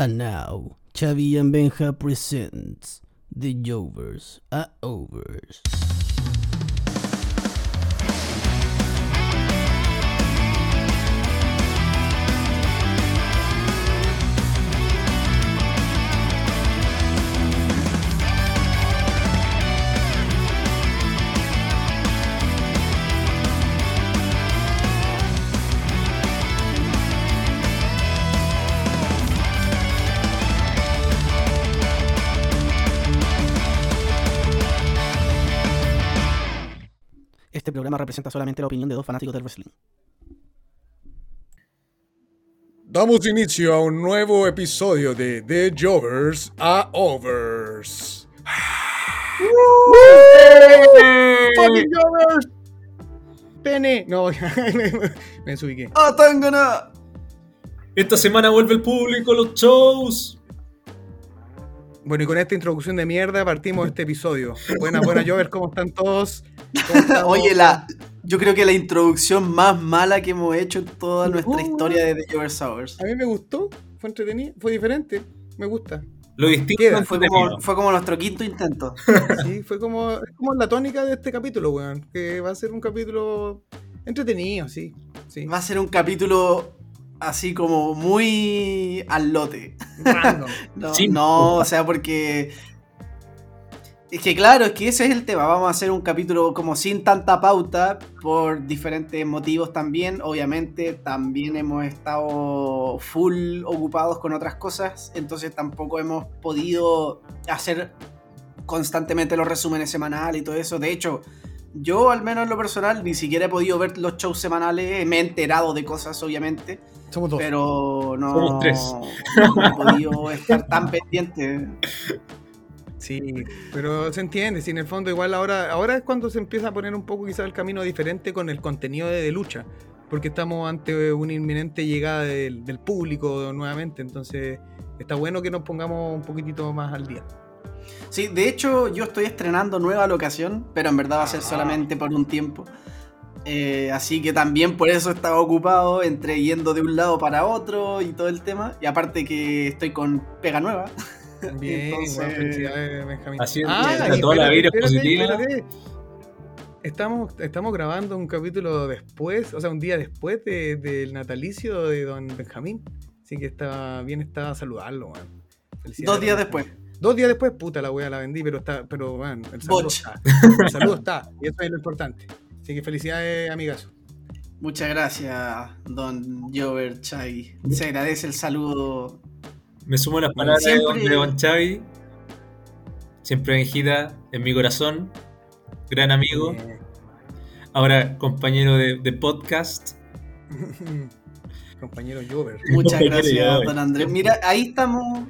And now, Chavi and Benja presents The Jovers are Overs. Este programa representa solamente la opinión de dos fanáticos del wrestling. Damos inicio a un nuevo episodio de The Jovers a Overs. ¡Fucking Jovers! Pene. No, me desubiqué. ¡Ah, Tangana! Esta semana vuelve el público, los shows. Bueno, y con esta introducción de mierda partimos este episodio. Buenas, buenas, Jovers, ¿cómo están todos? Oye, la, yo creo que la introducción más mala que hemos hecho en toda nuestra Uh. historia de The Hours. A mí me gustó, fue entretenido, fue diferente, me gusta. Lo distinto Queda, Fue como, fue como nuestro quinto intento. Sí, fue como, es como la tónica de este capítulo, weón. Que va a ser un capítulo entretenido, sí. sí. Va a ser un capítulo así como muy al lote. Random. No, Sí. no, o sea, porque. Es que claro, es que ese es el tema. Vamos a hacer un capítulo como sin tanta pauta por diferentes motivos también. Obviamente también hemos estado full ocupados con otras cosas. Entonces tampoco hemos podido hacer constantemente los resúmenes semanales y todo eso. De hecho, yo al menos en lo personal ni siquiera he podido ver los shows semanales. Me he enterado de cosas, obviamente. Somos dos. Pero no, Somos tres. no he podido estar tan pendiente. Sí, pero se entiende, si en el fondo igual ahora, ahora es cuando se empieza a poner un poco quizás el camino diferente con el contenido de, de lucha, porque estamos ante una inminente llegada del, del público nuevamente, entonces está bueno que nos pongamos un poquitito más al día. Sí, de hecho yo estoy estrenando nueva locación, pero en verdad va a ser Ah. solamente por un tiempo. Eh, así que también por eso estaba ocupado entre yendo de un lado para otro y todo el tema. Y aparte que estoy con pega nueva. Bien, Entonces- bueno, felicidades, Benjamín. Así es, Ah, toda la positiva. espérate. Estamos, estamos grabando un capítulo después, o sea, un día después de- del natalicio de don Benjamín. Así que está bien, está saludarlo, man. Dos días después. Dos días después, puta la wea la vendí, pero está, pero bueno, el saludo está. El saludo está, y eso es lo importante. Así que felicidades, amigazo. Muchas gracias, don Jover Chai. Se agradece el saludo. Me sumo a las palabras de Siempre- don- de Don Xavi. Siempre Benjita en mi corazón. Gran amigo. Ahora compañero de, de podcast. Compañero Jover. Muchas Compañero gracias, Jover. don Andrés. Mira, ahí estamos.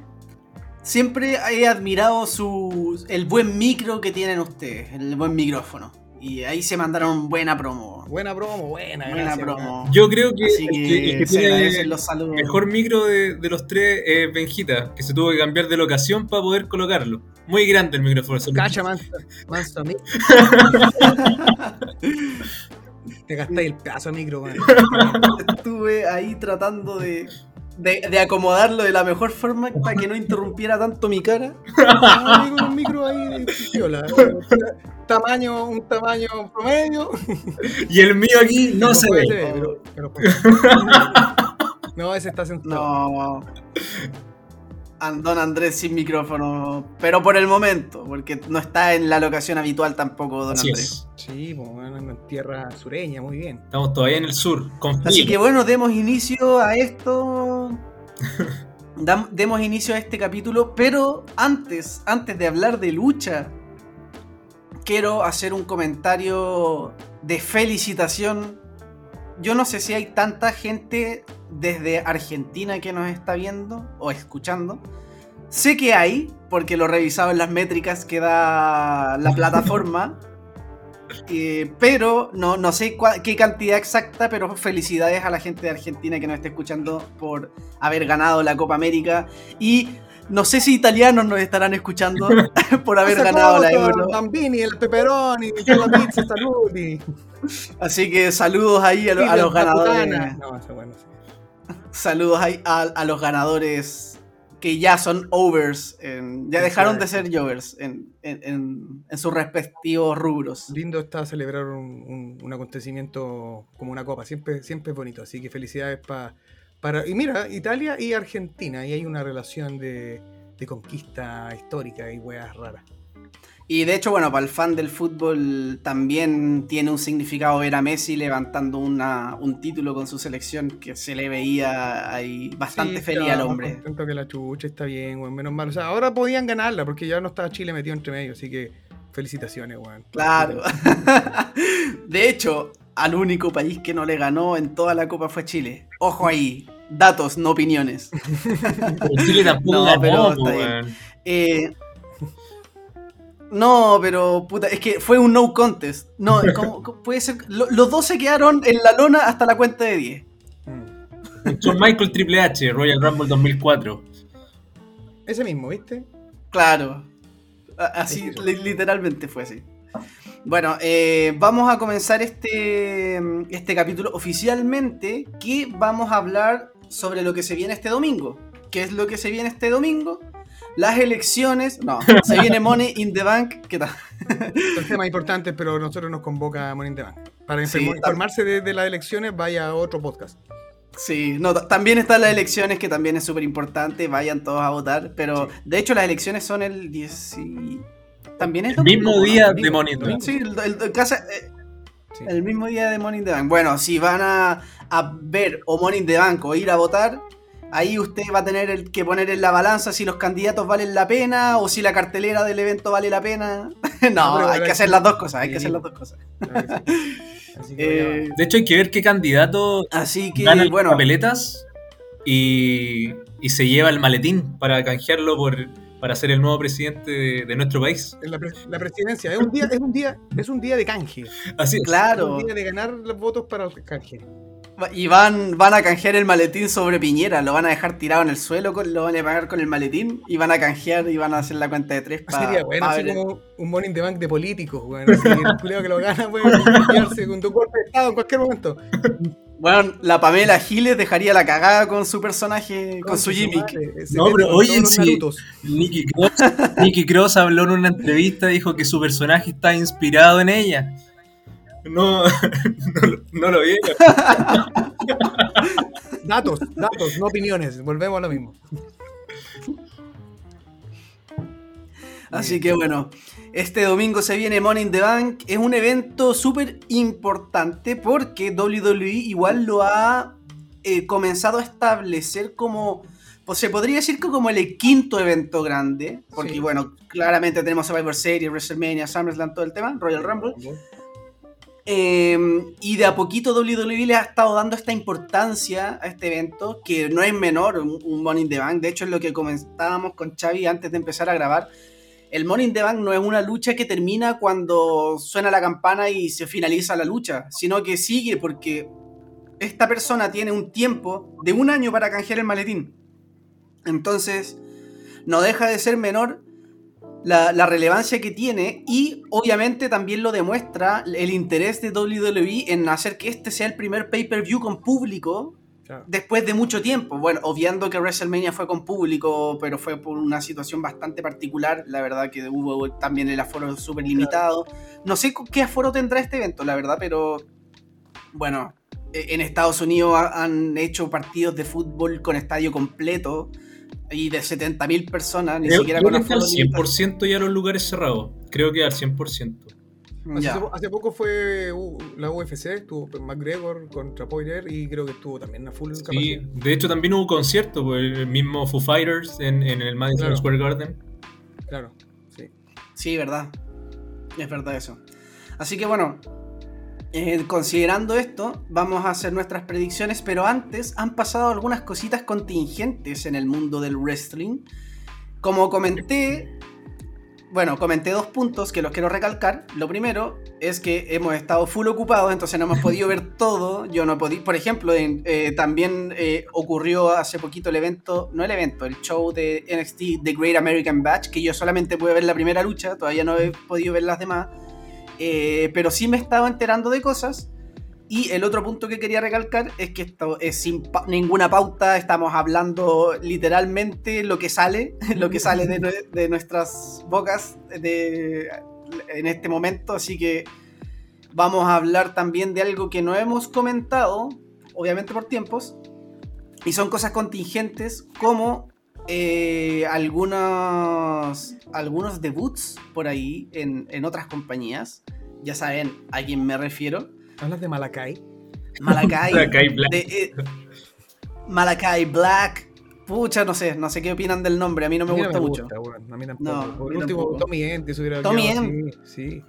Siempre he admirado su, el buen micro que tienen ustedes, el buen micrófono. Y ahí se mandaron buena promo. Buena promo, buena, Buena gracias, promo. Yo creo que Así el que, el que se tiene agradecen los saludos. el mejor micro de, de los tres es Benjita, que se tuvo que cambiar de locación para poder colocarlo. Muy grande el micrófono. Cacha, manso, manso amigo. Te gastáis el pedazo de micro, weón. Estuve ahí tratando de, de, de acomodarlo de la mejor forma para que no interrumpiera tanto mi cara. Ah, amigo, un micro ahí de piola. Tamaño, un tamaño promedio. Y el mío aquí no, se ve. pero-. No, ese está sentado. No. Don Andrés sin micrófono, pero por el momento, porque no está en la locación habitual tampoco, don Así Andrés. es. Sí, pues bueno, en tierra sureña, muy bien. Estamos todavía en el sur. Con Así que bueno, demos inicio a esto. Dam- demos inicio a este capítulo, pero antes, antes de hablar de lucha, quiero hacer un comentario de felicitación. Yo no sé si hay tanta gente desde Argentina que nos está viendo o escuchando. Sé que hay, porque lo he revisado en las métricas que da la plataforma. Eh, pero no, no sé cua- qué cantidad exacta, pero felicidades a la gente de Argentina que nos está escuchando por haber ganado la Copa América. Y no sé si italianos nos estarán escuchando por haber ganado la Euro. Bambini, el pepperoni, la pizza, salud. y- Así que saludos ahí a, lo- a y los ganadores. putana. No, esa bueno, sí. Saludos ahí a, a los ganadores que ya son overs, en- ya dejaron de ser jovers en, en- en- sus respectivos rubros. Lindo está celebrar un, un- un acontecimiento como una copa, siempre, siempre es bonito, así que felicidades pa- para... Y mira, Italia y Argentina, y hay una relación de, de conquista histórica y weas raras. Y de hecho, bueno, para el fan del fútbol también tiene un significado ver a Messi levantando una, un título con su selección que se le veía ahí bastante Sí, feliz al hombre. contento que la chucha, está bien, weón, menos mal. O sea, ahora podían ganarla porque ya no estaba Chile metido entre medio, así que felicitaciones, weón. Claro. De hecho, al único país que no le ganó en toda la Copa fue Chile. Ojo ahí, datos, no opiniones. Chile tampoco No, pero está bien. Eh, no, pero puta, es que fue un no contest. No, ¿cómo- cómo puede ser. Lo- los dos se quedaron en la lona hasta la cuenta de 10. Mm. Shawn Michael Triple H, Royal Rumble 2004. Ese mismo, ¿viste? Claro. Así, li- literalmente fue así. Bueno, eh, vamos a comenzar este, este capítulo oficialmente, que vamos a hablar sobre lo que se viene este domingo. ¿Qué es lo que se viene este domingo? Las elecciones. No, se viene Money in the Bank. ¿Qué tal? Son temas importantes, pero a nosotros nos convoca Morning the Bank. Para Sí, informarse de, de las elecciones, vaya a otro podcast. Sí, no, ta- también están las elecciones, que también es súper importante. Vayan todos a votar. Pero de hecho, las elecciones son el 10. También es El mismo día Domingo, de Money in the. Bank. Sí, el, el- el- casa- eh, Sí. El mismo día de Morning the Bank. Bueno, si van a, a ver o Morning the Bank o ir a votar, ahí usted va a tener el que poner en la balanza si los candidatos valen la pena o si la cartelera del evento vale la pena. no, hay que hacer las dos cosas, hay que hacer las dos cosas. Claro que sí. Así que vaya, Eh, De hecho, hay que ver qué candidato así que, gana las bueno, papeletas y, y se lleva el maletín para canjearlo por, para ser el nuevo presidente de, de nuestro país. la, pre- la presidencia es un día, es un día, es un día de canje. Así es. Es claro. un día de ganar los votos para el canje. Y van, van a canjear el maletín sobre Piñera, lo van a dejar tirado en el suelo, con- lo van a pagar con el maletín y van a canjear y van a hacer la cuenta de tres para Sería bueno, así como un morning the bank de políticos, weón. Así, el culiao que lo gana puede con tu golpe de estado en cualquier momento. Bueno, la Pamela Giles dejaría la cagada con su personaje, con, su gimmick. No, pero todos los sí. Nicky Cross, Nicky Cross habló en una entrevista, dijo que su personaje está inspirado en ella. No, no, lo- no lo vieron. Datos, datos, no opiniones. Volvemos a lo mismo. Así que bueno, este domingo se viene Money in the Bank. Es un evento súper importante porque WWE igual lo ha eh, comenzado a establecer como, pues se podría decir que como el quinto evento grande. Porque Sí. bueno, claramente tenemos Survivor Series, WrestleMania, SummerSlam, todo el tema, Royal Rumble. Eh, y de a poquito WWE le ha estado dando esta importancia a este evento, que no es menor, un, un Money in the Bank. De hecho, es lo que comentábamos con Xavi antes de empezar a grabar. El Money in the Bank no es una lucha que termina cuando suena la campana y se finaliza la lucha, sino que sigue porque esta persona tiene un tiempo de un año para canjear el maletín. Entonces, no deja de ser menor la, la relevancia que tiene y obviamente también lo demuestra el interés de WWE en hacer que este sea el primer pay-per-view con público Claro. después de mucho tiempo. Bueno, obviando que WrestleMania fue con público, pero fue por una situación bastante particular. La verdad que hubo también el aforo súper limitado. No sé qué aforo tendrá este evento, la verdad, pero bueno, e- en Estados Unidos ha- han hecho partidos de fútbol con estadio completo y de 70.000 personas, ni siquiera con está al aforo limitado. 100% ya los lugares cerrados. Creo que al 100%. Hace, poco fue uh, la UFC, estuvo McGregor contra Poirier y creo que estuvo también a full Sí, capacidad. de hecho también hubo concierto, pues, el mismo Foo Fighters en, en el Madison Claro. Square Garden. Claro, sí. Sí, verdad. Es verdad eso. Así que bueno, eh, considerando esto, vamos a hacer nuestras predicciones, pero antes han pasado algunas cositas contingentes en el mundo del wrestling. Como comenté, bueno, comenté dos puntos que los quiero recalcar. Lo primero es que hemos estado full ocupados, entonces no hemos podido ver todo. Yo no podía, por ejemplo, en- eh, también eh, ocurrió hace poquito el evento, no el evento, el show de NXT The Great American Batch, que yo solamente pude ver la primera lucha, todavía no he podido ver las demás. Eh, pero sí me estaba enterando de cosas. Y el otro punto que quería recalcar es que esto es sin ninguna pauta, estamos hablando literalmente lo que sale, lo que sale de nuestras bocas de, en este momento, así que vamos a hablar también de algo que no hemos comentado, obviamente por tiempos, y son cosas contingentes como eh, algunos, algunos debuts por ahí en, en otras compañías. Ya saben a quién me refiero. ¿Hablas de Malakai? Malakai. Malakai Black. de, eh, Malakai Black. Pucha, no sé, no sé qué opinan del nombre, a mí no me A mí gusta mucho. weón, A mí tampoco. No, Por mí último, tampoco. Tommy hubiera Tommy así, Sí.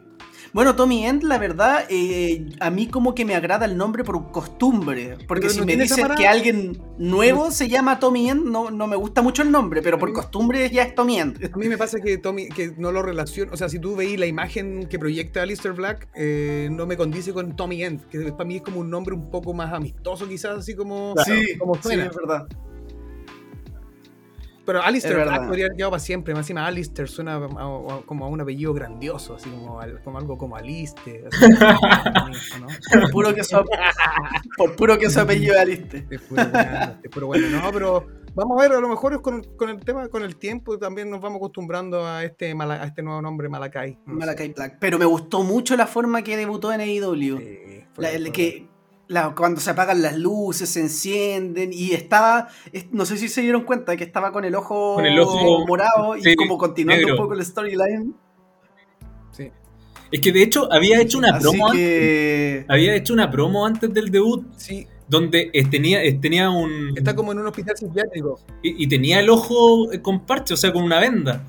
Bueno, Tommy End, la verdad, eh, a mí como que me agrada el nombre por costumbre. Porque Pero si no me dicen que alguien nuevo se llama Tommy End, no, no me gusta mucho el nombre, pero por mí- costumbre ya es Tommy End. A mí me pasa que Tommy, que no lo relaciono, o sea, si tú veis la imagen que proyecta Alistair Black, eh, no me condice con Tommy End, que para mí es como un nombre un poco más amistoso quizás, así como, como Sí, suena. es verdad. Pero Alistair Black podría haber quedado para siempre, más encima Alistair suena a- a- como a un apellido grandioso, así como, al- como algo como ¿no? Por puro que su, por puro que su apellido es Aliste. Es puro bueno, es puro bueno. No, pero vamos a ver, a lo mejor es con, con el tema, con el tiempo, también nos vamos acostumbrando a este, a este nuevo nombre, Malakai. No. Malakai Black. Pero me gustó mucho la forma que debutó en AEW. Sí, fue- La- el que la- cuando se apagan las luces, se encienden y estaba, es- no sé si se dieron cuenta que estaba con el ojo, Con el ojo- morado y como continuando negro. un poco el storyline. sí. Es que de hecho había hecho una Así promo antes, había hecho una promo antes del debut Sí, donde eh, tenía, eh, tenía un está como en un hospital psiquiátrico. y, y tenía el ojo eh, con parche, o sea, con una venda.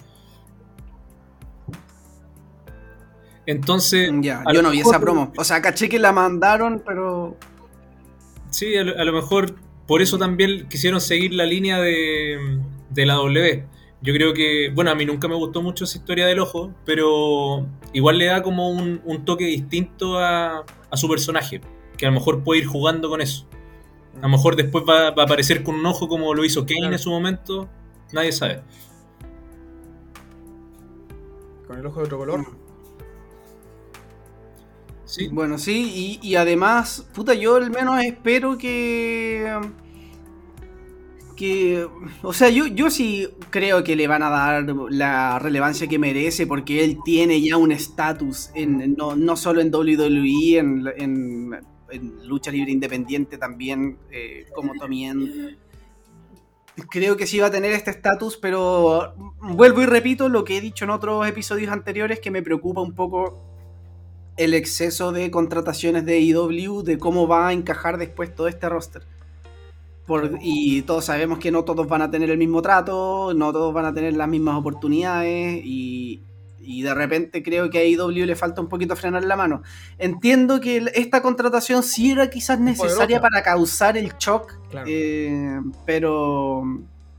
Entonces, ya, a yo no vi mejor- esa promo. O sea, caché que la mandaron, pero Sí, a lo, a lo mejor por eso también quisieron seguir la línea de, de la W. Yo creo que, bueno, a mí nunca me gustó mucho esa historia del ojo, pero igual le da como un, un toque distinto a, a su personaje, que a lo mejor puede ir jugando con eso. A lo mejor después va, va a aparecer con un ojo como lo hizo Kane Claro. en su momento, nadie sabe. Con el ojo de otro color. Bueno, sí, y, además, puta, yo al menos espero que. Que. O sea, yo, yo sí creo que le van a dar la relevancia que merece, porque él tiene ya un estatus, no, no solo en WWE, en, en- lucha libre independiente también, eh, como End. Creo que sí va a tener este estatus, pero vuelvo y repito lo que he dicho en otros episodios anteriores, que me preocupa un poco el exceso de contrataciones de IW, de cómo va a encajar después todo este roster. Por- y todos sabemos que no todos van a tener el mismo trato, no todos van a tener las mismas oportunidades y, y de repente creo que a IW le falta un poquito frenar la mano. Entiendo que esta contratación sí era quizás necesaria para causar el shock, Claro. eh, pero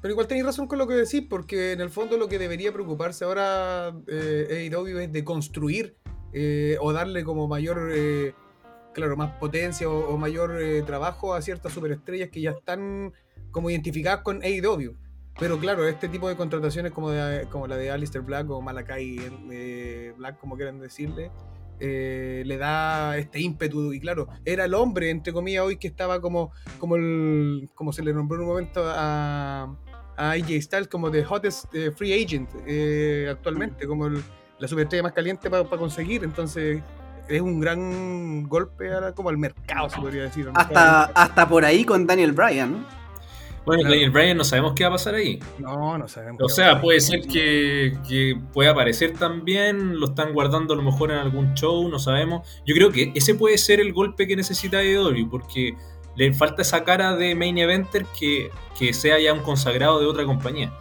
Pero igual tenéis razón con lo que decís, porque en el fondo lo que debería preocuparse ahora eh, AEW es de construir eh, o darle como mayor, eh, claro, más potencia o, mayor eh, trabajo a ciertas superestrellas que ya están como identificadas con AEW. Pero claro, este tipo de contrataciones como, de- como la de Alistair Black o Malakai eh, Black, como quieran decirle, eh, le da este ímpetu. Y claro, era el hombre, entre comillas, hoy que estaba como, como, el, como se le nombró en un momento a, a AJ Styles como the hottest eh, free agent eh, actualmente, como el- la superestrella más caliente para conseguir. Entonces, es un gran golpe ahora como al mercado, se podría decir. hasta, hasta por ahí con Daniel Bryan. ¿no? bueno, Claro. Daniel Bryan no sabemos qué va a pasar ahí. No, no sabemos. O qué sea, va a puede ser que, que pueda aparecer también, lo están guardando a lo mejor en algún show, no sabemos. Yo creo que ese puede ser el golpe que necesita AEW, porque le falta esa cara de main eventer que, que sea ya un consagrado de otra compañía.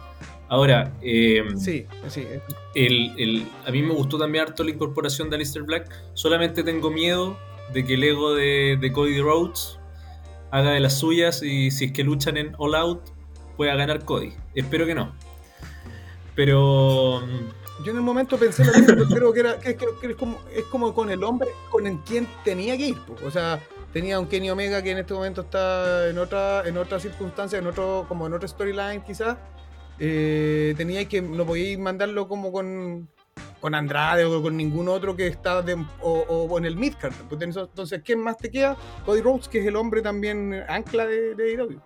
Ahora, eh, pasar. Sí, sí. eh, el, el- a mí me gustó también harto la incorporación de Alistair Black. Solamente tengo miedo de que el ego de, de Cody Rhodes haga de las suyas y si es que luchan en All Out pueda ganar Cody. Espero que no. Pero Yo en el momento pensé lo mismo, creo que, era, que, que- que es, como, es como con el hombre con el quien tenía que ir. po. O sea, tenía un Kenny Omega que en este momento está en otra, en otra circunstancia, en otro, como en otra storyline quizás. Eh, tenía que, no podía mandarlo como con, con Andrade o con ningún otro que está o, o en el midcard. Pues Entonces, ¿quién más te queda? Cody Rhodes, que es el hombre también ancla de, de AEW.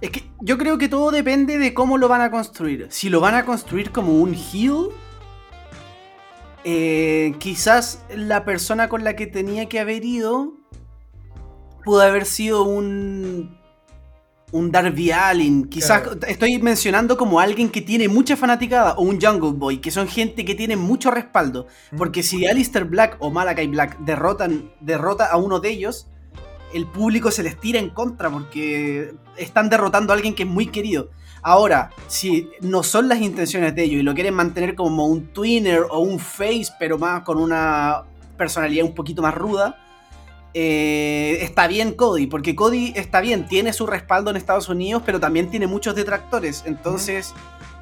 Es que yo creo que todo depende de cómo lo van a construir. Si lo van a construir como un heel, eh, quizás la persona con la que tenía que haber ido pudo haber sido un un Darby Allin. Quizás Claro. estoy mencionando como alguien que tiene mucha fanaticada o un Jungle Boy, que son gente que tiene mucho respaldo. Porque si Alistair Black o Malakai Black derrotan derrota a uno de ellos, el público se les tira en contra porque están derrotando a alguien que es muy querido. Ahora, si no son las intenciones de ellos y lo quieren mantener como un twinner o un face, pero más con una personalidad un poquito más ruda, eh, está bien Cody, porque Cody está bien, tiene su respaldo en Estados Unidos, pero también tiene muchos detractores. Entonces,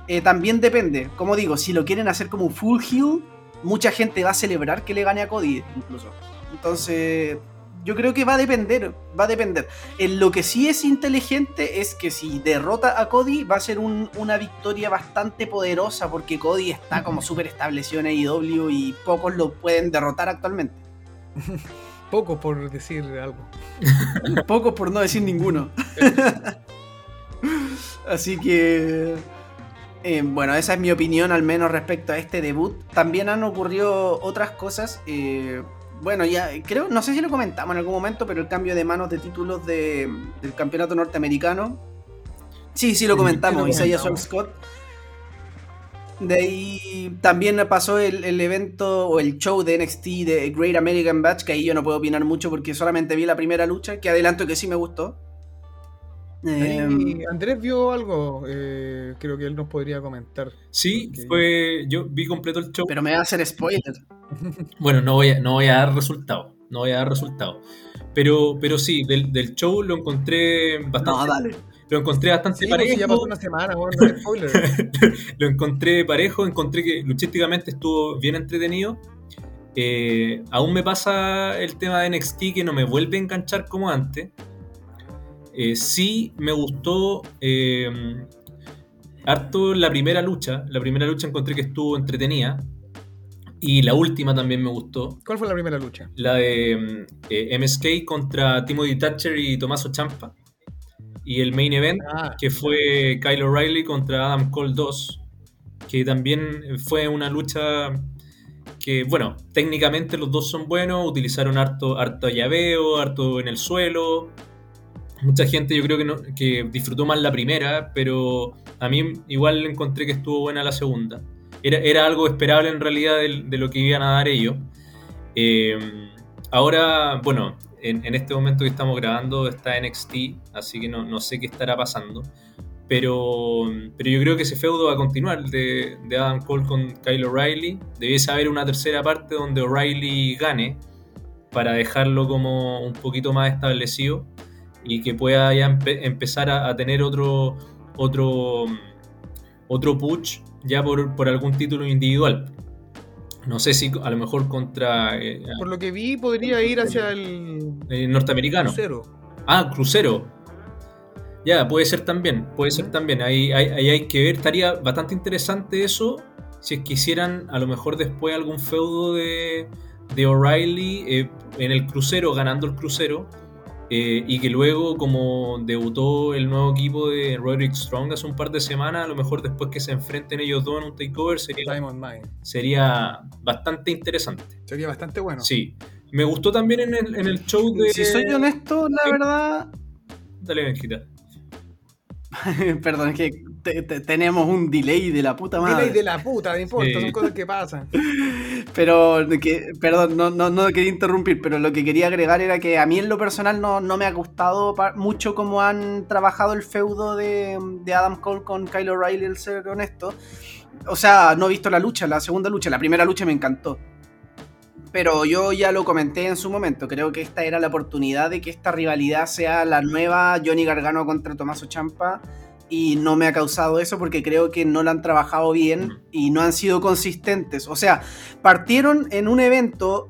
eh, también depende. Como digo, si lo quieren hacer como un full heel, mucha gente va a celebrar que le gane a Cody, incluso. Entonces, yo creo que va a depender, va a depender. En lo que sí es inteligente es que si derrota a Cody va a ser un- una victoria bastante poderosa porque Cody está como súper establecido en AEW y pocos lo pueden derrotar actualmente. Poco por decir algo. Pocos por no decir ninguno. Así que... eh, bueno, esa es mi opinión al menos respecto a este debut. También han ocurrido otras cosas. eh, bueno, ya creo, no sé si lo comentamos en algún momento, pero el cambio de manos de títulos de- del campeonato norteamericano. Sí, sí lo comentamos, Isaiah. Scott. De ahí también pasó el, el evento o el show de NXT de Great American Batch, que ahí yo no puedo opinar mucho porque solamente vi la primera lucha, que adelanto que sí me gustó. Em, Andrés vio algo, eh, creo que él nos podría comentar. Sí, fue. Yo vi completo el show. pero me va a hacer spoiler. Bueno, no voy a, no voy a dar resultado. No voy a dar resultado. Pero, pero sí, del, del show lo encontré bastante. No, dale. Lo encontré bastante Sí, parejo. ya pasó una semana, bueno, no spoiler. lo encontré parejo, encontré que luchísticamente estuvo bien entretenido. Eh, aún me pasa el tema de NXT que no me vuelve a enganchar como antes. Eh, sí me gustó eh, harto la primera lucha. La primera lucha encontré que estuvo entretenida. Y la última también me gustó. ¿Cuál fue la primera lucha? La de MSK contra Timothy Thatcher y Tommaso Champa. Y el main event Ah, que fue Kyle O'Reilly contra Adam Cole 2, que también fue una lucha que, bueno, técnicamente los dos son buenos, utilizaron harto, harto llaveo, harto en el suelo. Mucha gente yo creo que, no- que disfrutó más la primera, pero a mí igual encontré que estuvo buena la segunda. Era, era algo esperable en realidad de, de lo que iban a dar ellos. Eh, ahora, bueno, en, este momento que estamos grabando está NXT, así que no, sé qué estará pasando. Pero, yo creo que ese feudo va a continuar de, Adam Cole con Kyle O'Reilly. Debiese haber una tercera parte donde O'Reilly gane para dejarlo como un poquito más establecido y que pueda ya empe- empezar a, tener otro, otro, otro push ya por algún título individual. No sé si a lo mejor contra eh, por lo que vi, podría ir hacia el eh, norteamericano. crucero. Ah, crucero. Ya, puede ser también, puede ser también. Ahí, ahí- ahí hay que ver, estaría bastante interesante eso. Si es que hicieran a lo mejor después algún feudo de, de O'Reilly eh, en el crucero, ganando el crucero. Eh, y que luego, como debutó el nuevo equipo de Roderick Strong hace un par de semanas, a lo mejor después que se enfrenten ellos dos en un takeover sería, sería bastante interesante. Sería bastante bueno. Sí. Me gustó también en el, en el show de. Si soy honesto, la verdad. Dale, Benjita. Perdón, es que te- te- tenemos un delay de la puta madre. Delay de la puta, no importa, Sí. son cosas que pasan. Pero, que, perdón, no, no, no quería interrumpir, pero lo que quería agregar era que a mí en lo personal no, no me ha gustado mucho cómo han trabajado el feudo de, de Adam Cole con Kyle O'Reilly, el ser honesto. O sea, no he visto la lucha, la segunda lucha, la primera lucha me encantó. Pero yo ya lo comenté en su momento, creo que esta era la oportunidad de que esta rivalidad sea la nueva Johnny Gargano contra Tommaso Champa y no me ha causado eso porque creo que no la han trabajado bien y no han sido consistentes. O sea, partieron en un evento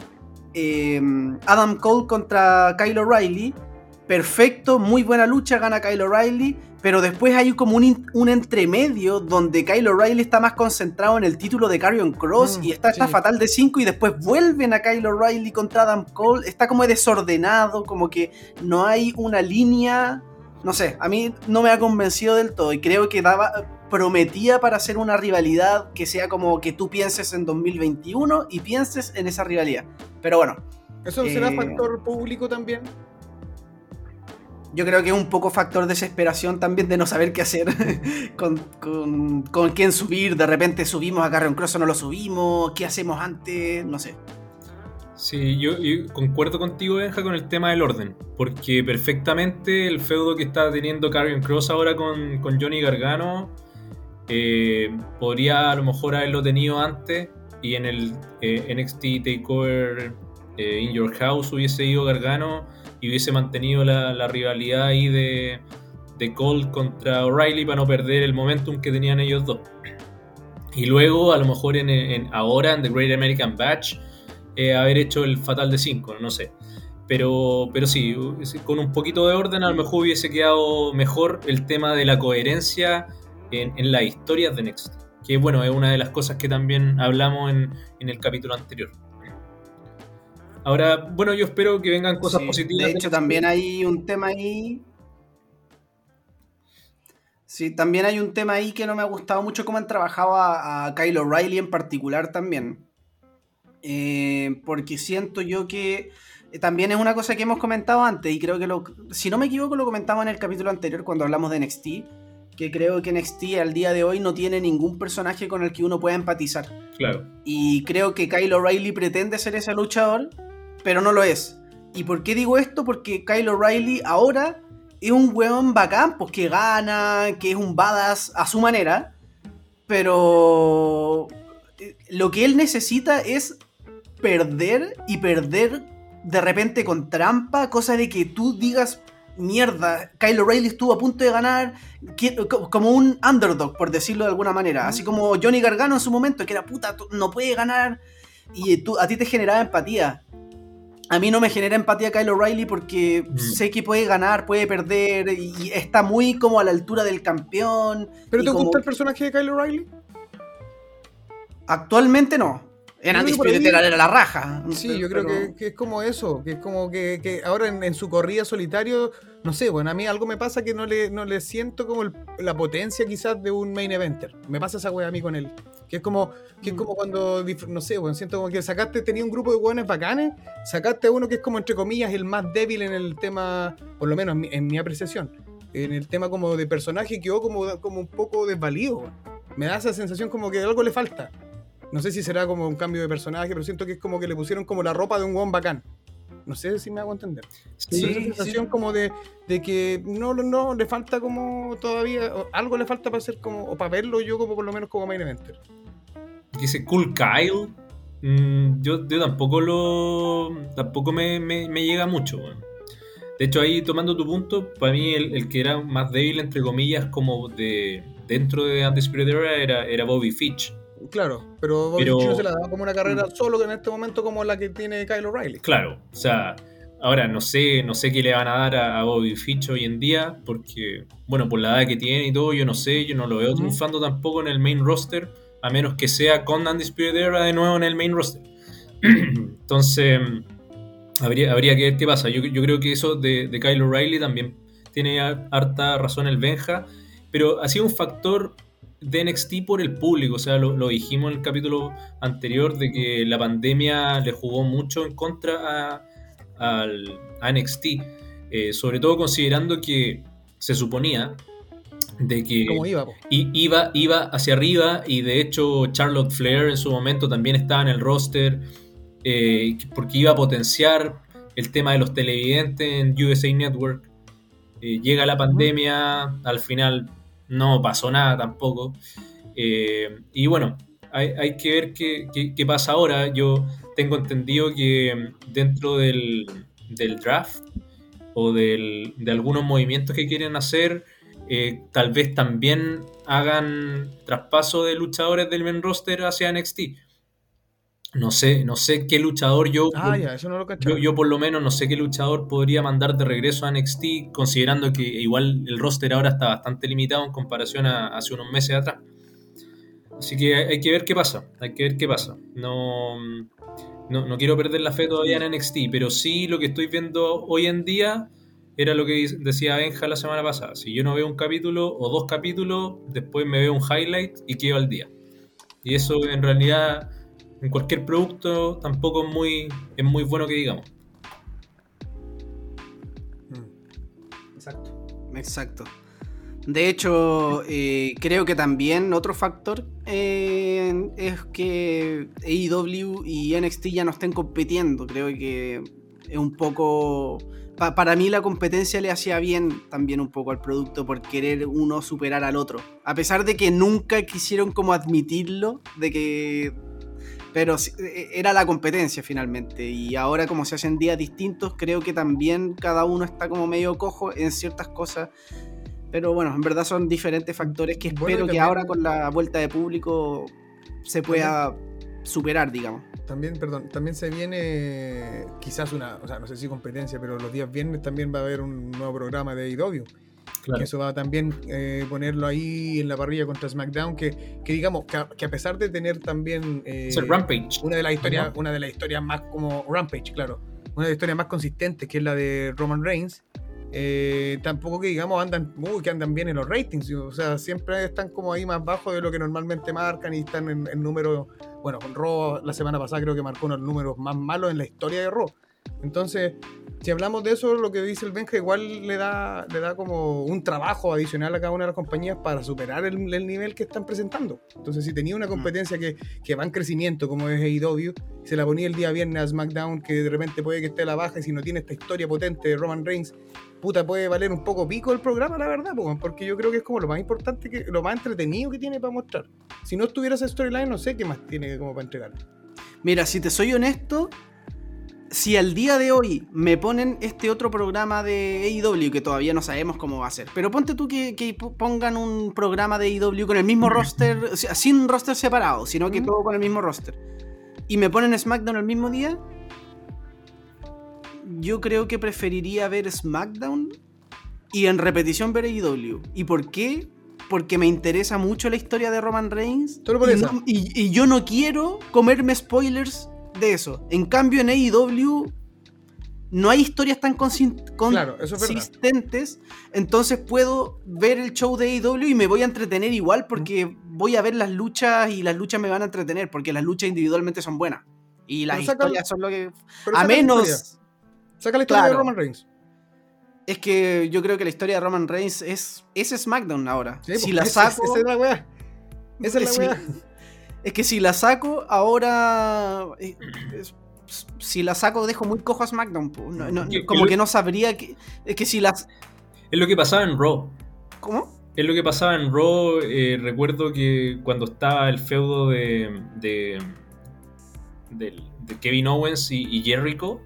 eh, Adam Cole contra Kyle O'Reilly. Perfecto, muy buena lucha, gana Kyle O'Reilly. pero después hay como un, un entremedio donde Kyle O'Reilly está más concentrado en el título de Carrion Cross Mm, y está esta sí. fatal de 5 y después vuelven a Kyle O'Reilly contra Adam Cole. Está como desordenado, como que no hay una línea. No sé, a mí no me ha convencido del todo y creo que daba, prometía para hacer una rivalidad que sea como que tú pienses en 2021 y pienses en esa rivalidad. Pero bueno, ¿Eso será Eh, factor público también? Yo creo que es un poco factor desesperación también de no saber qué hacer con, con, con quién subir. De repente subimos a Carrion Cross o no lo subimos. ¿Qué hacemos antes? No sé. Sí, yo, concuerdo contigo, Benja, con el tema del orden. Porque perfectamente el feudo que está teniendo Karrion Cross ahora con, con Johnny Gargano eh, podría a lo mejor haberlo tenido antes y en el eh, NXT Takeover eh, In Your House hubiese ido Gargano y hubiese mantenido la, la rivalidad ahí de, de Cole contra O'Reilly para no perder el momentum que tenían ellos dos. Y luego, a lo mejor en, en- ahora en The Great American Batch, eh, haber hecho el Fatal de 5, no sé. Pero, pero sí, con un poquito de orden a lo mejor hubiese quedado mejor el tema de la coherencia en, en las historias de Next. Que bueno, es una de las cosas que también hablamos en, en el capítulo anterior. Ahora, bueno, yo espero que vengan cosas Sí, positivas. De hecho, también hay un tema ahí. Sí, también hay un tema ahí que no me ha gustado mucho cómo han trabajado a, a Kyle O'Reilly en particular también. Eh, porque siento yo que eh, también es una cosa que hemos comentado antes y creo que lo, si no me equivoco lo comentamos en el capítulo anterior cuando hablamos de NXT, que creo que NXT al día de hoy no tiene ningún personaje con el que uno pueda empatizar. Claro. Y creo que Kyle O'Reilly pretende ser ese luchador, pero no lo es. ¿Y por qué digo esto? Porque Kyle O'Reilly ahora es un weón bacán, pues que gana, que es un badass a su manera, pero eh, lo que él necesita es perder y perder de repente con trampa, cosa de que tú digas, mierda, Kyle O'Reilly estuvo a punto de ganar, como un underdog, por decirlo de alguna manera, así como Johnny Gargano en su momento, que era puta, no puede ganar, y tú, a ti te generaba empatía. A mí no me genera empatía Kyle O'Reilly porque Mm. sé que puede ganar, puede perder, y está muy como a la altura del campeón. ¿Pero te como- gusta el personaje de Kyle O'Reilly? Actualmente no. En Yo creo que por Undisputed ahí- era era la raja. Sí, yo creo Pero- que, que es como eso, que es como que, que ahora en, en su corrida solitario, no sé, bueno, a mí algo me pasa que no le, no le siento como el- la potencia quizás de un main eventer. Me pasa esa wea a mí con él. Que es como, que es Mm. como cuando, no sé, bueno, siento como que sacaste, tenía un grupo de hueones bacanes, sacaste a uno que es como, entre comillas, el más débil en el tema, por lo menos en mi, en mi apreciación, en el tema como de personaje, quedó como, como un poco desvalido. Me da esa sensación como que algo le falta. No sé si será como un cambio de personaje, pero siento que es como que le pusieron como la ropa de un guan bacán. No sé si me hago entender. Sí, Tengo esa sensación sí. como de, de que no, no, no, le falta como todavía, algo le falta para ser como, o para verlo yo como por lo menos como main eventer. Dice Cool Kyle. Mm, yo, yo tampoco lo. Tampoco me, me- me llega mucho. De hecho, ahí tomando tu punto, para mí el, el que era más débil, entre comillas, como de dentro de Undisputed Era, era, era Bobby Fitch. Claro, pero Bobby Pero- se la da como una carrera solo que en este momento como la que tiene Kyle O'Reilly. Claro, o sea, ahora no sé, no sé qué le van a dar a, a Bobby Fitch hoy en día, porque, bueno, por la edad que tiene y todo, yo no sé, yo no lo veo triunfando tampoco en el main roster, a menos que sea con Undisputed Era de nuevo en el main roster. Entonces, habría, habría que ver qué pasa. Yo, yo creo que eso de, de Kyle O'Reilly también tiene har- harta razón el Benja, pero ha sido un factor de NXT por el público, o sea, lo, lo dijimos en el capítulo anterior de que la pandemia le jugó mucho en contra a, NXT, eh, sobre todo considerando que se suponía de que iba, iba, iba hacia arriba y de hecho Charlotte Flair en su momento también estaba en el roster eh, porque iba a potenciar el tema de los televidentes en USA Network. Eh, llega la pandemia, al final no pasó nada tampoco. Eh, y bueno, hay, hay que ver qué, qué- pasa ahora. Yo tengo entendido que dentro del, del draft o del- de algunos movimientos que quieren hacer, eh, tal vez también hagan traspaso de luchadores del main roster hacia NXT. No sé, no sé qué luchador yo, Ah, ya, eso no lo yo, yo por lo menos no sé qué luchador podría mandar de regreso a NXT, considerando que igual el roster ahora está bastante limitado en comparación a hace unos meses atrás. Así que hay, hay que ver qué pasa, hay que ver qué pasa. No, no, no quiero perder la fe todavía en NXT, pero sí lo que estoy viendo hoy en día era lo que decía Benja la semana pasada. Si yo no veo un capítulo o dos capítulos, después me veo un highlight y quedo al día. Y eso en realidad en cualquier producto tampoco es muy, es muy bueno que digamos. Mm. Exacto. Exacto. De hecho, eh, creo que también otro factor eh, es que AEW y NXT ya no estén compitiendo. Creo que es un poco... pa- para mí la competencia le hacía bien también un poco al producto por querer uno superar al otro. A pesar de que nunca quisieron como admitirlo, de que... Pero eh, era la competencia finalmente. Y ahora como se hacen días distintos, creo que también cada uno está como medio cojo en ciertas cosas. Pero bueno, en verdad son diferentes factores que Bueno, espero que ahora con la vuelta de público se pueda superar, digamos. También, perdón, también se viene quizás una, o sea, no sé si competencia, pero los días viernes también va a haber un nuevo programa de AEW. Claro. Que eso va también eh, ponerlo ahí en la parrilla contra SmackDown, que, que digamos, que a, que a pesar de tener también eh, Es el Rampage. una de las historias, una de las historias más como Rampage, claro, una de las historias más consistentes, que es la de Roman Reigns, eh, tampoco que digamos andan, que andan bien en los ratings, o sea, siempre están como ahí más bajo de lo que normalmente marcan y están en, en números, bueno, con Raw la semana pasada creo que marcó unos números más malos en la historia de Raw. Entonces, si hablamos de eso, lo que dice el Benja igual le da, le da como un trabajo adicional a cada una de las compañías para superar el, el nivel que están presentando. Entonces, si tenía una competencia que, que va en crecimiento, como es AEW, se la ponía el día viernes a SmackDown, que de repente puede que esté a la baja, y si no tiene esta historia potente de Roman Reigns, puta, puede valer un poco pico el programa, la verdad, po, porque yo creo que es como lo más importante, que lo más entretenido que tiene para mostrar. Si no estuviera esa storyline, no sé qué más tiene como para entregar. Mira, si te soy honesto, si al día de hoy me ponen este otro programa de AEW, que todavía no sabemos cómo va a ser, pero ponte tú que, que po- pongan un programa de AEW con el mismo roster, o sea, sin roster separado, sino que todo con el mismo roster, y me ponen SmackDown el mismo día, yo creo que preferiría ver SmackDown y en repetición ver AEW. ¿Y por qué? Porque me interesa mucho la historia de Roman Reigns. Solo por y, eso. no- y- y yo no quiero comerme spoilers de eso. En cambio, en AEW no hay historias tan Claro, es consistentes. Entonces puedo ver el show de AEW y me voy a entretener igual porque voy a ver las luchas y las luchas me van a entretener porque las luchas individualmente son buenas. Y las Pero saca- historias son lo que... A menos... Saca la historia de. Roman Reigns. Es que yo creo que la historia de Roman Reigns es, es SmackDown ahora. Sí, si pues, la saco... Esa es la weá. Esa es la weá. Es que si la saco, ahora. eh, es- Si la saco, dejo muy cojo a SmackDown. No- no- como que no sabría que. Es que si las. Es lo que pasaba en Raw. ¿Cómo? Es lo que pasaba en Raw. eh, recuerdo que cuando estaba el feudo de, de, del- de Kevin Owens y, y Jericho,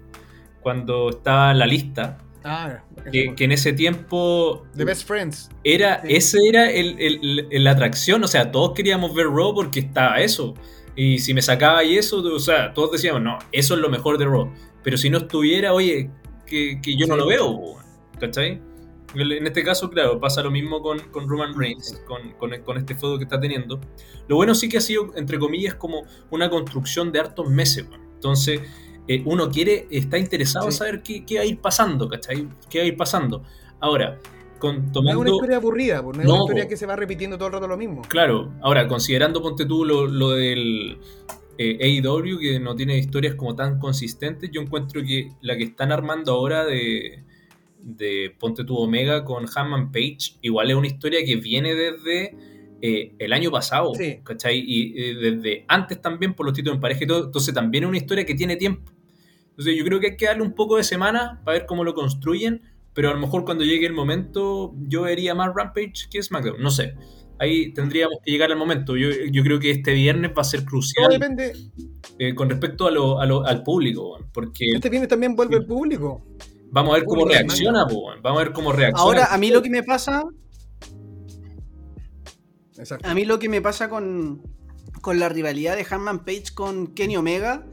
cuando estaba la lista, Ah, que, que en ese tiempo The Best Friends. era, Sí. ese era el, el- el- la atracción. O sea, todos queríamos ver Raw porque estaba eso. Y si me sacaba y eso, o sea, todos decíamos, no, eso es lo mejor de Raw. Pero si no estuviera, oye, que, que yo no Sí. lo veo, ¿cachai? En este caso, claro, pasa lo mismo con, con Roman Reigns, con, con- con este feudo que está teniendo. Lo bueno sí que ha sido, entre comillas, como una construcción de hartos meses. weón. Entonces, eh, uno quiere, está interesado en Sí. saber qué, qué va a ir pasando, ¿cachai? ¿Qué va a ir pasando? Ahora, con, No es tomando... una historia aburrida, pues, no es No, una historia que se va repitiendo todo el rato lo mismo. Claro, ahora considerando, ponte tú lo, lo del eh, AEW, que no tiene historias como tan consistentes, yo encuentro que la que están armando ahora de, de ponte tú Omega con Hammond Page, igual es una historia que viene desde eh, el año pasado, Sí. ¿cachai? Y eh, desde antes también por los títulos en pareja y todo, entonces también es una historia que tiene tiempo. Entonces yo creo que hay que darle un poco de semana para ver cómo lo construyen, pero a lo mejor cuando llegue el momento yo vería más Rampage que SmackDown, no sé. Ahí tendríamos que llegar al momento. Yo, yo creo que este viernes va a ser crucial depende. eh, con respecto a lo- a lo- al público, porque Este viernes también vuelve el público. vamos a ver cómo reacciona, po, vamos a ver cómo reacciona. Ahora, a mí lo que me pasa. Exacto. A mí lo que me pasa con. con la rivalidad de Hanman Page con Kenny Omega.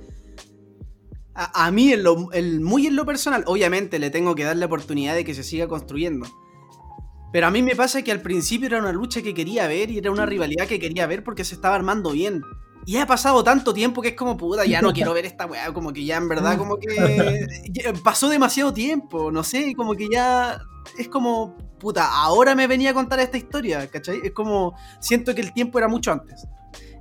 A, a mí, en lo- el- muy en lo personal, obviamente le tengo que dar la oportunidad de que se siga construyendo. Pero a mí me pasa que al principio era una lucha que quería ver y era una rivalidad que quería ver porque se estaba armando bien. Y ha pasado tanto tiempo que es como puta, ya no quiero ver esta weá, como que ya en verdad, como que pasó demasiado tiempo, no sé, como que ya es como puta, ahora me venía a contar esta historia, ¿cachai? Es como siento que el tiempo era mucho antes.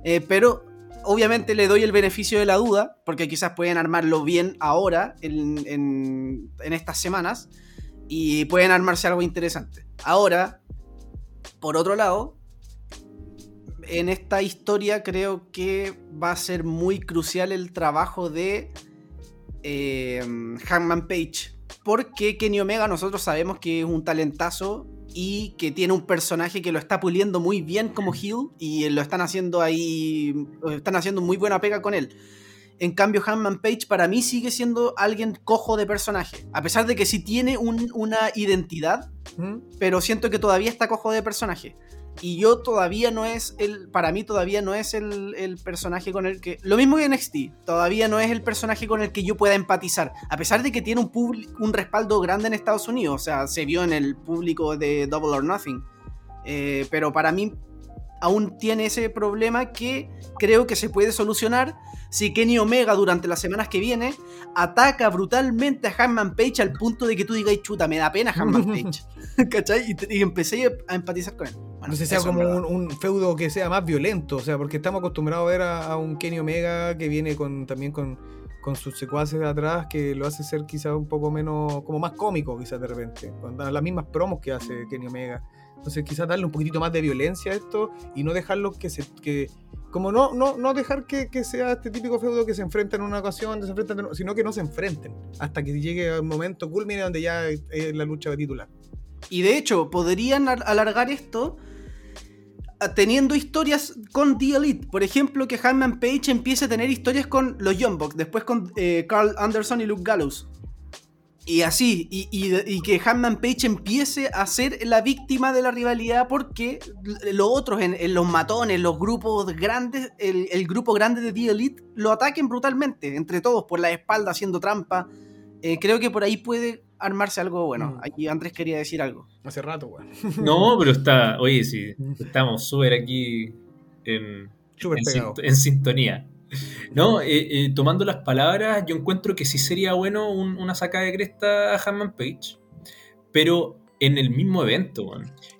Eh, pero obviamente le doy el beneficio de la duda, porque quizás pueden armarlo bien ahora, en, en- estas semanas, y pueden armarse algo interesante. Ahora, por otro lado, en esta historia creo que va a ser muy crucial el trabajo de eh, Hangman Page. Porque Kenny Omega nosotros sabemos que es un talentazo y que tiene un personaje que lo está puliendo muy bien como heel y lo están haciendo ahí, están haciendo muy buena pega con él. En cambio, Hangman Page para mí sigue siendo alguien cojo de personaje. A pesar de que sí tiene un- una identidad, ¿Mm? pero siento que todavía está cojo de personaje. Y yo todavía no es el. Para mí todavía no es el, el personaje con el que. Lo mismo que NXT. Todavía no es el personaje con el que yo pueda empatizar. A pesar de que tiene un, un respaldo grande en Estados Unidos. O sea, se vio en el público de Double or Nothing. Eh, pero para mí aún tiene ese problema que creo que se puede solucionar si Kenny Omega durante las semanas que viene ataca brutalmente a Hanman Page al punto de que tú digas, chuta, me da pena Hanman Page. ¿Cachai? Y, y empecé a empatizar con él. Bueno, no sé si sea como un, un feudo que sea más violento, o sea, porque estamos acostumbrados a ver a, a un Kenny Omega que viene con también con, con sus secuaces de atrás, que lo hace ser quizás un poco menos, como más cómico quizás de repente, con las mismas promos que hace Kenny Omega. Entonces quizás darle un poquitito más de violencia a esto y no dejarlo que se... Que, como no, no, no dejar que, que sea este típico feudo que se enfrentan en una ocasión, se enfrentan, en- sino que no se enfrenten hasta que llegue un momento culmine donde ya es la lucha titular. Y de hecho, podrían al- alargar esto a- teniendo historias con The Elite. Por ejemplo, que Hanman Page empiece a tener historias con los Young Bucks, después con eh, Carl Anderson y Luke Gallows. Y así, y, y- y que Hanman Page empiece a ser la víctima de la rivalidad porque los otros, en, en los matones, los grupos grandes, el, el grupo grande de The Elite, lo ataquen brutalmente, entre todos, por la espalda, haciendo trampa. Eh, creo que por ahí puede armarse algo bueno. Mm. Aquí Andrés quería decir algo. Hace rato, weón. No, pero está, oye, sí, estamos súper aquí en, Súper en, pegado. sint- en sintonía. No, eh, eh, tomando las palabras, yo encuentro que sí sería bueno un- una sacada de cresta a Hanman Page, pero en el mismo evento.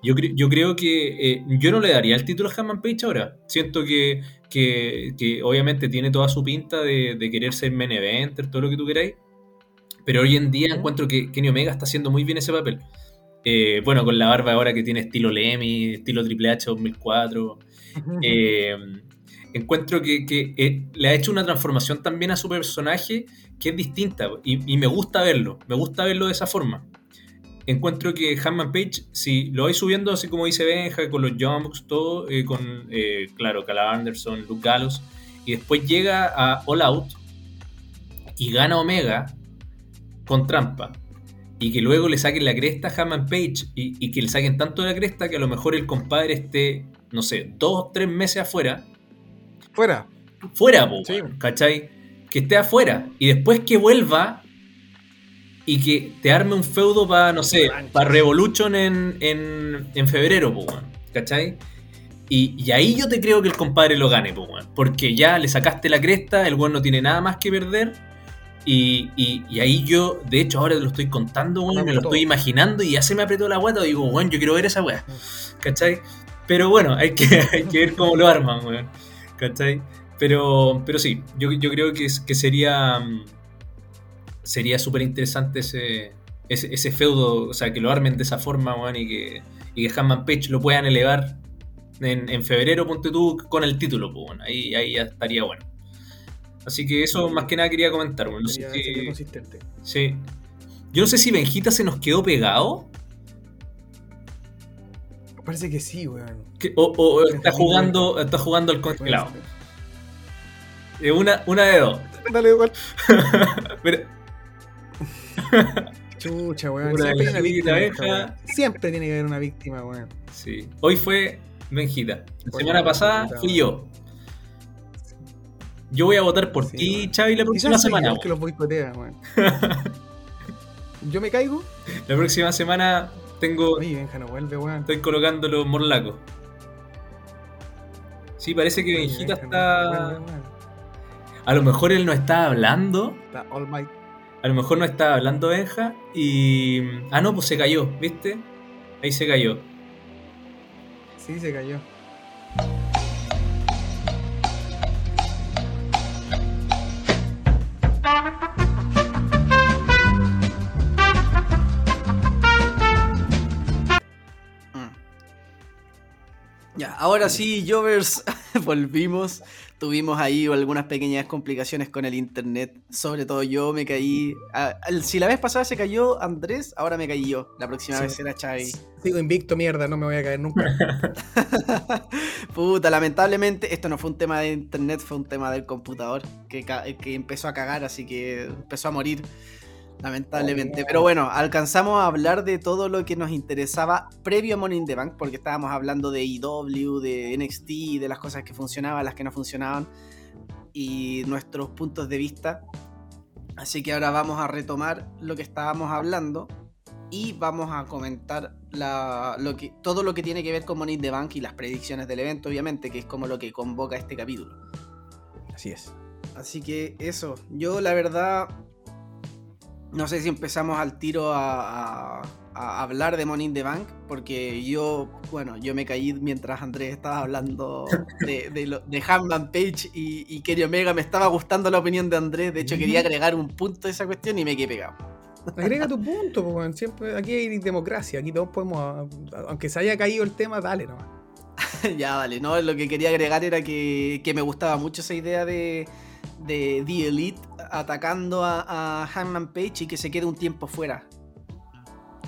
Yo, cre- yo creo que eh, yo no le daría el título a Hanman Page ahora. Siento que, que, que obviamente tiene toda su pinta de, de querer ser main eventer, todo lo que tú queráis, pero hoy en día encuentro que Kenny Omega está haciendo muy bien ese papel. Eh, bueno, con la barba ahora que tiene estilo Lemmy, estilo Triple H 2004. Eh, encuentro que, eh, le ha hecho una transformación también a su personaje que es distinta y, me gusta verlo, me gusta verlo de esa forma. Encuentro que Hanman Page, si lo vais subiendo así como dice Benja, con los Jumps, todo, eh, con, eh, claro, Cal Anderson, Luke Gallows, y después llega a All Out y gana Omega con trampa. Y que luego le saquen la cresta a Hanman Page y, y que le saquen tanto la cresta que a lo mejor el compadre esté, no sé, dos o tres meses afuera Fuera. fuera, po, Sí. ¿cachai? Que esté afuera y después que vuelva y que te arme un feudo para, no sé, para Revolution en, en, en febrero, po, ¿cachai? Y, y ahí yo te creo que el compadre lo gane, po, porque ya le sacaste la cresta, el weón no tiene nada más que perder. Y, y- y ahí yo, de hecho, ahora te lo estoy contando, weón, Me lo estoy imaginando y ya se me apretó la guata. Digo, weón, yo quiero ver esa weá, ¿cachai? Pero bueno, hay que, hay que ver cómo lo arman, weón. ¿Cachai? Pero, pero sí, yo, yo creo que, que sería mm, sería súper interesante ese, ese, ese feudo, o sea, que lo armen de esa forma, weón, y que, y que Hanman Page lo puedan elevar en, en febrero, ponte tú, con el título, pues, bueno, ahí, ahí ya estaría bueno. Así que eso más que nada quería comentar, weón. No sé Sería, si- sería consistente. sí. Yo no sé si Benjita se nos quedó pegado Parece que sí, weón. que- o, o está jugando está jugando al congelado. Eh, Una, una de dos. Dale, igual. Pero- Chucha, weón. Siempre hay una Benjita, víctima. esta. Siempre tiene que haber una víctima, weón. Sí. Hoy fue Benjita. La Hoy semana pasada Benjita, fui yo. Yo voy a votar por Sí, ti. Xavi, la próxima semana. yo que los boicotea, weón. Yo me caigo. La próxima semana tengo. Oye, Benja no vuelve, weón. Estoy colocando los morlacos. Sí, parece que Benjita Benja no está. vuelve. A lo mejor él no está hablando. Está All Might. A lo mejor no está hablando Benja. Y. Ah, no, pues se cayó, ¿viste? Ahí se cayó. Sí, se cayó. Ya, ahora sí, Jovers, volvimos. Tuvimos ahí algunas pequeñas complicaciones con el internet. Sobre todo yo me caí. ah, si la vez pasada se cayó Andrés, ahora me caí yo. La próxima Sí. vez será Xavi. Sigo invicto, mierda, no me voy a caer nunca. Puta, lamentablemente esto no fue un tema de internet, fue un tema del computador que, que empezó a cagar, así que empezó a morir. Lamentablemente. Pero bueno, alcanzamos a hablar de todo lo que nos interesaba previo a Money in the Bank, porque estábamos hablando de EW, de NXT, de las cosas que funcionaban, las que no funcionaban, y nuestros puntos de vista. Así que ahora vamos a retomar lo que estábamos hablando y vamos a comentar la- lo que, todo lo que tiene que ver con Money in the Bank y las predicciones del evento, obviamente, que es como lo que convoca este capítulo. Así es. Así que eso, yo la verdad, no sé si empezamos al tiro a, a- a hablar de Money in the Bank, porque yo, bueno, yo me caí mientras Andrés estaba hablando de, de, lo- de Hanman Page y, y Kenny Omega, me estaba gustando la opinión de Andrés, de hecho quería agregar un punto a esa cuestión y me quedé pegado. Agrega tu punto, weón. Siempre, aquí hay democracia, aquí todos podemos, aunque se haya caído el tema, dale nomás. ya, vale, no, lo que quería agregar era que, que me gustaba mucho esa idea de, de The Elite atacando a, a Hangman Page y que se quede un tiempo fuera.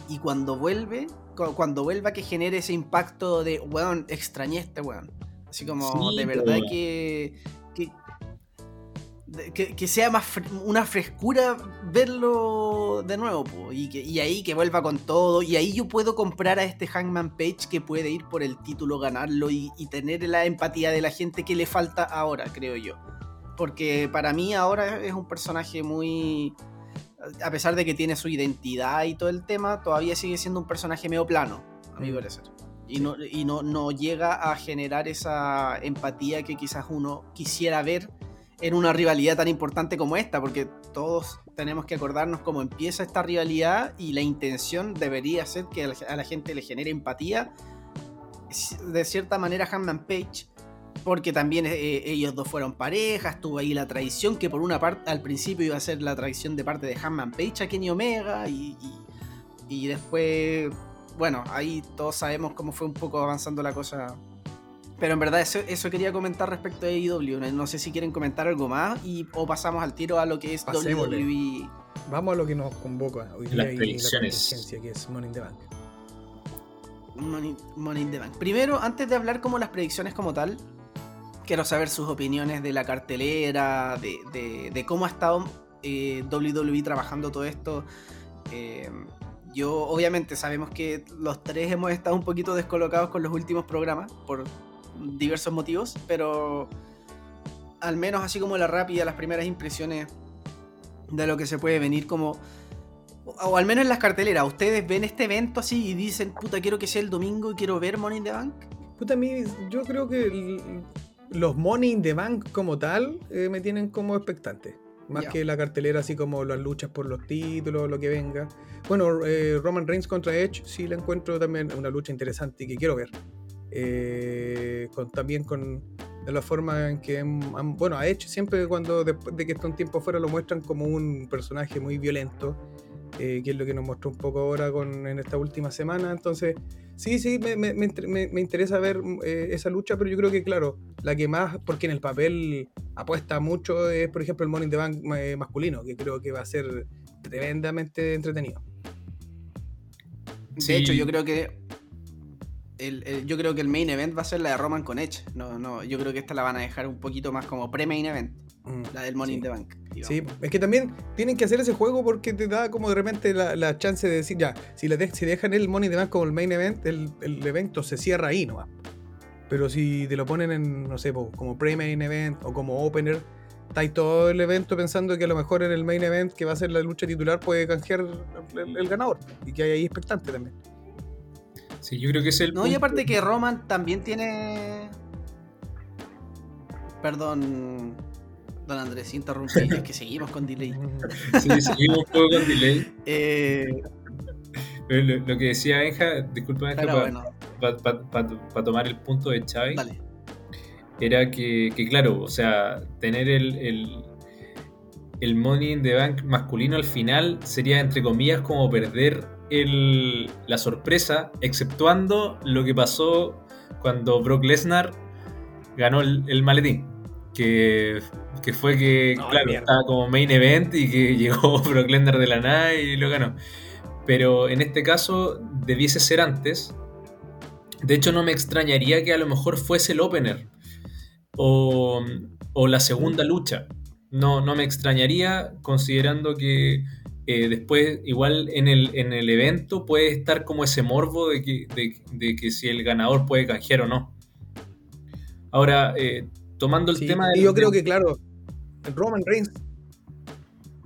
Y cuando vuelve, cu- cuando vuelva que genere ese impacto de, weón, extrañé a este weón. Así como, Sí, de verdad que, que, que, que sea más fre- una frescura verlo de nuevo, po, y, que, y ahí que vuelva con todo, y ahí yo puedo comprar a este Hangman Page que puede ir por el título, ganarlo y, y tener la empatía de la gente que le falta ahora, creo yo. Porque para mí ahora es un personaje muy... A pesar de que tiene su identidad y todo el tema, todavía sigue siendo un personaje medio plano, a mi Mm. parecer. Y, no, y no, no llega a generar esa empatía que quizás uno quisiera ver en una rivalidad tan importante como esta, porque todos tenemos que acordarnos cómo empieza esta rivalidad y la intención debería ser que a la, a la gente le genere empatía. De cierta manera, Hanman Page, porque también eh, ellos dos fueron parejas, estuvo ahí la traición, que por una parte al principio iba a ser la traición de parte de Hanman Page a Kenny Omega, y, y, y después, bueno, ahí todos sabemos cómo fue un poco avanzando la cosa pero en verdad eso, eso quería comentar respecto a AEW. No, sé si quieren comentar algo más y, o pasamos al tiro a lo que es Pasémosle. WWE. Vamos a lo que nos convoca hoy Las día y la predicciones. contingencia, que es Money in the Bank. Money, Money in the Bank. Primero, antes de hablar como las predicciones como tal, quiero saber sus opiniones de la cartelera, de, cómo ha estado eh, WWE trabajando todo esto. Eh, yo, obviamente, sabemos que los tres hemos estado un poquito descolocados con los últimos programas por diversos motivos, pero al menos así como la rápida, las primeras impresiones de lo que se puede venir como... O, al menos en las carteleras, ¿ustedes ven este evento así y dicen, puta, quiero que sea el domingo y quiero ver Money in the Bank? Puta, a mí, yo creo que los Money in the Bank como tal eh, me tienen como expectante. Más Ya. que la cartelera, así como las luchas por los títulos, lo que venga. Bueno, eh, Roman Reigns contra Edge, sí la encuentro también una lucha interesante y que quiero ver. Eh, con, también con de la forma en que, han- bueno, a Edge siempre cuando después de que está un tiempo fuera lo muestran como un personaje muy violento, eh, que es lo que nos mostró un poco ahora con, en esta última semana. Entonces, sí, sí, me, me- me me- interesa ver eh, esa lucha, pero yo creo que, claro, la que más, porque en el papel apuesta mucho es, por ejemplo, el in the Bank eh, masculino, que creo que va a ser tremendamente entretenido. De Sí. hecho, yo creo que el, el- yo creo que el main event va a ser la de Roman con Edge. No, no, yo creo que esta la van a dejar un poquito más como pre-main event, Mm. la del Money Sí. in the Bank. Digamos. Sí, es que también tienen que hacer ese juego porque te da como de repente la, la chance de decir, ya, si, le de- si dejan el Money Bank como el main event, el, el evento se cierra ahí nomás. Pero si te lo ponen en, no sé, como pre-main event o como opener, estáis todo el evento pensando que a lo mejor en el main event, que va a ser la lucha titular, puede canjear el, el ganador. Y que hay ahí expectante también. Sí, yo creo que es el. No, y aparte que Roman también tiene. Perdón, don Andrés, interrumpí, es que seguimos con delay. Sí, seguimos un poco con delay. Eh, lo, lo que decía Benja, disculpa Benja, para bueno, tomar el punto de dale. era que, que, claro, o sea, tener el, el, el Money in the Bank masculino al final sería, entre comillas, como perder el, la sorpresa, exceptuando lo que pasó cuando Brock Lesnar ganó el, el maletín. Que, que fue que, No, claro, mierda. estaba como main event y que llegó Brock Lesnar de la nada y lo ganó. Pero en este caso debiese ser antes. De hecho, no me extrañaría que a lo mejor fuese el opener o, o la segunda lucha. No, no me extrañaría considerando que eh, después igual en el, en el evento puede estar como ese morbo de que, de, de que si el ganador puede canjear o no. Ahora, eh, tomando el Sí, tema y del- yo creo que, claro, Roman Reigns.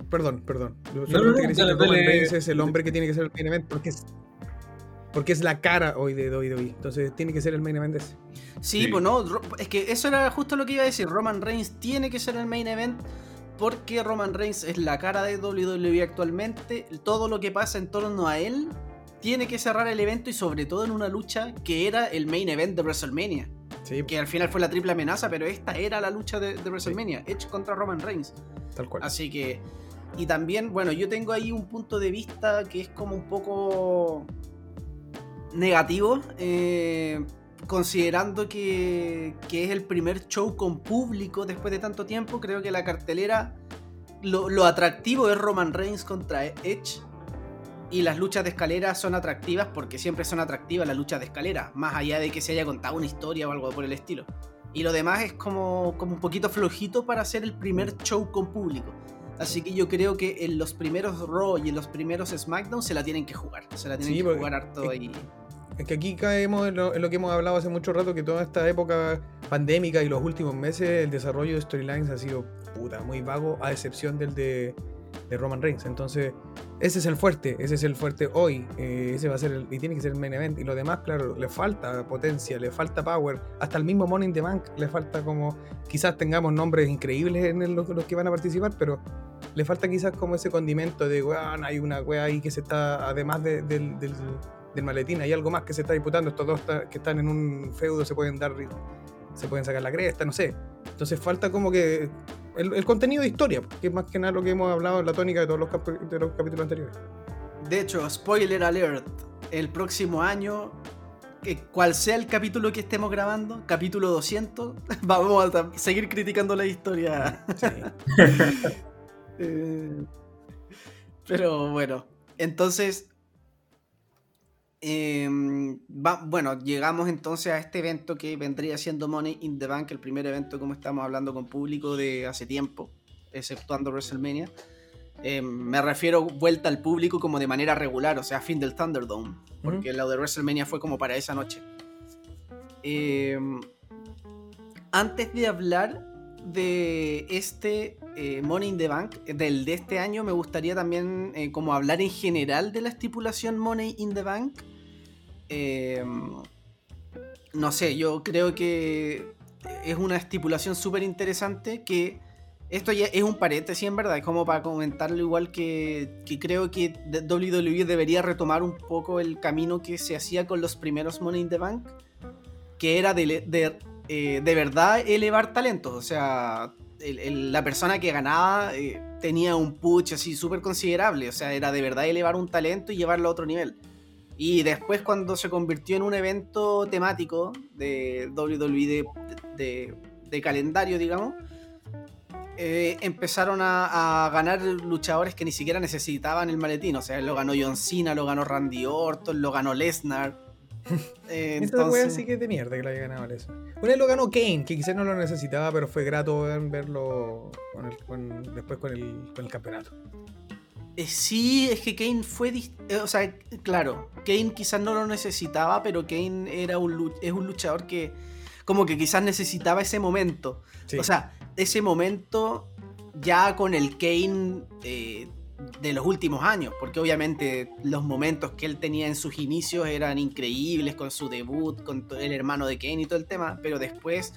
Perdón, perdón. Yo No, no, dale, Roman dale. Reigns es el hombre que tiene que ser el main event porque es, porque es la cara hoy de WWE. Entonces tiene que ser el main event ese. Sí, Sí. pues no, es que eso era justo lo que iba a decir. Roman Reigns tiene que ser el main event porque Roman Reigns es la cara de WWE actualmente. Todo lo que pasa en torno a él tiene que cerrar el evento y sobre todo en una lucha que era el main event de WrestleMania. Sí, Que al final fue la triple amenaza, pero esta era la lucha de, de WrestleMania. Edge contra Roman Reigns. tal cual. Así que. Y también, bueno, yo tengo ahí un punto de vista que es como un poco negativo, eh, considerando que, que es el primer show con público después de tanto tiempo. Creo que la cartelera, lo, lo atractivo es Roman Reigns contra Edge. Y las luchas de escalera son atractivas porque siempre son atractivas las luchas de escalera, más allá de que se haya contado una historia o algo por el estilo. Y lo demás es como, como un poquito flojito para hacer el primer show con público. Así que yo creo que en los primeros Raw y en los primeros SmackDown se la tienen que jugar. Se la tienen Sí, que porque- jugar harto ahí. Es que aquí caemos en lo, en lo que hemos hablado hace mucho rato, que toda esta época pandémica y los últimos meses, el desarrollo de storylines ha sido puta, muy vago, a excepción del de, de Roman Reigns. Entonces, ese es el fuerte, ese es el fuerte hoy. eh, ese va a ser el, y tiene que ser el main event. Y lo demás, claro, le falta potencia, le falta power. Hasta el mismo Money in the Bank le falta como. Quizás tengamos nombres increíbles en el- los, que van a participar, pero le falta quizás como ese condimento de, weón, hay una wea ahí que se está, además de- del, del, del maletín, hay algo más que se está disputando. Estos dos está- que están en un feudo se pueden dar, se pueden sacar la cresta, no sé. Entonces falta como que el, el contenido de historia, que es más que nada lo que hemos hablado en la tónica de todos los, cap- de los capítulos anteriores. De hecho, spoiler alert, el próximo año, que cual sea el capítulo que estemos grabando, capítulo 200, vamos a seguir criticando la historia. Sí. Eh, Pero bueno, entonces, em, va- bueno, llegamos entonces a este evento que vendría siendo Money in the Bank, el primer evento como estamos hablando con público de hace tiempo, exceptuando WrestleMania. Em, me refiero vuelta al público como de manera regular, o sea, fin del Thunderdome, porque lo de WrestleMania fue como para esa noche. Em, antes de hablar de este eh, Money in the Bank, del de este año, me gustaría también eh, como hablar en general de la estipulación Money in the Bank. Eh, no sé, yo creo que es una estipulación súper interesante que esto ya es un paréntesis en verdad, es como para comentarlo igual que, que creo que WWE debería retomar un poco el camino que se hacía con los primeros Money in the Bank, que era de eh, de verdad elevar talentos. O sea, la persona que ganaba eh, tenía un push así súper considerable. O sea, era de verdad elevar un talento y llevarlo a otro nivel. Y después cuando se convirtió en un evento temático de WWE de calendario, digamos, eh, empezaron a, a ganar luchadores que ni siquiera necesitaban el maletín. O sea, lo ganó John Cena, lo ganó Randy Orton, lo ganó Lesnar. Eh, Esta wea sí que es de mierda que la haya ganado eso. Una vez lo ganó Kane, que quizás no lo necesitaba, pero fue grato verlo con el- con- después con el, con el campeonato. Eh, sí, es que Kane fue. eh, o sea, claro, Kane quizás no lo necesitaba, pero Kane era un, es un luchador que. como que quizás necesitaba ese momento. Sí. O sea, ese momento ya con el Kane eh, de los últimos años, porque obviamente los momentos que él tenía en sus inicios eran increíbles con su debut, con el hermano de Kane y todo el tema, pero después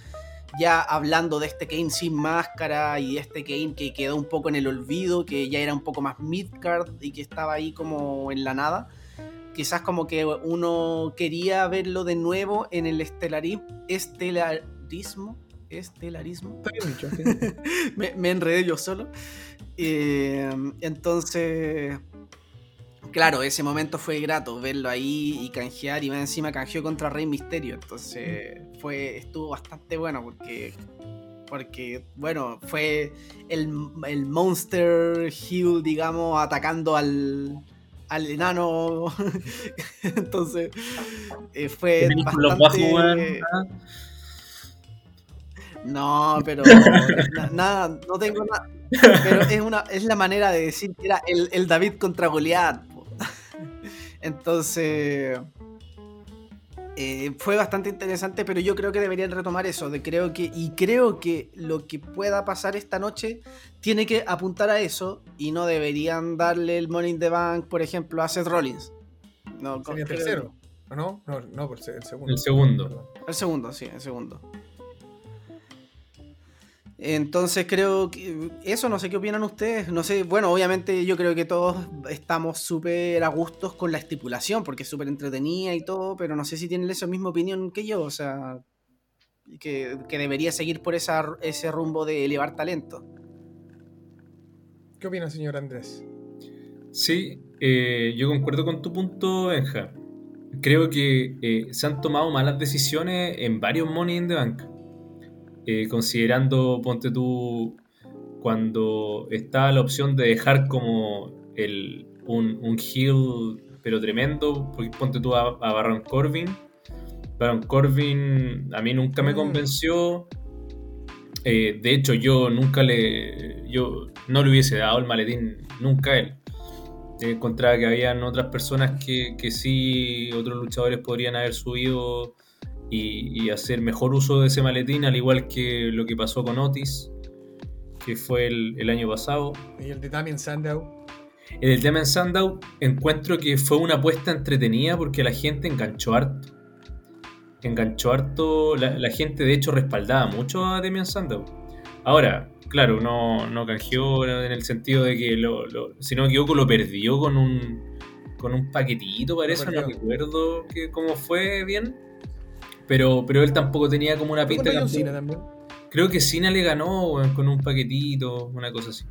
ya hablando de este Kane sin máscara y este Kane que quedó un poco en el olvido, que ya era un poco más midcard y que estaba ahí como en la nada. Quizás como que uno quería verlo de nuevo en el estelari- estelarismo. Estelarismo. Sí. me, me enredé yo solo. Eh, entonces, claro, ese momento fue grato verlo ahí y canjear. Y más encima canjeó contra Rey Misterio. Entonces, fue, estuvo bastante bueno porque. Porque, bueno, fue el, el Monster Hill, digamos, atacando al, al enano. Entonces, eh, fue bastante. No, pero na- nada, no tengo nada. Pero es una, es la manera de decir que era el, el David contra Goliat. Entonces eh, fue bastante interesante, pero yo creo que deberían retomar eso. De creo que, y creo que lo que pueda pasar esta noche tiene que apuntar a eso y no deberían darle el Money in the Bank, por ejemplo, a Seth Rollins. No, Sería creo- tercero. ¿O no? No, no, por el segundo. El segundo. El segundo, sí, el segundo. Entonces creo que eso, no sé qué opinan ustedes. No sé, bueno, obviamente yo creo que todos estamos súper a gustos con la estipulación, porque es súper entretenida y todo, pero no sé si tienen esa misma opinión que yo, o sea, que, que debería seguir por esa, ese rumbo de elevar talento. ¿Qué opina, señor Andrés? Sí, eh, yo concuerdo con tu punto, Benja. Creo que eh, se han tomado malas decisiones en varios Money in the Bank. Eh, considerando, ponte tú, cuando está la opción de dejar como el, un, un heel, pero tremendo, porque ponte tú a, a Baron Corbin. Baron Corbin a mí nunca me Mm. convenció. Eh, de hecho, yo nunca le. Yo no le hubiese dado el maletín nunca a él. Eh, encontraba que habían otras personas que, que sí, otros luchadores podrían haber subido y, y hacer mejor uso de ese maletín, al igual que lo que pasó con Otis, que fue el, el año pasado. Y el de Damien Sandow. En el tema en Sandow encuentro que fue una apuesta entretenida porque la gente enganchó harto. Enganchó harto, la, la gente de hecho respaldaba mucho a Demian Sandow. Ahora, claro, no, no canjeó en el sentido de que, lo, lo- si no me equivoco, lo perdió con un, con un paquetito, parece, no recuerdo que, cómo fue bien. Pero, pero él tampoco tenía como una. Cena también. Creo que Cena le ganó con un paquetito, una cosa así.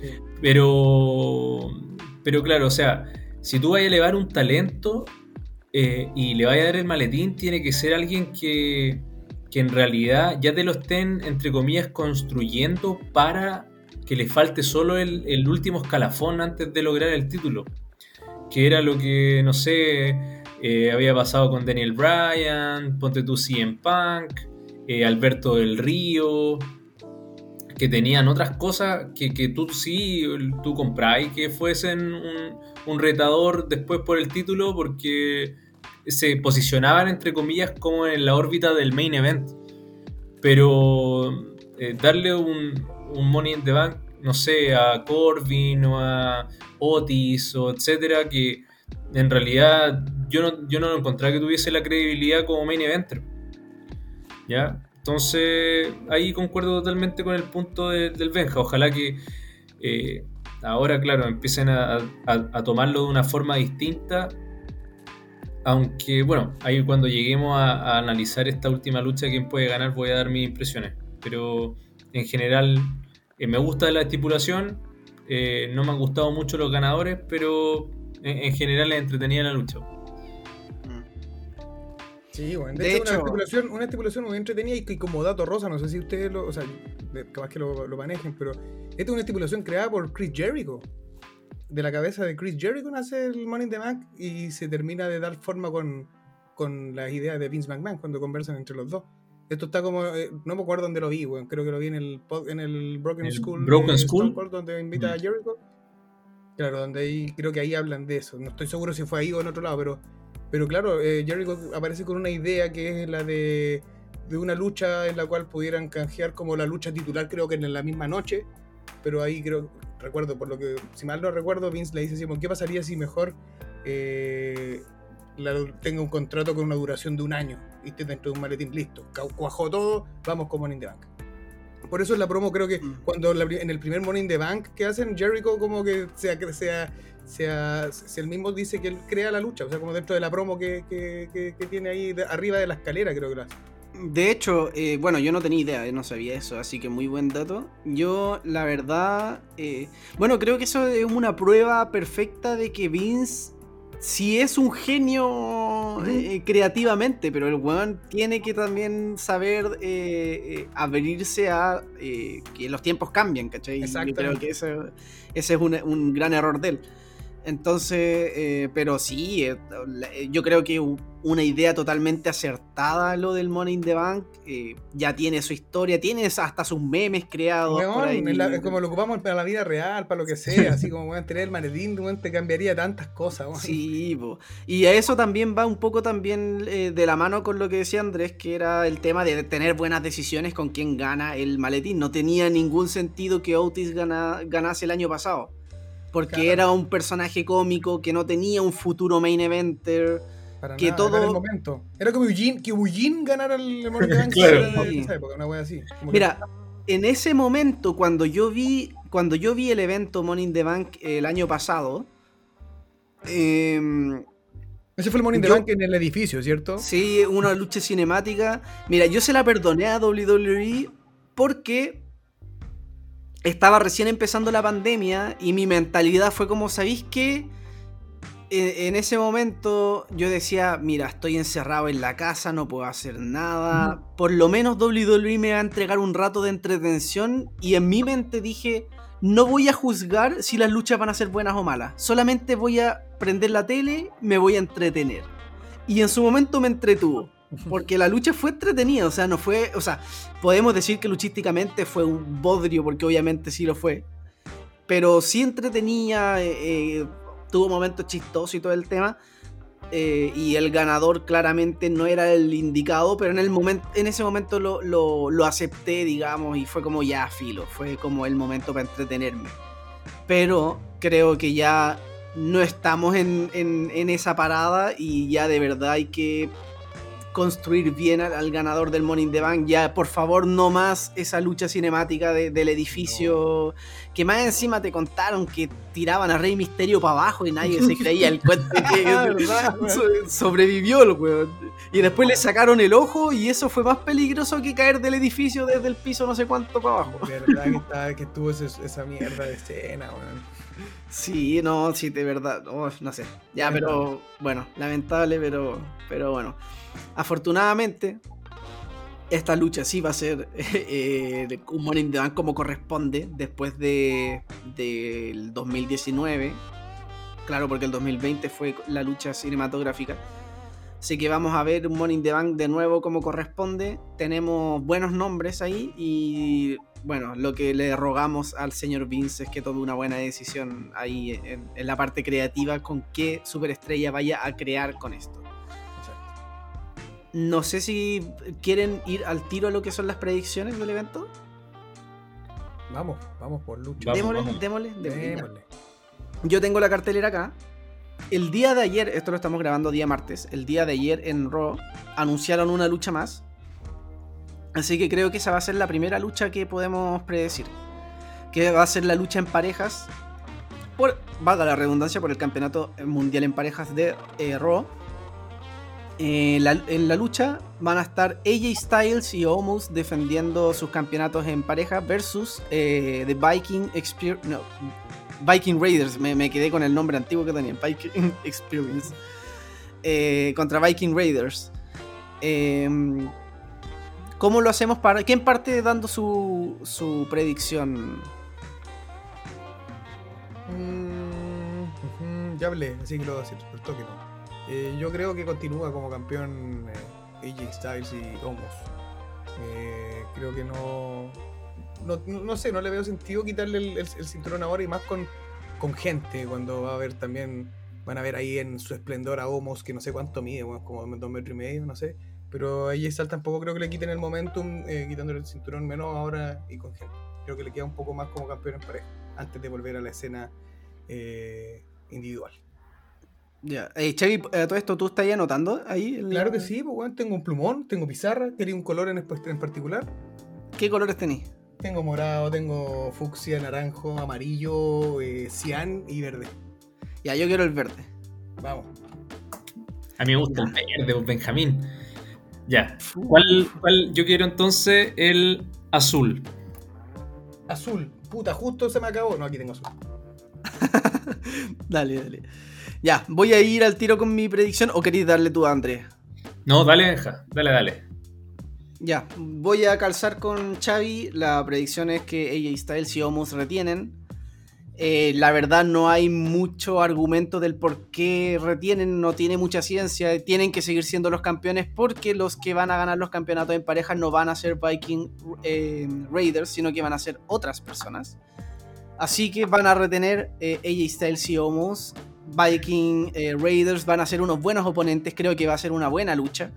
Sí. Pero, pero claro, o sea, si tú vas a elevar un talento eh, y le vas a dar el maletín, tiene que ser alguien que, que en realidad ya te lo estén, entre comillas, construyendo para que le falte solo el, el último escalafón antes de lograr el título. Que era lo que, no sé, eh, había pasado con Daniel Bryan, ponte tú CM Punk, eh, Alberto del Río, que tenían otras cosas que, que tú sí, tú compráis que fuesen un, retador después por el título porque se posicionaban entre comillas como en la órbita del main event. Pero eh, darle un, un Money in the Bank, no sé, a Corbin o a Otis o etcétera, que en realidad yo no, yo no encontraba que tuviese la credibilidad como main eventer. ¿Ya? Entonces, ahí concuerdo totalmente con el punto de- del Benja. Ojalá que eh, ahora, claro, empiecen a, a- tomarlo de una forma distinta. Aunque, bueno, ahí cuando lleguemos a, analizar esta última lucha, quién puede ganar, voy a dar mis impresiones. Pero en general, eh, me gusta la estipulación. eh, no me han gustado mucho los ganadores, pero en, en general es entretenida la lucha. Sí, bueno, de, De hecho, una estipulación, una estipulación muy entretenida y, que como dato rosa, no sé si ustedes lo, o sea, capaz que lo, lo manejen, pero esta es una estipulación creada por Chris Jericho. De la cabeza de Chris Jericho nace el Money in the Bank y se termina de dar forma con, con las ideas de Vince McMahon cuando conversan entre los dos. Esto está como, eh, no me acuerdo dónde lo vi, weón, creo que lo vi en el, en el Broken ¿El School. Broken de School? Donde invita a Mm. Jericho. Claro, donde ahí, creo que ahí hablan de eso. No estoy seguro si fue ahí o en otro lado, pero pero claro, eh, Jericho aparece con una idea que es la de de una lucha en la cual pudieran canjear como la lucha titular, creo que en la misma noche. Pero ahí creo, recuerdo, por lo que, si mal no recuerdo, Vince le dice así, como, ¿qué pasaría si mejor eh, tenga un contrato con una duración de un año y esté dentro de un maletín listo? Cuajó todo, vamos in the Bank. Por eso en la promo creo que Mm. cuando la en el primer in the Bank que hacen, Jericho como que sea, sea, sea, si él mismo dice que él crea la lucha, o sea, como dentro de la promo que, que- que- que tiene ahí de- arriba de la escalera creo que lo hace. De hecho, eh, bueno, yo no tenía idea, eh, no sabía eso, así que muy buen dato. Yo, la verdad, eh, bueno, creo que eso es una prueba perfecta de que Vince sí es un genio eh, creativamente, pero el weón tiene que también saber eh, eh, abrirse a eh, que los tiempos cambian, ¿cachai? Yo creo que ese, ese es un, un gran error de él. Entonces, eh, pero sí, eh, eh, yo creo que una idea totalmente acertada lo del Money in the Bank. eh, ya tiene su historia, tiene hasta sus memes creados. por ahí. la- como lo ocupamos para la vida real, para lo que sea, así como weón, tener el maletín, weón, te cambiaría tantas cosas, weón. Sí, po. y a eso también va un poco también eh, de la mano con lo que decía Andrés, que era el tema de tener buenas decisiones con quién gana el maletín. No tenía ningún sentido que Otis gana- ganase el año pasado, porque Claro. era un personaje cómico que no tenía un futuro main eventer. Para que nada, todo- era el momento. Era como Eugene, que Eugene ganara el Bank Claro. en esa época, una wea así. Como que- Mira, en ese momento, cuando yo vi, cuando yo vi el evento Money in the Bank el año pasado, em, ese fue el Money in the yo- Bank en el edificio, ¿cierto? Sí, una lucha cinemática. Mira, yo se la perdoné a WWE porque estaba recién empezando la pandemia y mi mentalidad fue como, ¿sabéis qué? En, en ese momento yo decía, mira, estoy encerrado en la casa, no puedo hacer nada. Por lo menos WWE me va a entregar un rato de entretención y en mi mente dije, no voy a juzgar si las luchas van a ser buenas o malas. Solamente voy a prender la tele, me voy a entretener. Y en su momento me entretuvo. Porque la lucha fue entretenida, o sea, no fue. O sea, podemos decir que luchísticamente fue un bodrio, porque obviamente sí lo fue. Pero sí entretenía, eh, eh, tuvo momentos chistosos y todo el tema. eh, y el ganador claramente no era el indicado, pero en, el momento, en ese momento lo, lo- acepté, digamos, y fue como ya filo, fue como el momento para entretenerme. Pero creo que ya no estamos en, en- en esa parada y ya de verdad hay que construir bien al, al ganador del Money in the Bank. Ya, por favor, no más esa lucha cinemática de- del edificio. Que más encima te contaron que tiraban a Rey Misterio para abajo y nadie se creía el cuento que ¿verdad, weón? so- sobrevivió el weón. Y después le sacaron el ojo y eso fue más peligroso que caer del edificio desde el piso no sé cuánto para abajo. verdad que, ese- esa mierda de escena, weón. Sí, no, sí, de verdad. oh, no sé. Ya, pero bueno, lamentable, pero, pero bueno. Afortunadamente, esta lucha sí va a ser eh, de- un Money in the Bank como corresponde después de del 2019. Claro, porque el 2020 fue la lucha cinematográfica. Así que vamos a ver un Money the Bank de nuevo como corresponde. Tenemos buenos nombres ahí y bueno, lo que le rogamos al señor Vince es que tome una buena decisión ahí en la parte creativa con qué superestrella vaya a crear con esto. No sé si quieren ir al tiro a lo que son las predicciones del evento. Vamos, vamos por lucha. Vamos, démosle, vamos. démosle, démosle. Yo tengo la cartelera acá. El día de ayer, esto lo estamos grabando día martes, el día de ayer en Raw anunciaron una lucha más. Así que creo que esa va a ser la primera lucha que podemos predecir. Que va a ser la lucha en parejas. Por, valga la redundancia, por el campeonato mundial en parejas de eh, Raw. En la lucha van a estar AJ Styles y Omos defendiendo sus campeonatos en pareja versus eh, The Viking Experience. No, Viking Raiders, me, quedé con el nombre antiguo que tenían, Viking Experience. Eh, contra Viking Raiders. Eh, ¿Cómo lo hacemos para.? ¿Quién parte dando su, su predicción? Mm, ya hablé, así que lo voy a decir, por toque no. Eh, yo creo que continúa como campeón eh, AJ Styles y Omos. Eh, creo que no, no. no sé, no le veo sentido quitarle el, cinturón ahora y más con, con gente, cuando va a haber también. Van a ver ahí en su esplendor a Omos, que no sé cuánto mide, bueno, como dos metros y medio, no sé. Pero a AJ Styles tampoco creo que le quiten el momentum, eh, quitándole el cinturón menos ahora y con gente. Creo que le queda un poco más como campeón en pareja, antes de volver a la escena eh, individual. Ya. Eh, Chavi, a todo esto, ¿tú estás ahí anotando ahí? el- Claro que sí, pues bueno, tengo un plumón, tengo pizarra, quería un color en, en particular. ¿Qué colores tenés? Tengo morado, tengo fucsia, naranjo, amarillo, eh, cian y verde. Ya, yo quiero el verde. Vamos. A mí me gusta el verde, pues, Benjamín. Ya. ¿Cuál, cuál? Yo quiero entonces el azul. Azul. Puta, justo se me acabó. No, aquí tengo azul. Dale, dale. Ya, voy a ir al tiro con mi predicción o queréis darle tú a Andrés. No, dale. Dale, dale. Ya, voy a calzar con Xavi. La predicción es que AJ Styles y Omos retienen. Eh, la verdad no hay mucho argumento del por qué retienen, no tiene mucha ciencia. Tienen que seguir siendo los campeones porque los que van a ganar los campeonatos en pareja no van a ser Viking eh, Raiders, sino que van a ser otras personas. Así que van a retener eh, AJ Styles y Omos. Viking eh, Raiders van a ser unos buenos oponentes, creo que va a ser una buena lucha.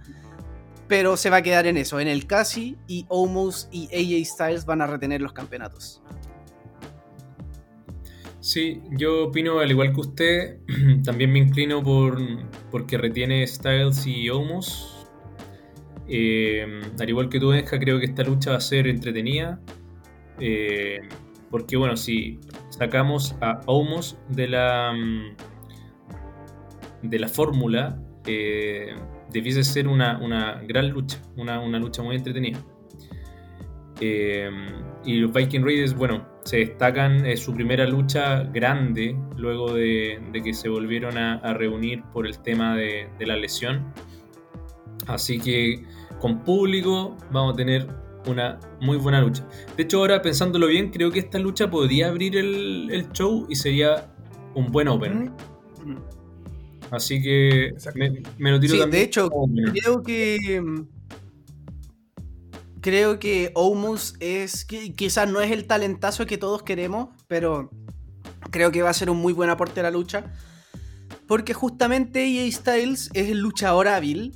Pero se va a quedar en eso, en el casi y Omos y AJ Styles van a retener los campeonatos. Sí, yo opino al igual que usted. También me inclino por porque retiene Styles y Omos. Eh, al igual que tú, Benja, creo que esta lucha va a ser entretenida. Eh, porque, bueno, si sacamos a Omos de la mm, de la fórmula, eh, debiese ser una, una gran lucha, una, una lucha muy entretenida. Eh, y los Viking Raiders, bueno, se destacan es su primera lucha grande luego de, de que se volvieron a, reunir por el tema de, de la lesión. Así que con público vamos a tener una muy buena lucha. De hecho, ahora pensándolo bien, creo que esta lucha podría abrir el, el show y sería un buen opener. Así que me, me lo tiro Sí, también de hecho, opener. creo que. mm, Creo que Omos es. que- Quizás no es el talentazo que todos queremos, pero creo que va a ser un muy buen aporte a la lucha. Porque justamente AJ Styles es el luchador hábil,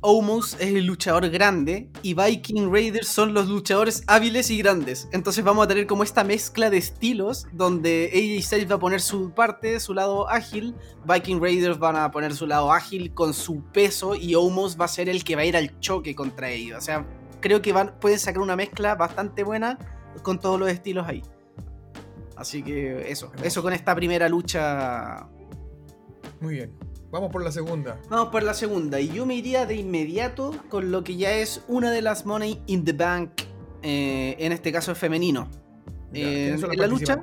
Omos es el luchador grande y Viking Raiders son los luchadores hábiles y grandes. Entonces vamos a tener como esta mezcla de estilos donde AJ Styles va a poner su parte, su lado ágil, Viking Raiders van a poner su lado ágil con su peso y Omos va a ser el que va a ir al choque contra ellos. O sea, creo que van, pueden sacar una mezcla bastante buena con todos los estilos ahí. Así que eso, eso con esta primera lucha. Muy bien. Vamos por la segunda. Vamos por la segunda. Y yo me iría de inmediato con lo que ya es una de las Money in the Bank. eh, en este caso es femenino. Ya, Eh, ¿quiénes son en la lucha,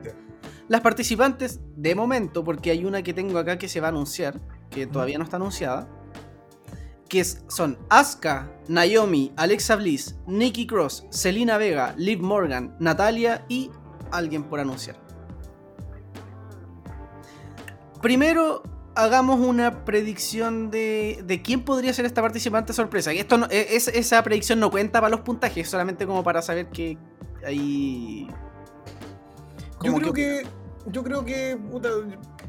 las participantes, de momento, porque hay una que tengo acá que se va a anunciar, que todavía no está anunciada, que es- son Asuka, Naomi, Alexa Bliss, Nikki Cross, Selena Vega, Liv Morgan, Natalia y alguien por anunciar. Primero, hagamos una predicción de, de quién podría ser esta participante sorpresa. Que esto no- e- es- esa predicción no cuenta para los puntajes, solamente como para saber que hay... Yo creo que. Yo creo que. puta,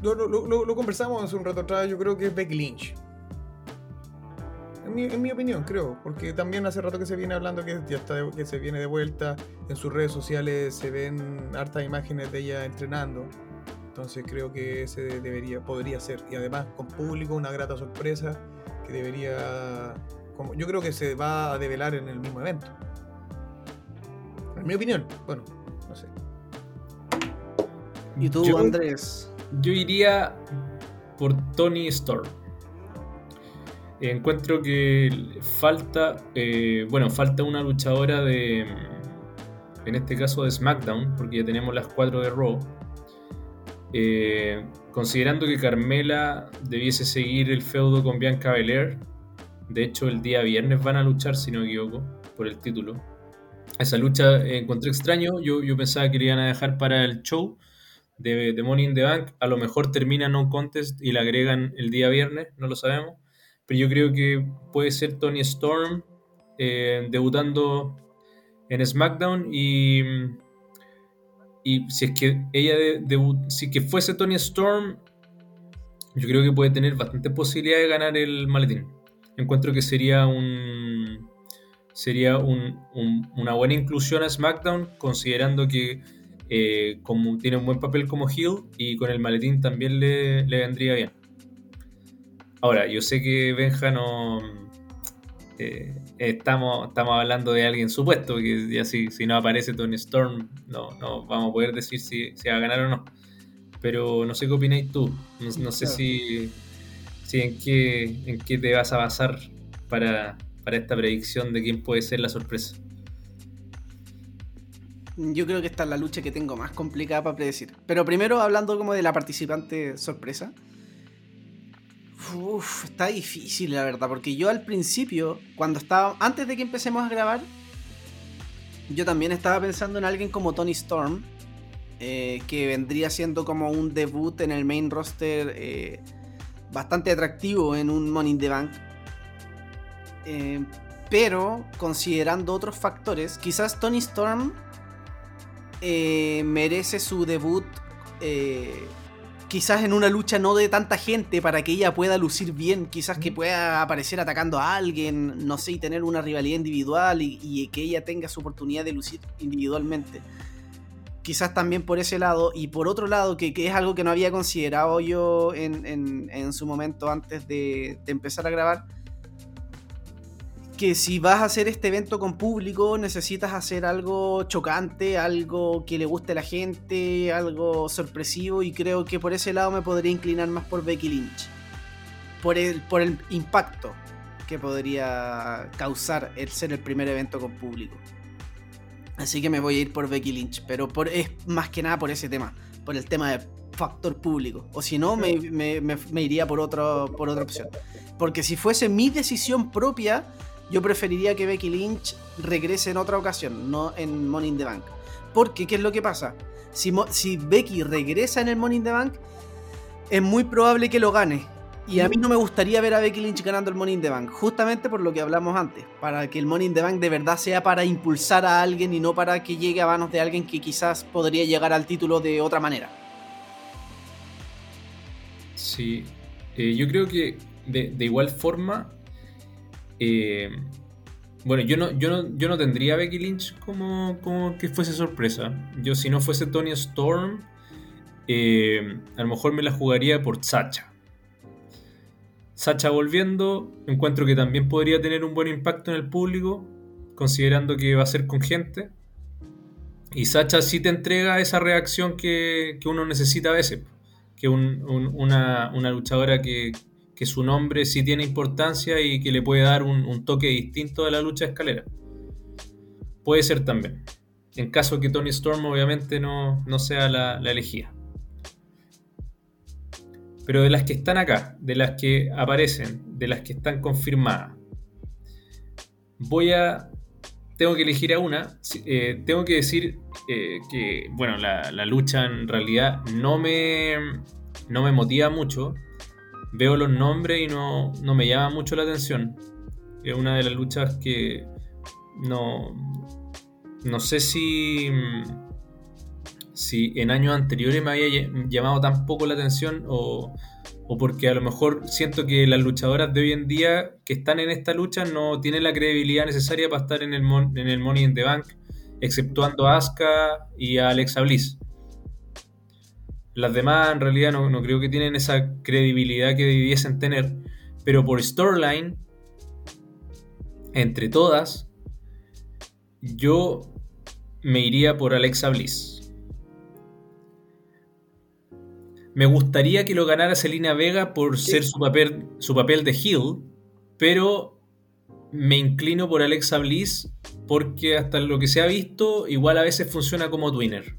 lo, lo- lo- lo conversamos hace un rato atrás. Yo creo que es Becky Lynch. En mi, en mi opinión, creo. Porque también hace rato que se viene hablando que ya está de- que se viene de vuelta. En sus redes sociales se ven hartas imágenes de ella entrenando. Entonces creo que ese debería, podría ser. Y además con público, una grata sorpresa. Que debería. Como, yo creo que se va a develar en el mismo evento. En mi opinión. Bueno, no sé. ¿Y tú, Yo- Andrés? Yo iría por Tony Storm. Encuentro que falta, eh, bueno, falta una luchadora de, en este caso de SmackDown, porque ya tenemos las cuatro de Raw. Eh, considerando que Carmela debiese seguir el feudo con Bianca Belair, de hecho el día viernes van a luchar, si no me equivoco, por el título. Esa lucha encontré extraño, yo, yo pensaba que le iban a dejar para el show, de, de Money in the Bank. A lo mejor termina No Contest y la agregan el día viernes, no lo sabemos. Pero yo creo que puede ser Tony Storm eh, debutando en SmackDown y, y si es que ella si que fuese Tony Storm, yo creo que puede tener bastante posibilidad de ganar el maletín. encuentro que sería un sería un- un- una buena inclusión a SmackDown, considerando que eh, como tiene un buen papel como heel y con el maletín también le, le vendría bien. Ahora, yo sé que Benja no. eh, estamos, estamos hablando de alguien supuesto, que ya si, si no aparece Tony Storm, no, no vamos a poder decir si, si va a ganar o no. Pero no sé qué opináis tú. No, no sé si, si en, qué, en qué te vas a basar para, para esta predicción de quién puede ser la sorpresa. Yo creo que esta es la lucha que tengo más complicada para predecir. Pero primero, hablando como de la participante sorpresa. Está difícil la verdad, porque yo al principio, cuando estaba, antes de que empecemos a grabar, yo también estaba pensando en alguien como Tony Storm, eh, que vendría siendo como un debut en el main roster eh, bastante atractivo en un Money in the Bank. Eh, pero considerando otros factores, quizás Tony Storm merece su debut quizás en una lucha no de tanta gente para que ella pueda lucir bien, quizás que pueda aparecer atacando a alguien, no sé, y tener una rivalidad individual y, y que ella tenga su oportunidad de lucir individualmente. Quizás también por ese lado, y por otro lado, que, que es algo que no había considerado yo en, en- en su momento antes de, de empezar a grabar, que si vas a hacer este evento con público necesitas hacer algo chocante, algo que le guste a la gente, algo sorpresivo y creo que por ese lado me podría inclinar más por Becky Lynch. Por el, por el impacto que podría causar el ser el primer evento con público. Así que me voy a ir por Becky Lynch, pero por, es más que nada por ese tema, por el tema de factor público. O si no, me, me- me- me iría por, otro, por otra opción. Porque si fuese mi decisión propia, yo preferiría que Becky Lynch regrese en otra ocasión, no en Money in the Bank. Porque, ¿qué es lo que pasa? Si, Becky regresa en el Money in the Bank, es muy probable que lo gane. Y a mí no me gustaría ver a Becky Lynch ganando el Money in the Bank, justamente por lo que hablamos antes, para que el Money in the Bank de verdad sea para impulsar a alguien y no para que llegue a manos de alguien que quizás podría llegar al título de otra manera. Sí, eh, yo creo que de igual forma, eh, bueno, yo no, yo, no, yo no tendría a Becky Lynch como, como que fuese sorpresa. Yo si no fuese Tony Storm, eh, a lo mejor me la jugaría por Sacha. Sacha volviendo, encuentro que también podría tener un buen impacto en el público, considerando que va a ser con gente. Y Sacha sí te entrega esa reacción que, que uno necesita a veces que un- un- una, una luchadora que, que su nombre sí tiene importancia y que le puede dar un, un toque distinto a la lucha de escalera. Puede ser también. En caso que Tony Storm obviamente no, no sea la, la elegida. Pero de las que están acá, de las que aparecen, de las que están confirmadas, voy a... Tengo que elegir a una. Eh, tengo que decir eh, que, bueno, la, la lucha en realidad no me, no me motiva mucho. Veo los nombres y no, no me llama mucho la atención. Es una de las luchas que no, no sé si, si en años anteriores me había ll- llamado tan poco la atención o, o porque a lo mejor siento que las luchadoras de hoy en día que están en esta lucha no tienen la credibilidad necesaria para estar en el, mon- en el Money in the Bank, exceptuando a Asuka y a Alexa Bliss. Las demás en realidad no, no creo que tienen esa credibilidad que debiesen tener, pero por storyline, entre todas, yo me iría por Alexa Bliss. Me gustaría que lo ganara Selena Vega por ser su papel, su papel de heel, pero me inclino por Alexa Bliss porque hasta lo que se ha visto, igual a veces funciona como twinner.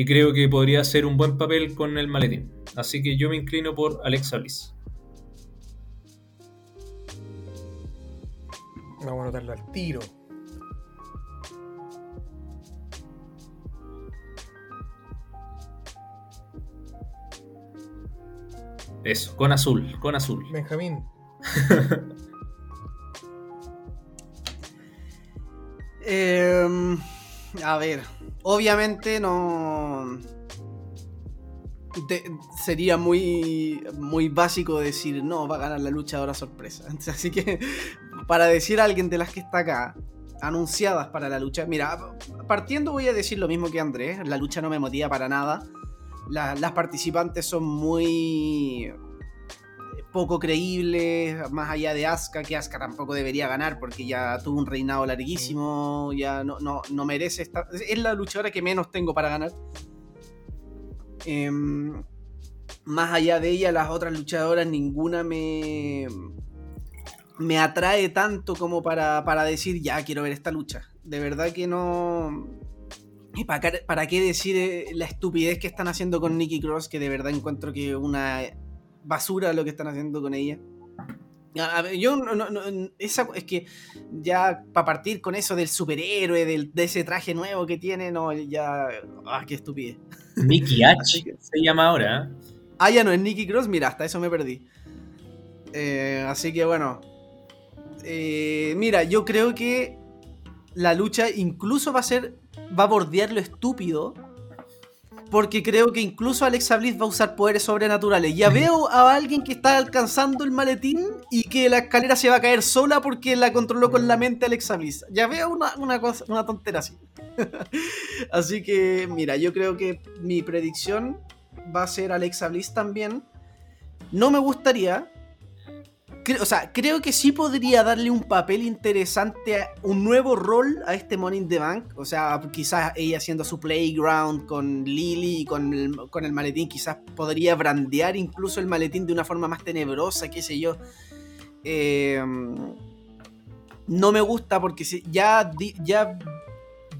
Y creo que podría ser un buen papel con el maletín. Así que yo me inclino por Alexa Bliss. Vamos a anotarlo al tiro. Eso, con azul, con azul. Benjamín. Em, a ver, obviamente no. sería muy, muy básico decir, no, va a ganar la luchadora sorpresa. Así que, para decir a alguien de las que está acá, anunciadas para la lucha, mira, partiendo voy a decir lo mismo que Andrés, la lucha no me motiva para nada. La- las participantes son muy poco creíbles, más allá de Asuka, que Asuka tampoco debería ganar porque ya tuvo un reinado larguísimo, ya no, no, no merece estar... Es la luchadora que menos tengo para ganar. Em, más allá de ella, las otras luchadoras, ninguna me, me atrae tanto como para, para decir, ya quiero ver esta lucha. De verdad que no... ¿Y para, qué- para qué decir eh, la estupidez que están haciendo con Nikki Cross? Que de verdad encuentro que una basura lo que están haciendo con ella. Yo no, no- no- esa, es que ya para partir con eso del superhéroe, del, de ese traje nuevo que tiene, no, ya. Ah, qué estupidez. Así H que- se llama ahora. ¿eh? Ah, ya no es Nikki Cross, mira, hasta eso me perdí. Eh, así que bueno. Eh, mira, yo creo que la lucha incluso va a ser. va a bordear lo estúpido. Porque creo que incluso Alexa Bliss va a usar poderes sobrenaturales. Ya veo a alguien que está alcanzando el maletín y que la escalera se va a caer sola porque la controló con la mente Alexa Bliss. Ya veo una, una cosa, una tontera así. así que, mira, yo creo que mi predicción va a ser Alexa Bliss también. No me gustaría. O sea, creo que sí podría darle un papel interesante, un nuevo rol a este Money in the Bank. O sea, quizás ella haciendo su playground con Lily y con el, con el maletín, quizás podría brandear incluso el maletín de una forma más tenebrosa, qué sé yo. Eh, no me gusta porque ya, ya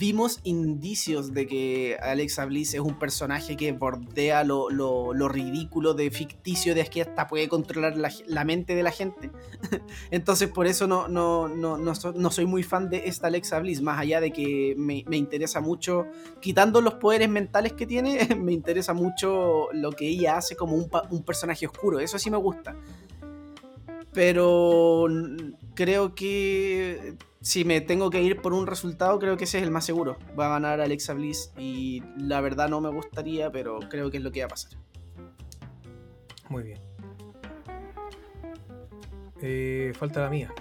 vimos indicios de que Alexa Bliss es un personaje que bordea lo, lo- lo ridículo de ficticio de que hasta puede controlar la, la mente de la gente. Entonces por eso no, no, no, no, no soy muy fan de esta Alexa Bliss, más allá de que me, me interesa mucho, quitando los poderes mentales que tiene, me interesa mucho lo que ella hace como un, un personaje oscuro, eso sí me gusta. Pero creo que si me tengo que ir por un resultado, creo que ese es el más seguro. Va a ganar Alexa Bliss y la verdad no me gustaría, pero creo que es lo que va a pasar. Muy bien. Eh, falta la mía.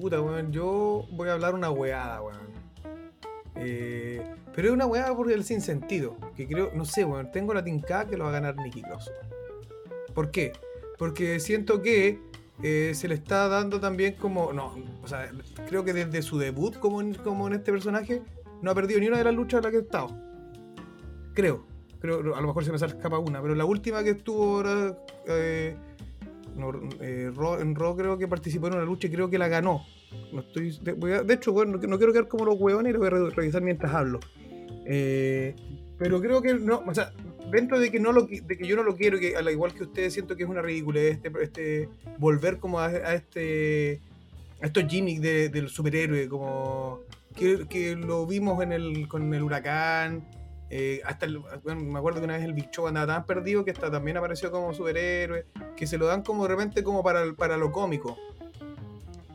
Puta, weón, yo voy a hablar una weada, weón. Eh, pero es una weada por el sinsentido. Que creo, no sé, weón, tengo la tinca que lo va a ganar Nicky Cross. ¿Por qué? Porque siento que eh, se le está dando también como. No, o sea, creo que desde su debut como en, como en este personaje no ha perdido ni una de las luchas en las que ha estado. Creo. Creo, a lo mejor se me escapa una, pero la última que estuvo ahora. eh, no, eh, Raw- en Raw creo que participó en una lucha y creo que la ganó. No estoy, de, voy a- de hecho, bueno, no, quiero quedar como los huevones y lo voy a re- revisar mientras hablo. Eh, pero creo que no, o sea, dentro de que no lo de que yo no lo quiero, que al igual que ustedes siento que es una ridiculez este, este volver como a, este a estos gimmicks de- del superhéroe, como que, que lo vimos en el, con el huracán. eh, hasta el- bueno, me acuerdo que una vez el Big Show andaba tan perdido que hasta también apareció como superhéroe que se lo dan como de repente como para, para lo cómico.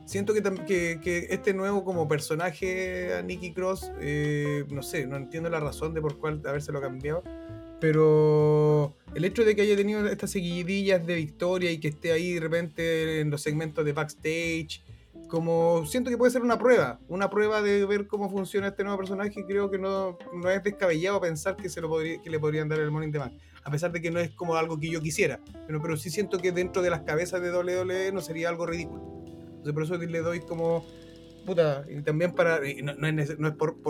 Siento que, que, que este nuevo como personaje a Nicky Cross, eh, no sé, no entiendo la razón de por cuál habérselo cambiado, pero el hecho de que haya tenido estas seguidillas de victoria y que esté ahí de repente en los segmentos de backstage, como siento que puede ser una prueba, una prueba de ver cómo funciona este nuevo personaje, creo que no, no es descabellado pensar que, se lo podría, que le podrían dar el Morning Bank a pesar de que no es como algo que yo quisiera. Pero, pero sí siento que dentro de las cabezas de WWE no sería algo ridículo. Entonces por eso le doy como... Puta, y también para... no, es, por-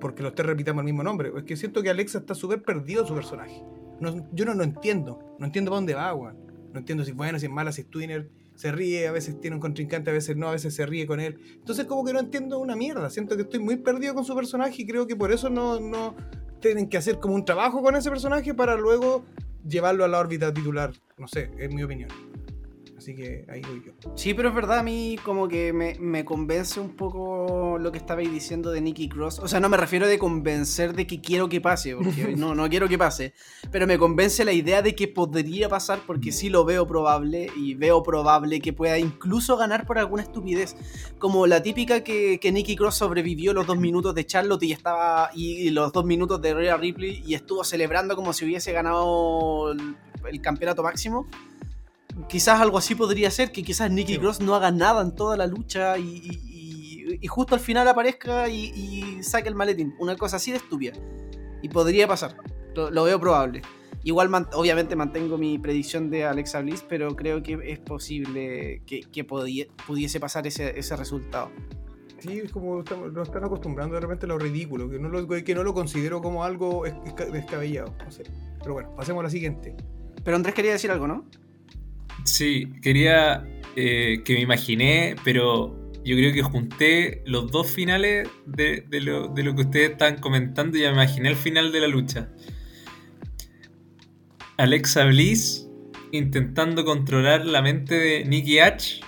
porque los tres repitamos el mismo nombre. Es que siento que Alexa está súper perdido su personaje. No- yo no lo entiendo. No entiendo para dónde va, weón. No entiendo si es bueno, si es mala, si es twinner. Se ríe, a veces tiene un contrincante, a veces no, a veces se ríe con él. Entonces como que no entiendo una mierda. Siento que estoy muy perdido con su personaje y creo que por eso no, no tienen que hacer como un trabajo con ese personaje para luego llevarlo a la órbita titular. No sé, es mi opinión. Así que ahí voy yo. Sí, pero es verdad, a mí como que me, me convence un poco lo que estabais diciendo de Nicky Cross. O sea, no me refiero de convencer de que quiero que pase, porque no, no quiero que pase. Pero me convence la idea de que podría pasar porque sí lo veo probable y veo probable que pueda incluso ganar por alguna estupidez. Como la típica que, que Nicky Cross sobrevivió los dos minutos de Charlotte y estaba y, y los dos minutos de Rhea Ripley y estuvo celebrando como si hubiese ganado el, el campeonato máximo quizás algo así podría ser, que quizás Nicky Sí. Cross no haga nada en toda la lucha y, y- justo al final aparezca y, y saque el maletín. Una cosa así de estúpida. Y podría pasar. Lo, lo veo probable. Igual, man- obviamente, mantengo mi predicción de Alexa Bliss, pero creo que es posible que, pudiese pasar ese, ese resultado. Sí, es como estamos- nos están acostumbrando de repente a lo ridículo, que no lo, que no lo considero como algo es- esca- descabellado. No sé. Pero bueno, pasemos a la siguiente. Pero Andrés quería decir algo, ¿no? Sí, quería eh, que me imaginé, pero yo creo que junté los dos finales de, lo, que ustedes estaban comentando y ya me imaginé el final de la lucha. Alexa Bliss intentando controlar la mente de Nikki H.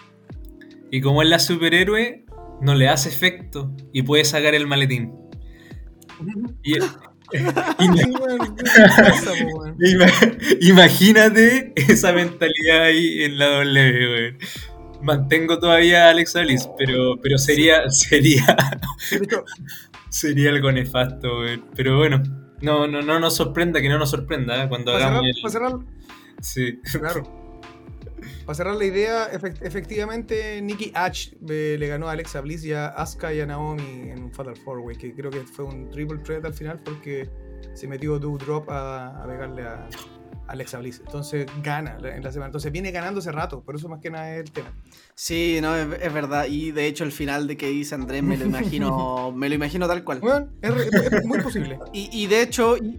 Y como es la superhéroe, no le hace efecto y puede sacar el maletín. Imagínate esa mentalidad ahí en la W. Mantengo todavía a Alexa Bliss, pero, pero sería, sería, sería algo nefasto. Pero bueno, no, no, no nos sorprenda que no nos sorprenda ¿eh? cuando hagamos cerrar, el- Sí. claro. Para cerrar la idea, efect- efectivamente, Nikki H eh, le ganó a Alexa Bliss y a Asuka y a Naomi en un Fatal Four Way, que creo que fue un triple threat al final porque se metió Drop a, a pegarle a Alexa Bliss. Entonces gana en la semana. Entonces viene ganando hace rato, por eso más que nada es el tema. Sí, no, es, es verdad. Y de hecho el final de que dice Andrés me lo imagino, me lo imagino tal cual. Bueno, es, re- es- es muy posible. Y, y de hecho, y,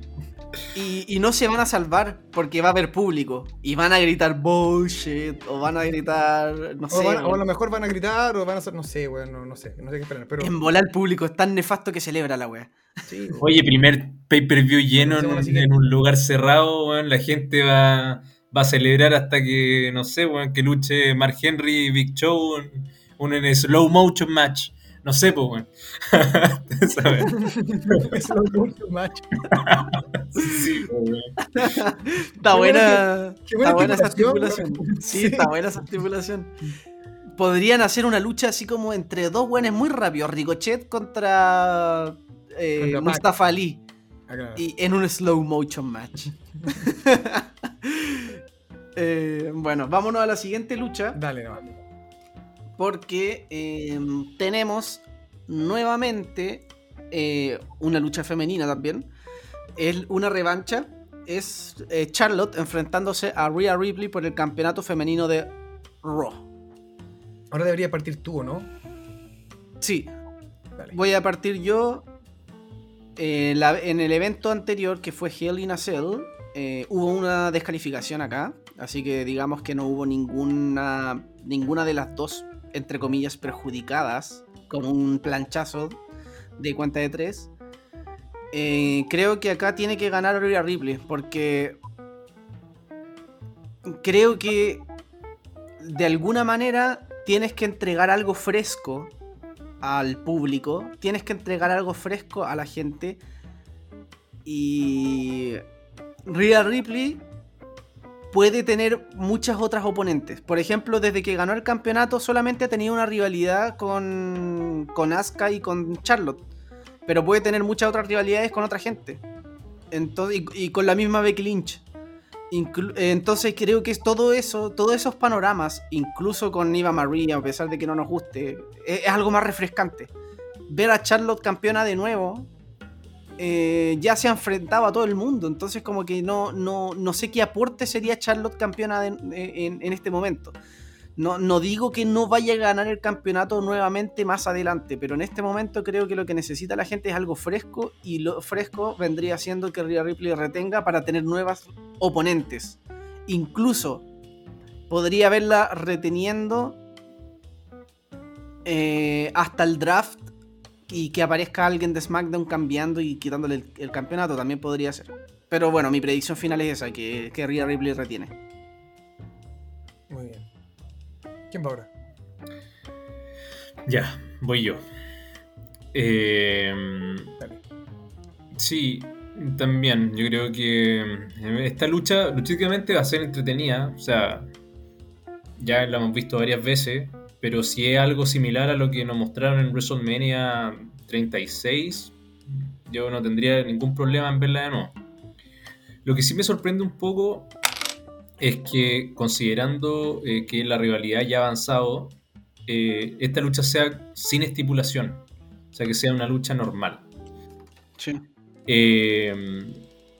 y- y no se van a salvar porque va a haber público. Y van a gritar bullshit. O van a gritar. No O, sé. van- o a lo mejor van a gritar o van a hacer, no sé, weón, no, no sé, no sé qué esperar. Pero En volar el público es tan nefasto que celebra la wea. sí. Oye, primer pay-per-view lleno en un, en un lugar cerrado, weón. La gente va, va a celebrar hasta que, no sé, weón, que luche Mark Henry y Big Show en un en slow motion match. No sé, pues, weón. ¿Sabes? es lo mucho macho. Sí, weón. Está buena buena, qué buena está buena esa weón. Sí, Sí. está buena esa estipulación. Podrían hacer una lucha así como entre dos buenos muy rápidos. Ricochet contra, eh, Contra. Mustafa Ali. Ah, claro. Y en un slow motion match. Eh, bueno, vámonos a la siguiente lucha. Dale, no. Porque eh, tenemos nuevamente eh, una lucha femenina también. Es una revancha. Es eh, Charlotte enfrentándose a Rhea Ripley por el campeonato femenino de Raw. Ahora debería partir tú, ¿o no? Sí, Dale. voy a partir yo. Eh, la- en el evento anterior, que fue Hell in a Cell, hubo una descalificación acá. Así que digamos que no hubo ninguna, ninguna de las dos, entre comillas, perjudicadas con un planchazo de cuenta de tres. Eh, creo que acá tiene que ganar Rhea Ripley, porque creo que de alguna manera tienes que entregar algo fresco al público, tienes que entregar algo fresco a la gente. Y Rhea Ripley puede tener muchas otras oponentes. Por ejemplo, desde que ganó el campeonato solamente ha tenido una rivalidad con, con Asuka y con Charlotte. Pero puede tener muchas otras rivalidades con otra gente. Entonces, y, con la misma Becky Lynch. Entonces creo que es todo eso, todos esos panoramas, incluso con Eva Marie, a pesar de que no nos guste, es, es algo más refrescante. Ver a Charlotte campeona de nuevo, eh, ya se ha enfrentado a todo el mundo, entonces como que no, no, no sé qué aporte sería Charlotte campeona en, en este momento. No, no digo que no vaya a ganar el campeonato nuevamente más adelante, pero en este momento creo que lo que necesita la gente es algo fresco y lo fresco vendría siendo que Rhea Ripley retenga para tener nuevas oponentes. Incluso podría verla reteniendo eh, hasta el draft y que aparezca alguien de SmackDown cambiando y quitándole el, el campeonato, también podría ser. Pero bueno, mi predicción final es esa, que, que Rhea Ripley retiene. Muy bien. ¿Quién va ahora? Ya, voy yo. Eh, Dale. sí, también. Yo creo que eh, esta lucha, luchísticamente, va a ser entretenida. O sea, ya la hemos visto varias veces. Pero si es algo similar a lo que nos mostraron en WrestleMania 36, yo no tendría ningún problema en verla de nuevo. Lo que sí me sorprende un poco es que, considerando eh, que la rivalidad ya ha avanzado, eh, esta lucha sea sin estipulación. O sea, que sea una lucha normal. Sí. Eh,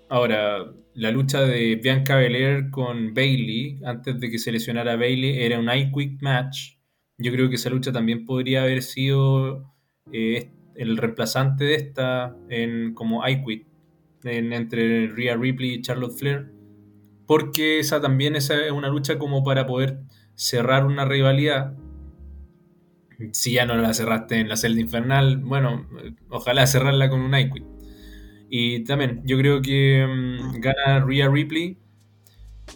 ahora, la lucha de Bianca Belair con Bailey, antes de que se lesionara Bailey, era un I-Quick match. Yo creo que esa lucha también podría haber sido eh, el reemplazante de esta en, como I-Quit en- entre Rhea Ripley y Charlotte Flair. Porque esa también es una lucha como para poder cerrar una rivalidad. Si ya no la cerraste en la celda infernal, bueno, ojalá cerrarla con un I-Quit. Y también, yo creo que mm, gana Rhea Ripley.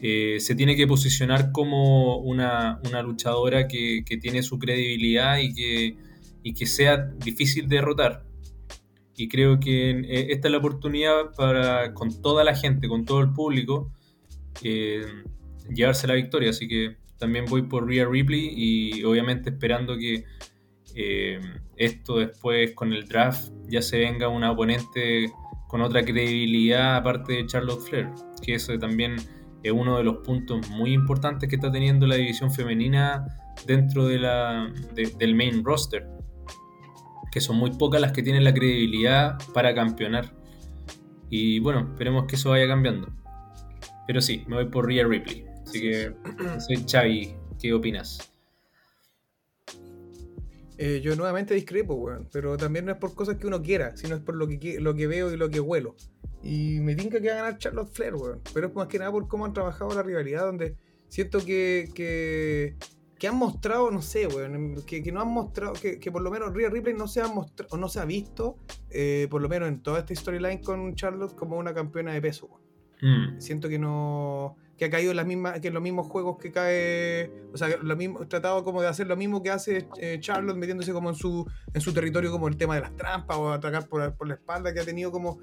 Eh, se tiene que posicionar como una, una luchadora que, que tiene su credibilidad y que, y que sea difícil de derrotar. Y creo que eh, esta es la oportunidad para, con toda la gente, con todo el público, eh, llevarse la victoria. Así que también voy por Rhea Ripley y obviamente esperando que esto después con el draft ya se venga una oponente con otra credibilidad aparte de Charlotte Flair, que eso también es uno de los puntos muy importantes que está teniendo la división femenina dentro de la, de- del main roster, que son muy pocas las que tienen la credibilidad para campeonar. Y bueno, esperemos que eso vaya cambiando. Pero sí, me voy por Rhea Ripley. Así que soy Xavi, ¿qué opinas? Eh, yo nuevamente discrepo, weón. Pero también no es por cosas que uno quiera, sino es por lo que, lo que veo y lo que huelo. Y me tinca que va a ganar Charlotte Flair, weón. Pero es más que nada por cómo han trabajado la rivalidad, donde siento que, que, que han mostrado, no sé, weón, que, que no han mostrado, que, que por lo menos Rhea Ripley no se ha mostrado, o no se ha visto, eh, por lo menos en toda esta storyline con Charlotte, como una campeona de peso, weón. Mm, Siento que no. que ha caído en las mismas, que en los mismos juegos que cae. O sea, lo mismo, tratado como de hacer lo mismo que hace eh, Charlotte, metiéndose como en su, en su territorio, como el tema de las trampas o atacar por, por la espalda, que ha tenido como.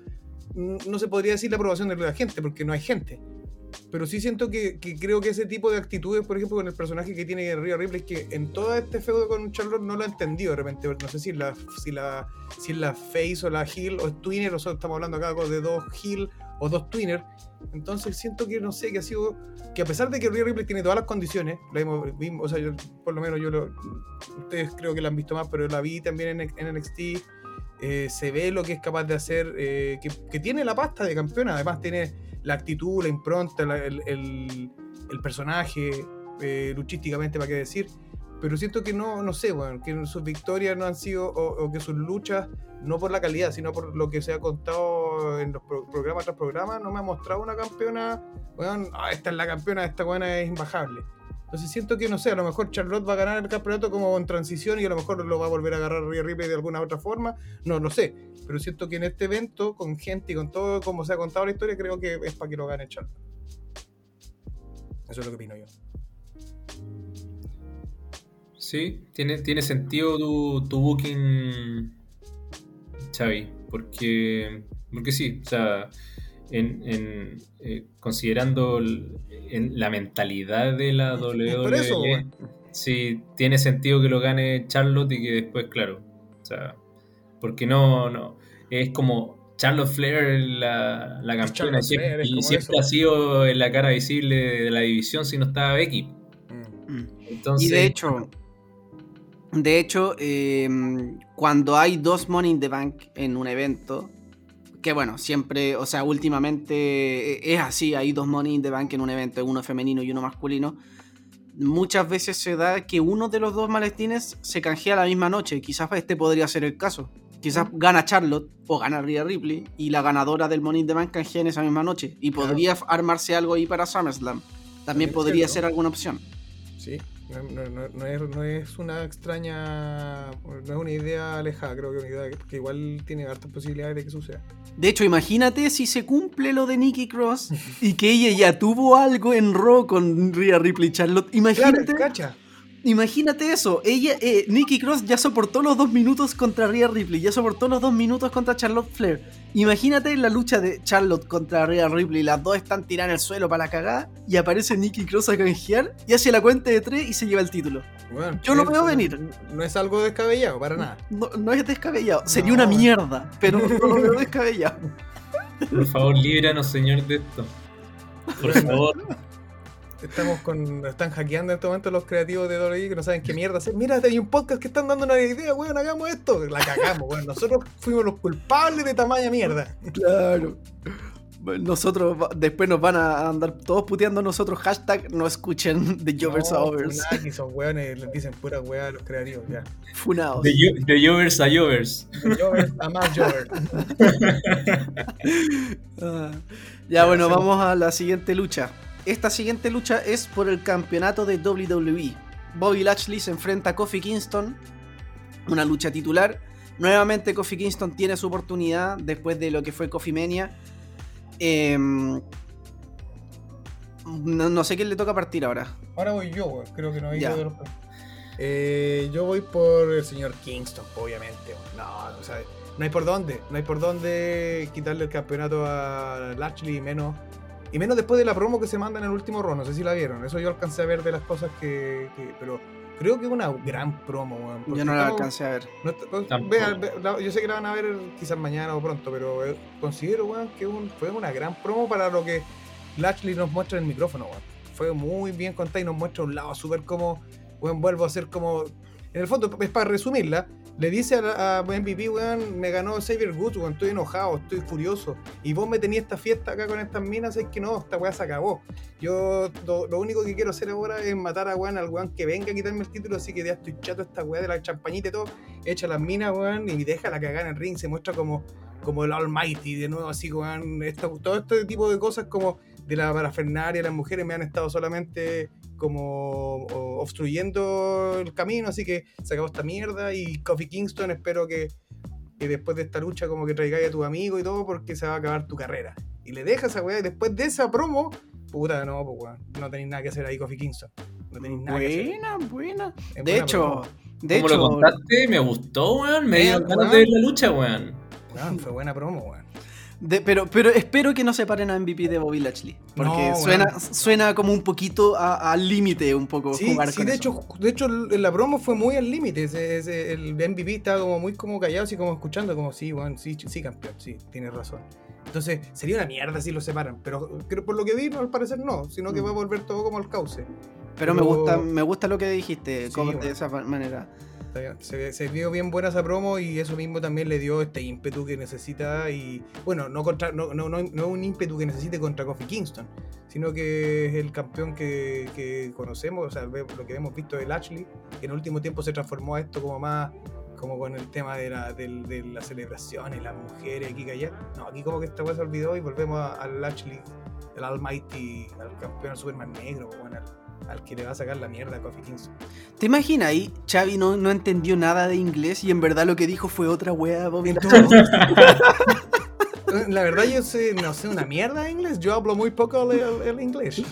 No se podría decir la aprobación de la gente, porque no hay gente. Pero sí siento que, creo que ese tipo de actitudes, por ejemplo, con el personaje que tiene Rhea Ripley, que en todo este feudo con Charlotte no lo he entendido de repente. No sé si la, si la, si la face o la heel o twinner, sea, estamos hablando acá de dos heel o dos twinner. Entonces siento que no sé, que ha sido. Que a pesar de que Rhea Ripley tiene todas las condiciones, la hemos- o sea, yo- por lo menos yo lo. Ustedes creo que la han visto más, pero la vi también en, en NXT. Eh, se ve lo que es capaz de hacer, eh, que, tiene la pasta de campeona, además tiene la actitud, la impronta, el, el- personaje, eh, luchísticamente, para qué decir. Pero siento que no, no sé, bueno, que sus victorias no han sido, o, que sus luchas, no por la calidad, sino por lo que se ha contado en los pro- programas tras programas, no me ha mostrado una campeona, weón, ah, esta es la campeona, esta buena es imbajable. Entonces siento que, no sé, a lo mejor Charlotte va a ganar el campeonato como en transición y a lo mejor lo va a volver a agarrar Rhea Ripley de alguna otra forma, no lo sé. Pero siento que en este evento, con gente y con todo como se ha contado la historia, creo que es para que lo gane Charlotte. Eso es lo que opino yo. Sí, tiene, tiene sentido tu, tu booking, Xavi, porque, porque sí, o sea, en, en, eh, considerando el- en la mentalidad de la WWE, Por eso, sí, tiene sentido que lo gane Charlotte y que después, claro, o sea, porque no, no, es como Charlotte Flair la, la campeona Charlotte siempre- Flair, y siempre ha sido en la cara visible de la división si no estaba Becky. Mm. Entonces, Y de hecho, de hecho, eh, cuando hay dos Money in the Bank en un evento, que bueno, siempre, o sea, últimamente eh, es así, hay dos Money in the Bank en un evento, uno femenino y uno masculino. Muchas veces se da que uno de los dos maletines se canjea la misma noche. Quizás este podría ser el caso. Quizás gana Charlotte o gana Rhea Ripley y la ganadora del Money in the Bank canjea en esa misma noche. Y Claro. podría armarse algo ahí para SummerSlam. También podría ser alguna opción. Sí, no, no- no- es, no es una extraña, no es una idea alejada, creo que es una idea que, que igual tiene hartas posibilidades de que suceda. De hecho, imagínate si se cumple lo de Nikki Cross y que ella ya tuvo algo en Raw con Rhea Ripley y Charlotte. Claro, Imagínate. cacha. Imagínate eso, ella, eh, Nikki Cross ya soportó los dos minutos contra Rhea Ripley, ya soportó los dos minutos contra Charlotte Flair. Imagínate la lucha de Charlotte contra Rhea Ripley, las dos están tiradas en el suelo para la cagada y aparece Nikki Cross a canjear y hace la cuenta de tres y se lleva el título. Bueno, Yo lo veo venir. No es algo descabellado, para nada. No, no es descabellado, sería No, una mierda, pero no lo veo descabellado. Por favor, líbranos, señor, de esto. Por favor. Estamos con. Están hackeando en este momento los creativos de WWE que no saben qué mierda hacer. Mira, hay un podcast que están dando una idea, weón, hagamos esto. La cagamos, weón. Nosotros fuimos los culpables de tamaña mierda. Claro. Nosotros después nos van a andar todos puteando a nosotros. Hashtag no escuchen The Jovers no, Overs. Funaki, son weones, les dicen pura weá a los creativos, ya. Funados. De Jovers a Jovers. De Jovers a más Jovers. Ah. Ya bueno, hacemos- vamos a la siguiente lucha. Esta siguiente lucha es por el campeonato de WWE. Bobby Lashley se enfrenta a Kofi Kingston. Una lucha titular. Nuevamente Kofi Kingston tiene su oportunidad después de lo que fue Kofi Mania. Em, no, no sé quién le toca partir ahora. Ahora voy yo. Creo que no hay Ya. Eh, yo voy por el señor Kingston, obviamente. No, o sea, no hay por dónde. No hay por dónde quitarle el campeonato a Lashley menos. Y menos después de la promo que se manda en el último round. No sé si la vieron. Eso yo alcancé a ver de las cosas que. que- pero creo que es una gran promo, weón. Yo no la estamos- alcancé a ver. no está- pues, yo sé que la van a ver quizás mañana o pronto, pero eh, considero, weón, que un- fue una gran promo para lo que Lashley nos muestra en el micrófono, weón. Fue muy bien contada y nos muestra un lado súper como, weón, vuelvo a ser como... En el fondo, es para resumirla, le dice a, a MVP, weón, me ganó Xavier Woods, weón, estoy enojado, estoy furioso. Y vos me tenías esta fiesta acá con estas minas, es que no, esta weá se acabó. Yo lo, único que quiero hacer ahora es matar a weón, al weón que venga a quitarme el título, así que ya estoy chato esta weá de la champañita y todo echa las minas, weón, y deja la cagada en el ring, se muestra como, como el Almighty, de nuevo, así, weón, todo este tipo de cosas como de la parafernaria, las mujeres me han estado solamente como obstruyendo el camino, así que se acabó esta mierda, y Kofi Kingston espero que, que después de esta lucha como que traigáis a tu amigo y todo, porque se va a acabar tu carrera. Y le deja esa weá, y después de esa promo, puta, no, pues weón, no tenéis nada que hacer ahí, Kofi Kingston. No tenéis nada que hacer. Buena, buena. Es De buena hecho, promo. de Como lo hecho, contaste, me gustó, weón. Me dio ganas de ver la lucha, weón. Weón, fue buena promo, weón. De- pero, pero espero que no separen a MVP de Bobby Lashley. Porque No, suena, suena como un poquito al límite, un poco Sí, jugar sí con de, eso. hecho, de hecho la promo fue muy al límite. El MVP estaba como muy como callado, así como escuchando, como sí, bueno, sí, sí, campeón, sí, tienes razón. Entonces, sería una mierda si lo separan, pero creo por lo que vi, no, al parecer no, sino que Mm. va a volver todo como al cauce. Pero me pero- gusta, me gusta lo que dijiste, Sí, como de bueno. esa fa- manera. Se, vio bien buena esa promo y eso mismo también le dio este ímpetu que necesita y bueno, no contra no, no, no, no un ímpetu que necesite contra Kofi Kingston, sino que es el campeón que, que conocemos, o sea, lo que hemos visto de Lashley, que en el último tiempo se transformó a esto como más como con el tema de la, de las celebraciones, las mujeres, aquí que. No, aquí como que esta weá se olvidó y volvemos al Lashley, el Almighty, al campeón Superman negro, bueno, al que le va a sacar la mierda a Kofi Kingston. ¿Te imaginas ahí? Xavi no, no entendió nada de inglés y en verdad lo que dijo fue otra wea, Bobby La verdad yo sé, no sé una mierda de inglés, yo hablo muy poco el, el- el inglés.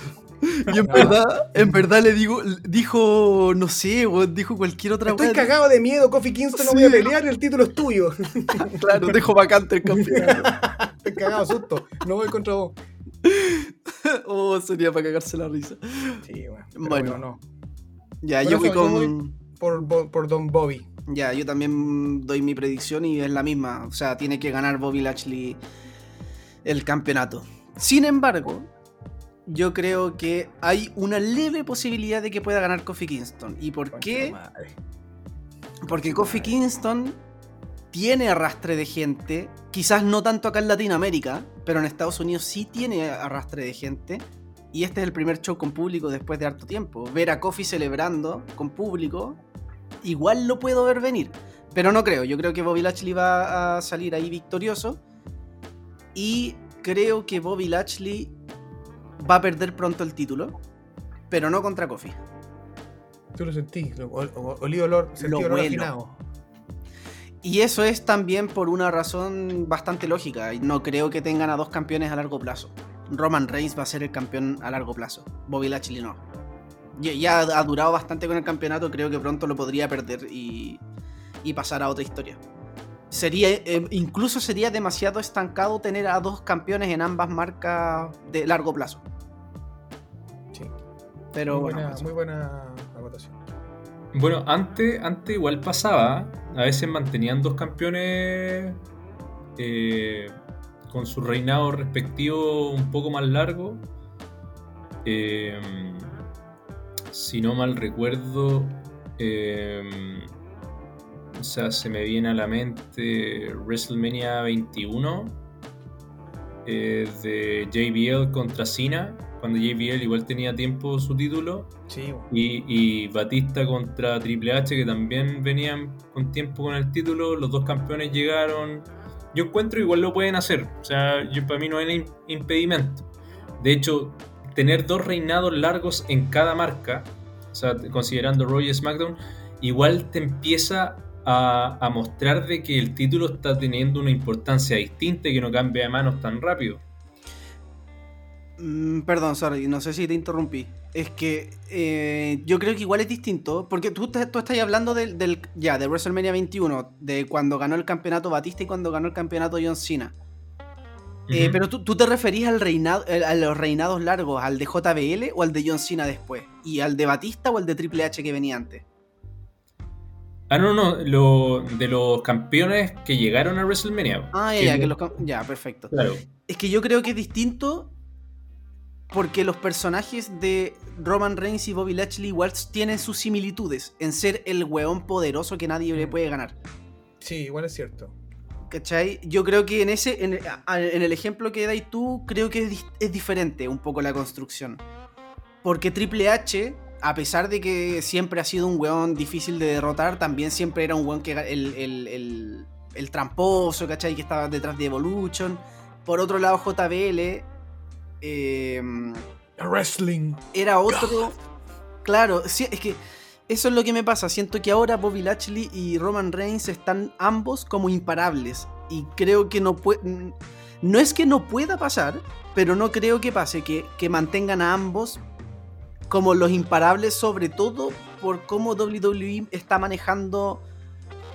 Y en verdad, en verdad le digo, dijo, no sé, dijo cualquier otra Estoy wea. cagado de miedo, Kofi Kingston, no voy a pelear, el título es tuyo. Claro, dejo vacante el campeonato. Estoy cagado, susto, no voy contra vos. oh, sería para cagarse la risa. Sí, bueno, Bueno. bueno, no. Ya, Por yo yo con. Por, por, por Don Bobby. Ya, yo también doy mi predicción y es la misma. O sea, tiene que ganar Bobby Lashley el campeonato. Sin embargo, yo creo que hay una leve posibilidad de que pueda ganar Kofi Kingston. ¿Y por qué? Madre. Porque Kofi Kingston tiene arrastre de gente. Quizás no tanto acá en Latinoamérica, pero en Estados Unidos sí tiene arrastre de gente. Y este es el primer show con público después de harto tiempo. Ver a Kofi celebrando con público, igual lo puedo ver venir. Pero no creo. Yo creo que Bobby Lashley va a salir ahí victorioso. Y creo que Bobby Lashley va a perder pronto el título. Pero no contra Kofi. Tú lo sentí, lo- olí olor, sentí Lo olor afinado. Y eso es también por una razón bastante lógica. No creo que tengan a dos campeones a largo plazo. Roman Reigns va a ser el campeón a largo plazo. Bobby Lashley no. Ya, ya ha durado bastante con el campeonato, creo que pronto lo podría perder y, y pasar a otra historia. Sería, eh, incluso sería demasiado estancado tener a dos campeones en ambas marcas de largo plazo. Sí. Pero muy, bueno, buena, eso. muy buena. Bueno, antes, antes igual pasaba, a veces mantenían dos campeones eh, con su reinado respectivo un poco más largo. Eh, si no mal recuerdo, eh, o sea, se me viene a la mente WrestleMania 21 eh, de JBL contra Cena, cuando JBL igual tenía tiempo su título. Sí. Y, y Batista contra Triple H, que también venían con tiempo con el título. Los dos campeones llegaron. Yo encuentro igual lo pueden hacer. O sea, yo, para mí no hay im- impedimento. De hecho, tener dos reinados largos en cada marca, o sea, considerando Raw y SmackDown, igual te empieza a, a mostrar de que el título está teniendo una importancia distinta y que no cambia de manos tan rápido. Mm, perdón, sorry, no sé si te interrumpí. Es que eh, yo creo que igual es distinto, porque tú, tú estás hablando del, del- ya, de WrestleMania 21, de cuando ganó el campeonato Batista y cuando ganó el campeonato John Cena. Eh, pero tú, tú te referís al reinado, eh, a los reinados largos, al de JBL o al de John Cena después, y al de Batista o al de Triple H que venía antes. Ah, no, no, lo, de los campeones que llegaron a WrestleMania. Ah, ya, Que- ya, que los cam- ya, perfecto. Claro. Es que yo creo que es distinto porque los personajes de Roman Reigns y Bobby Lashley igual tienen sus similitudes en ser el weón poderoso que nadie le puede ganar. Sí, igual es cierto. ¿Cachai? Yo creo que en ese, en, el ejemplo que dais tú, creo que es, diferente un poco la construcción. Porque Triple H, a pesar de que siempre ha sido un weón difícil de derrotar, también siempre era un weón que ga- el, el, el, el tramposo, ¿cachai? Que estaba detrás de Evolution. Por otro lado, JBL eh, Wrestling. era otro. Claro, sí, es que eso es lo que me pasa. Siento que ahora Bobby Lashley y Roman Reigns están ambos como imparables. Y creo que no puede. No es que no pueda pasar, pero no creo que pase que, que mantengan a ambos como los imparables, sobre todo por cómo WWE está manejando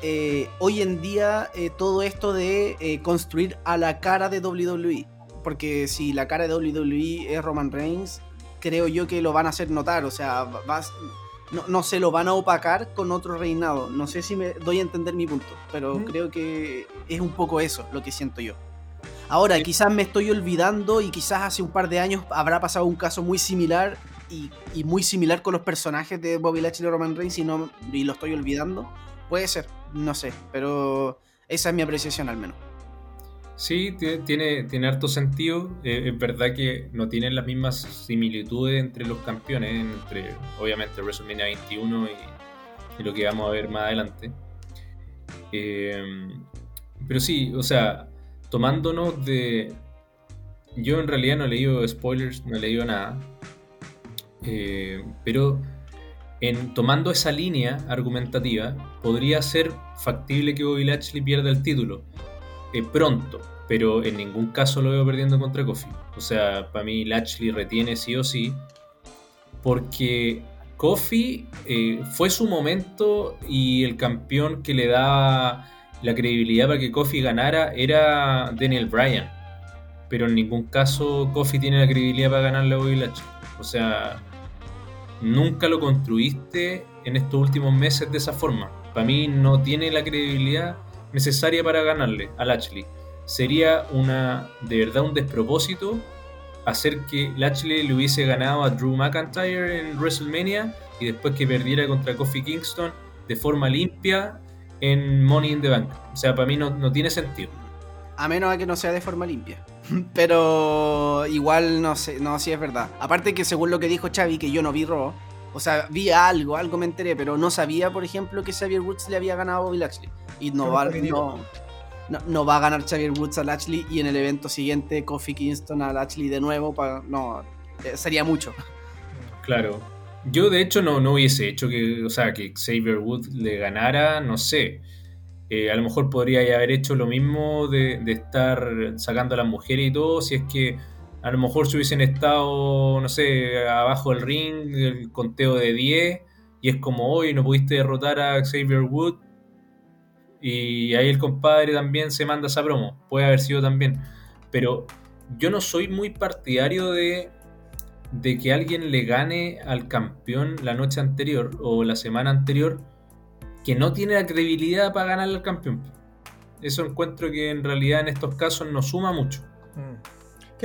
eh, hoy en día eh, todo esto de eh, construir a la cara de WWE. Porque si la cara de WWE es Roman Reigns, creo yo que lo van a hacer notar. O sea, vas- no, no se lo van a opacar con otro reinado. No sé si me doy a entender mi punto, pero Mm. creo que es un poco eso lo que siento yo. Ahora, quizás me estoy olvidando y quizás hace un par de años habrá pasado un caso muy similar y, y muy similar con los personajes de Bobby Lashley y Roman Reigns y, no, y lo estoy olvidando. Puede ser, no sé, pero esa es mi apreciación al menos. Sí, tiene, tiene, harto sentido. Eh, es verdad que no tienen las mismas similitudes entre los campeones, entre obviamente WrestleMania 21 y, lo que vamos a ver más adelante. Eh, pero sí, o sea, tomándonos de... Yo en realidad no he leído spoilers, no he leído nada. Eh, pero en tomando esa línea argumentativa, podría ser factible que Bobby Lashley pierda el título eh, pronto, pero en ningún caso lo veo perdiendo contra Kofi. O sea, para mí Lashley retiene sí o sí, porque Kofi eh, fue su momento y el campeón que le daba la credibilidad para que Kofi ganara era Daniel Bryan. Pero en ningún caso Kofi tiene la credibilidad para ganarle a Bobby Lashley. O sea, nunca lo construiste en estos últimos meses de esa forma. Para mí no tiene la credibilidad necesaria para ganarle a Lashley. Sería una de verdad un despropósito hacer que Lashley le hubiese ganado a Drew McIntyre en WrestleMania y después que perdiera contra Kofi Kingston de forma limpia en Money in the Bank. O sea, para mí no, no tiene sentido. A menos a que no sea de forma limpia. Pero igual no sé, no, sí es verdad. Aparte que según lo que dijo Xavi, que yo no vi Raw, o sea, vi algo, algo me enteré, pero no sabía, por ejemplo, que Xavier Woods le había ganado a Bobby Lashley. Y no va, porque no, no, no va a ganar Xavier Woods a Lashley y en el evento siguiente Kofi Kingston a Lashley de nuevo. no, eh, sería mucho. Claro. Yo de hecho no, no hubiese hecho que, o sea, que Xavier Wood le ganara, no sé. Eh, a lo mejor podría haber hecho lo mismo de, de estar sacando a las mujeres y todo, si es que a lo mejor si hubiesen estado, no sé, abajo del ring, el conteo de 10, y es como hoy no pudiste derrotar a Xavier Wood, y ahí el compadre también se manda esa promo, puede haber sido también, pero yo no soy muy partidario de, que alguien le gane al campeón la noche anterior o la semana anterior que no tiene la credibilidad para ganar al campeón. Eso encuentro que en realidad en estos casos no suma mucho. Mm.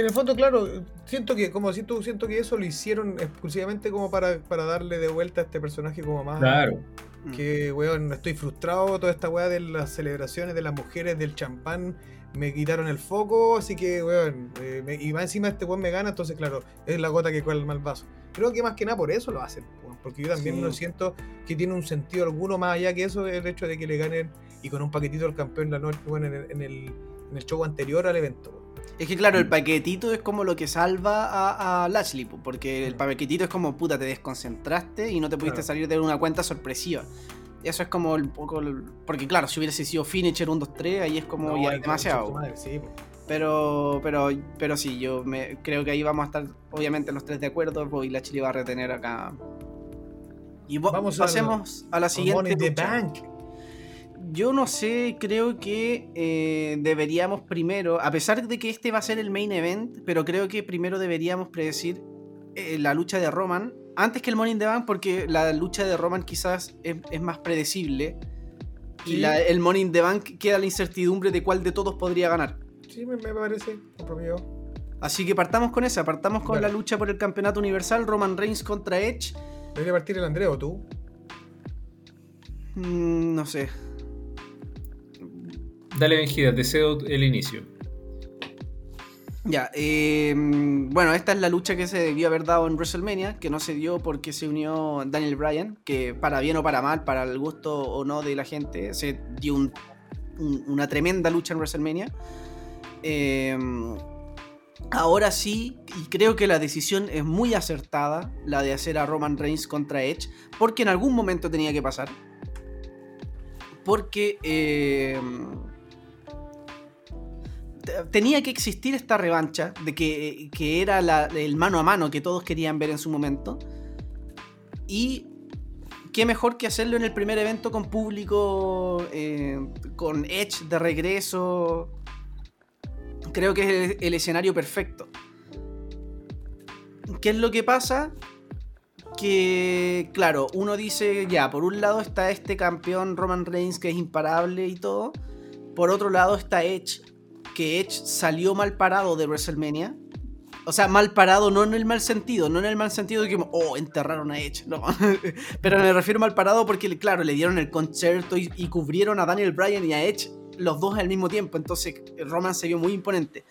Que en el fondo, claro, siento que, como siento, siento que eso lo hicieron exclusivamente como para, para darle de vuelta a este personaje como más. Claro. Que, weón, estoy frustrado, toda esta weá de las celebraciones de las mujeres, del champán, me quitaron el foco, así que, weón, eh, me- y más encima este weón me gana, entonces, claro, es la gota que cuela el mal vaso. Creo que más que nada por eso lo hacen, weón, porque yo también Sí. no siento que tiene un sentido alguno más allá que eso, el hecho de que le ganen y con un paquetito al campeón la noche, weón, en el, en el, en el show anterior al evento. weón. Es que claro, el paquetito es como lo que salva a, a Lashley, po, porque el Mm. paquetito es como puta, te desconcentraste y no te pudiste Claro. salir de una cuenta sorpresiva. Eso es como el poco. el- porque claro, si hubiese sido Finisher 1, 2, 3, ahí es como No, ya demasiado. madre, sí. Pero, pero, pero sí, yo me, creo que ahí vamos a estar, obviamente, los tres de acuerdo. Bobby Lashley va a retener acá. Y Vamos pasemos a la siguiente. In the lucha. Bank. Yo no sé, creo que eh, deberíamos primero, a pesar de que este va a ser el main event, pero creo que primero deberíamos predecir eh, la lucha de Roman antes que el Money in the Bank, porque la lucha de Roman quizás es, es más predecible. Y la- el Money in the Bank queda la incertidumbre de cuál de todos podría ganar. Sí, me, me parece apropiado. Así que partamos con esa, partamos con la lucha por el campeonato universal, Roman Reigns contra Edge. Debería partir el Andreo, tú. Mm, no sé. Dale, Benjida, te cedo el inicio. Ya, eh, bueno, esta es la lucha que se debió haber dado en WrestleMania, que no se dio porque se unió Daniel Bryan, que para bien o para mal, para el gusto o no de la gente, se dio un- un- una tremenda lucha en WrestleMania. Eh, ahora sí, y creo que la decisión es muy acertada, la de hacer a Roman Reigns contra Edge, porque en algún momento tenía que pasar. Porque... eh, tenía que existir esta revancha de que, que era el mano a mano que todos querían ver en su momento. Y qué mejor que hacerlo en el primer evento con público, eh, con Edge de regreso. Creo que es el, el escenario perfecto. ¿Qué es lo que pasa? Que, claro, uno dice, ya, por un lado está este campeón Roman Reigns que es imparable y todo. Por otro lado está Edge, que Edge salió mal parado de WrestleMania. O sea, mal parado no en el mal sentido, no en el mal sentido de que, oh, enterraron a Edge, no. Pero me refiero mal parado porque, claro, le dieron el concierto y, cubrieron a Daniel Bryan y a Edge los dos al mismo tiempo. Entonces, Roman se vio muy imponente.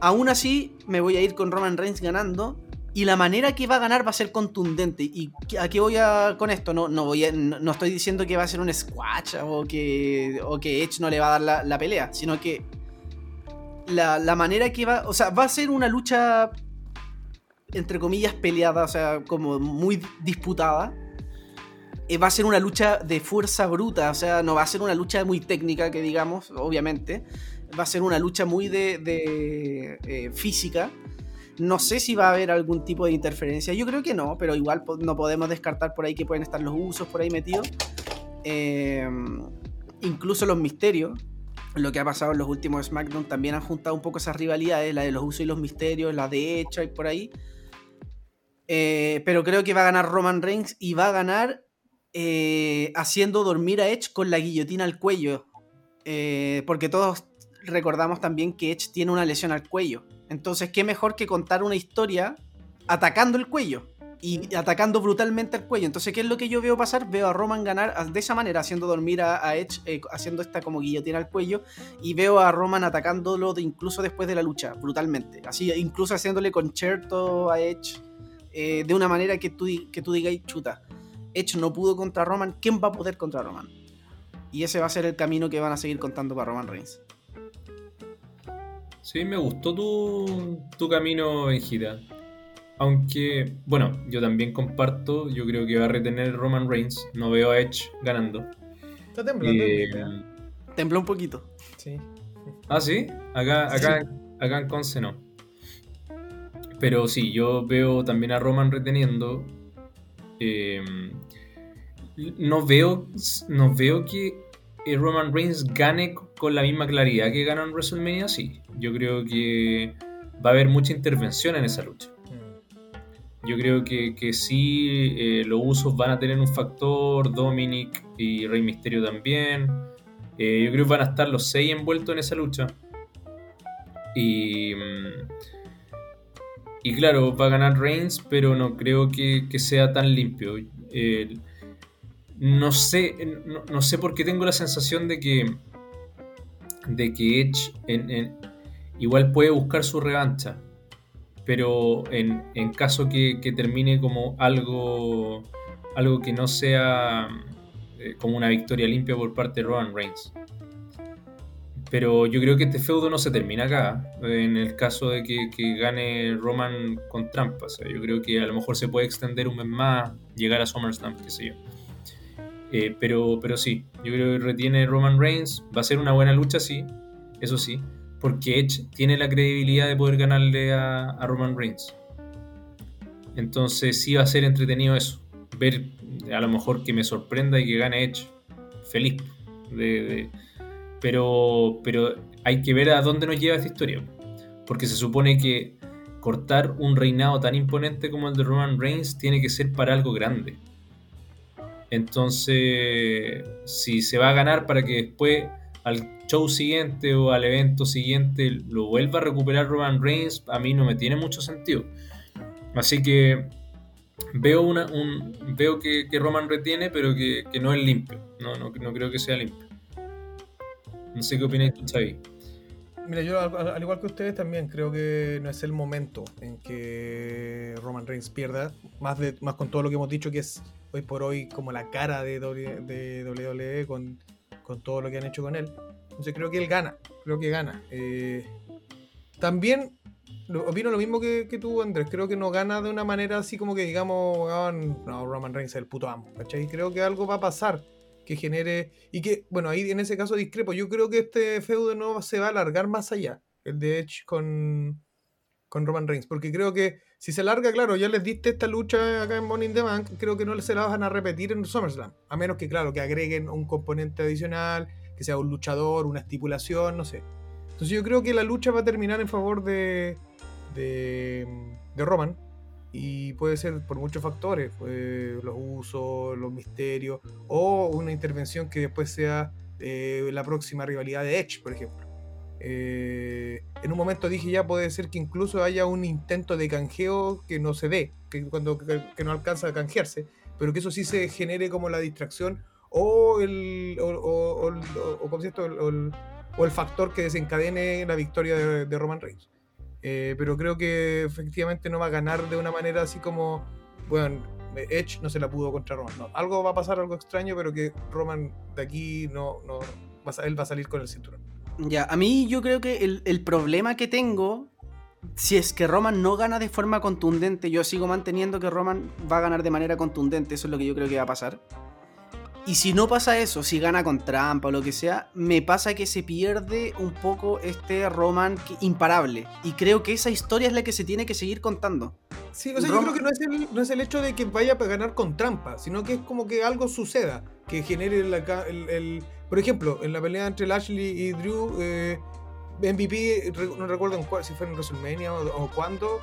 Aún así, me voy a ir con Roman Reigns ganando. Y la manera que va a ganar va a ser contundente. ¿Y a qué voy a con esto? No, no, voy no, estoy diciendo que va a ser un squash o que, o que Edge no le va a dar la pelea, sino que la, la manera que va. O sea, va a ser una lucha. Entre comillas, peleada, o sea, como muy disputada. Eh, va a ser una lucha de fuerza bruta, o sea, no va a ser una lucha muy técnica, que digamos, obviamente. Va a ser una lucha muy de, de, eh, física. No sé si va a haber algún tipo de interferencia. Yo creo que no, pero igual no podemos descartar por ahí que pueden estar los usos por ahí metidos. Eh, incluso los misterios. Lo que ha pasado en los últimos SmackDown también han juntado un poco esas rivalidades, la de los usos y los misterios, la de hecho y por ahí. Eh, pero creo que va a ganar Roman Reigns y va a ganar eh, haciendo dormir a Edge con la guillotina al cuello. Eh, porque todos recordamos también que Edge tiene una lesión al cuello. Entonces, qué mejor que contar una historia atacando el cuello y atacando brutalmente al cuello. Entonces, ¿qué es lo que yo veo pasar? Veo a Roman ganar de esa manera, haciendo dormir a, a Edge, eh, haciendo esta como guillotina al cuello, y veo a Roman atacándolo de- incluso después de la lucha, brutalmente. Así, incluso haciéndole concierto a Edge eh, de una manera que tú, que tú digas, chuta, Edge no pudo contra Roman, ¿quién va a poder contra Roman? Y ese va a ser el camino que van a seguir contando para Roman Reigns. Sí, me gustó tu, tu camino, Benjita. Aunque, bueno, yo también comparto, yo creo que va a retener Roman Reigns. No veo a Edge ganando. Está temblando. Eh. Tembló un poquito. Sí. ah, sí, acá, acá, acá en Conce no. Pero sí, yo veo también a Roman reteniendo. Eh, no, veo, no veo que eh, Roman Reigns gane con la misma claridad que ganó en WrestleMania, sí. Yo creo que va a haber mucha intervención en esa lucha. Yo creo que, que sí, eh, los usos van a tener un factor, Dominic y Rey Misterio también. Eh, yo creo que van a estar los seis envueltos en esa lucha. Y, mm, y claro, va a ganar Reigns, pero no creo que, que sea tan limpio. No sé, no, sé por qué tengo la sensación de que, de que Edge igual puede buscar su revancha pero en, en caso que, termine como algo, algo que no sea eh, como una victoria limpia por parte de Roman Reigns. Pero yo creo que este feudo no se termina acá, en el caso de que, que gane Roman con trampas. yo creo que a lo mejor se puede extender un mes más, llegar a SummerSlam, qué sé yo. Eh, pero, pero sí, yo creo que retiene Roman Reigns, va a ser una buena lucha, sí, eso sí, porque Edge tiene la credibilidad de poder ganarle a, Roman Reigns. Entonces sí va a ser entretenido eso. Ver a lo mejor que me sorprenda y que gane Edge. Feliz. De, de, pero, pero hay que ver a dónde nos lleva esta historia. Porque se supone que cortar un reinado tan imponente como el de Roman Reigns tiene que ser para algo grande. Entonces, si se va a ganar para que después al show siguiente o al evento siguiente lo vuelva a recuperar Roman Reigns, a mí no me tiene mucho sentido. Así que veo, una, un, veo que, Roman retiene, pero que, que, no es limpio. No, no, no creo que sea limpio. No sé qué opinas tú, Xavi. Mira, yo al, al, igual que ustedes también creo que no es el momento en que Roman Reigns pierda, más, de, más con todo lo que hemos dicho que es hoy por hoy como la cara de, WWE con, con todo lo que han hecho con él. Entonces creo que él gana, creo que gana. Eh, también opino lo mismo que, que, tú, Andrés. Creo que no gana de una manera así como que digamos, oh, no, Roman Reigns es el puto amo. ¿cachai? Creo que algo va a pasar que genere. Y que, bueno, ahí en ese caso discrepo. Yo creo que este feudo no se va a alargar más allá. El de Edge con, con Roman Reigns. Porque creo que si se larga, claro, ya les diste esta lucha acá en Money in Bank. Creo que no se la van a repetir en SummerSlam. A menos que, claro, que agreguen un componente adicional que sea un luchador, una estipulación, no sé. Entonces yo creo que la lucha va a terminar en favor de, de, de Roman. Y puede ser por muchos factores, pues, los usos, los misterios, o una intervención que después sea eh, la próxima rivalidad de Edge, por ejemplo. Eh, en un momento dije ya puede ser que incluso haya un intento de canjeo que no se dé, que, cuando, que, que no alcanza a canjearse, pero que eso sí se genere como la distracción o el, o, o, o, o el factor que desencadene la victoria de, de Roman Reigns. Eh, pero creo que efectivamente no va a ganar de una manera así como, bueno, Edge no se la pudo contra Roman. No, algo va a pasar, algo extraño, pero que Roman de aquí no, no va a, él va a salir con el cinturón. Ya, a mí yo creo que el, el problema que tengo si es que Roman no gana de forma contundente, yo sigo manteniendo que Roman va a ganar de manera contundente, eso es lo que yo creo que va a pasar. Y si no pasa eso, si gana con trampa o lo que sea, me pasa que se pierde un poco este Roman imparable. Y creo que esa historia es la que se tiene que seguir contando. Sí, o sea, Roman... yo creo que no es, el, no es, el, hecho de que vaya a ganar con trampa, sino que es como que algo suceda, que genere la, el, el, Por ejemplo, en la pelea entre Lashley y Drew, eh, MVP, no recuerdo en cuál, si fue en WrestleMania o, o cuándo,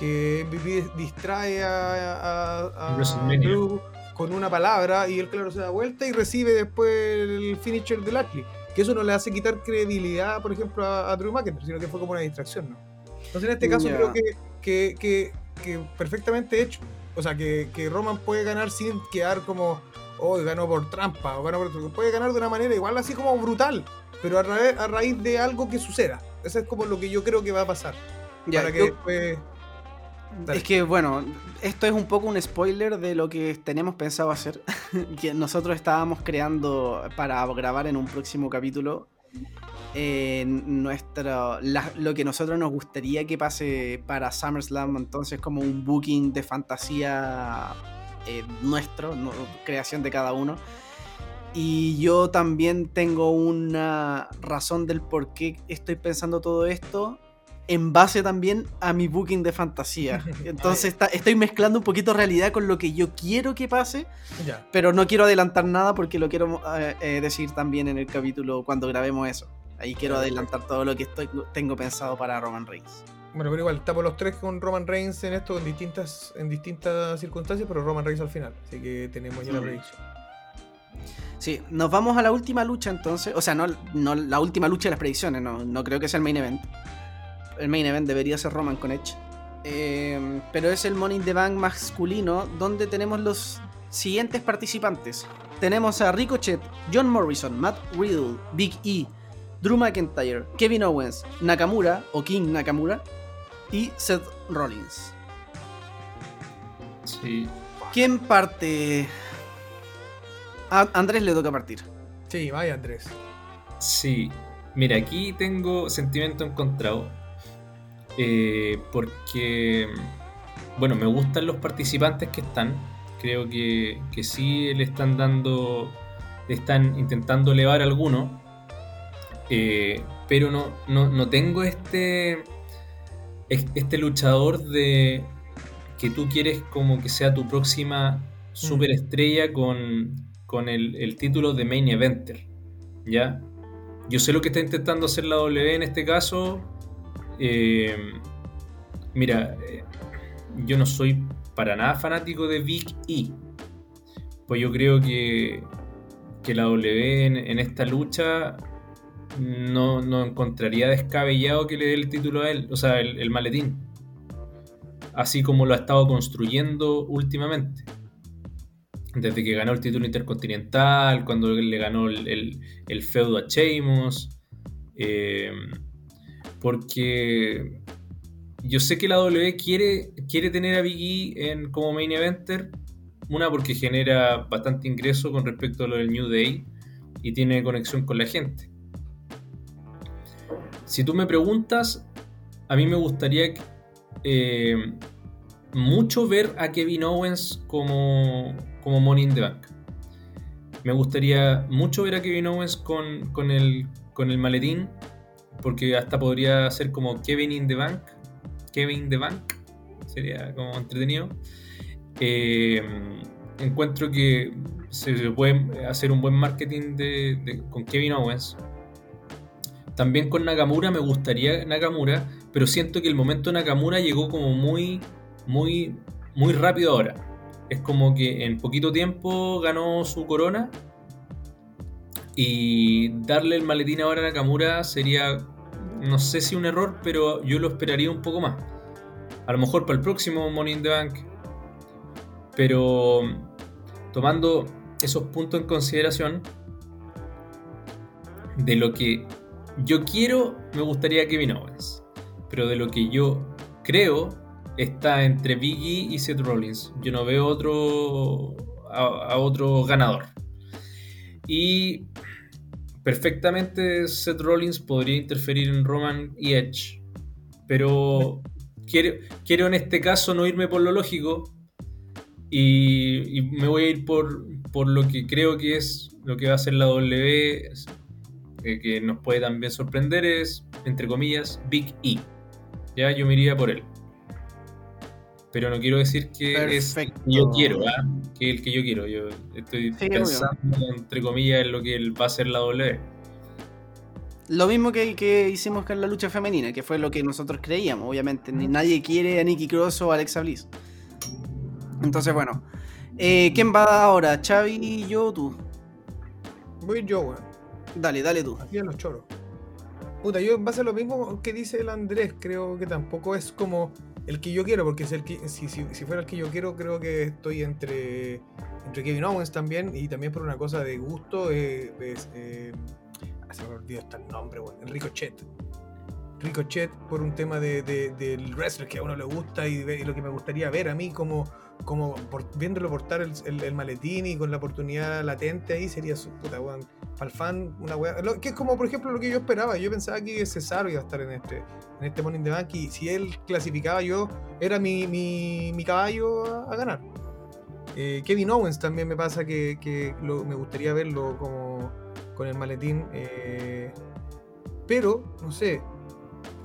que MVP distrae a, a, a Drew con una palabra y él, claro, se da vuelta y recibe después el finisher de Lashley. Que eso no le hace quitar credibilidad, por ejemplo, a, a Drew McIntyre, sino que fue como una distracción, ¿no? Entonces, en este caso, yeah. creo que, que, que, que, perfectamente hecho. O sea, que, que, Roman puede ganar sin quedar como, oh, ganó por trampa, o ganó por. Puede ganar de una manera igual así como brutal, pero a, ra a raíz de algo que suceda. Eso es como lo que yo creo que va a pasar. Yeah, para que yo... después. Es que bueno, esto es un poco un spoiler de lo que tenemos pensado hacer, que nosotros estábamos creando para grabar en un próximo capítulo nuestro, lo que nosotros nos gustaría que pase para SummerSlam, entonces como un booking de fantasía eh, nuestro, creación de cada uno. Y yo también tengo una razón del por qué estoy pensando todo esto en base también a mi booking de fantasía. Entonces está- estoy mezclando un poquito realidad con lo que yo quiero que pase, pero no quiero adelantar nada porque lo quiero eh, eh, decir también en el capítulo cuando grabemos eso. Ahí quiero adelantar todo lo que estoy, tengo pensado para Roman Reigns. Bueno, pero igual, estamos los tres con Roman Reigns en esto en distintas, en distintas circunstancias, pero Roman Reigns al final. Así que tenemos ya la Mm. predicción. Sí, nos vamos a la última lucha entonces. O sea, no, no la última lucha de las predicciones, no, no creo que sea el main event. El main event debería ser Roman con Edge. Eh, pero es el Money in the Bank masculino donde tenemos los siguientes participantes. Tenemos a Ricochet, John Morrison, Matt Riddle, Big E, Drew McIntyre, Kevin Owens, Nakamura o King Nakamura y Seth Rollins. Sí. ¿Quién parte? A Andrés le toca partir. Sí, vaya Andrés. Sí, mira, aquí tengo sentimiento encontrado. Eh, porque, bueno, me gustan los participantes que están. Creo que, que sí le están dando, le están intentando elevar alguno. eh, pero no, no, no tengo este, es- este luchador de que tú quieres como que sea tu próxima superestrella con, con el, el título de Main Eventer. ¿Ya? Yo sé lo que está intentando hacer la W en este caso. Eh, mira, eh, yo no soy para nada fanático de Big E. Pues yo creo que, que la W en, esta lucha no, no encontraría descabellado que le dé el título a él, o sea, el, el maletín. Así como lo ha estado construyendo últimamente desde que ganó el título intercontinental, cuando le ganó el, el, el feudo a Sheamus. eh, porque yo sé que la W quiere, quiere tener a Big E en, como main eventer. Una porque genera bastante ingreso con respecto a lo del New Day y tiene conexión con la gente. Si tú me preguntas, a mí me gustaría eh, mucho ver a Kevin Owens como, como Money in the Bank. Me gustaría mucho ver a Kevin Owens con, con, el, con el maletín, porque hasta podría ser como Kevin in the Bank. Kevin the Bank. Sería como entretenido. Eh, encuentro que se puede hacer un buen marketing de, con Kevin Owens. También con Nakamura me gustaría Nakamura, pero siento que el momento Nakamura llegó como muy, muy, muy rápido ahora. Es como que en poquito tiempo ganó su corona y darle el maletín ahora a Nakamura sería, no sé si un error, pero yo lo esperaría un poco más. A lo mejor para el próximo Money in the Bank. Pero tomando esos puntos en consideración, de lo que yo quiero, me gustaría Kevin Owens. Pero de lo que yo creo, está entre Biggie y Seth Rollins. Yo no veo otro a, a, otro ganador. Y perfectamente Seth Rollins podría interferir en Roman y Edge. Pero quiero, quiero en este caso no irme por lo lógico. Y, me voy a ir por, por, lo que creo que es lo que va a hacer la W. Que, que nos puede también sorprender es, entre comillas, Big E. Ya yo me iría por él pero no quiero decir que Perfecto. es yo quiero, ¿eh? que el que yo quiero. Yo estoy Sí, pensando, entre comillas, en lo que va a ser la W. Lo mismo que, que, hicimos con la lucha femenina, que fue lo que nosotros creíamos, obviamente. Ni, nadie quiere a Nikki Cross o a Alexa Bliss. Entonces, bueno. Eh, ¿Quién va ahora? ¿Xavi, yo o tú? Voy yo, weón. Dale, dale tú. Aquí a los choros. Puta, yo en base a lo mismo que dice el Andrés, creo que tampoco es como el que yo quiero, porque es el que, si, si, si, fuera el que yo quiero, creo que estoy entre, entre Kevin Owens también, y también por una cosa de gusto, eh, es, eh, se me olvidó hasta el nombre, bueno, Ricochet. Ricochet por un tema de, de, del wrestler que a uno le gusta y, lo que me gustaría ver a mí como, como por, viéndolo portar el, maletín y con la oportunidad latente ahí sería su puta weón. Fan, una weá. Que es como por ejemplo lo que yo esperaba. Yo pensaba que Cesaro iba a estar en este, en este in the Bank y si él clasificaba yo, era mi, mi, caballo a, ganar. Eh, Kevin Owens también me pasa que, me gustaría verlo como con el maletín. Eh, pero, no sé,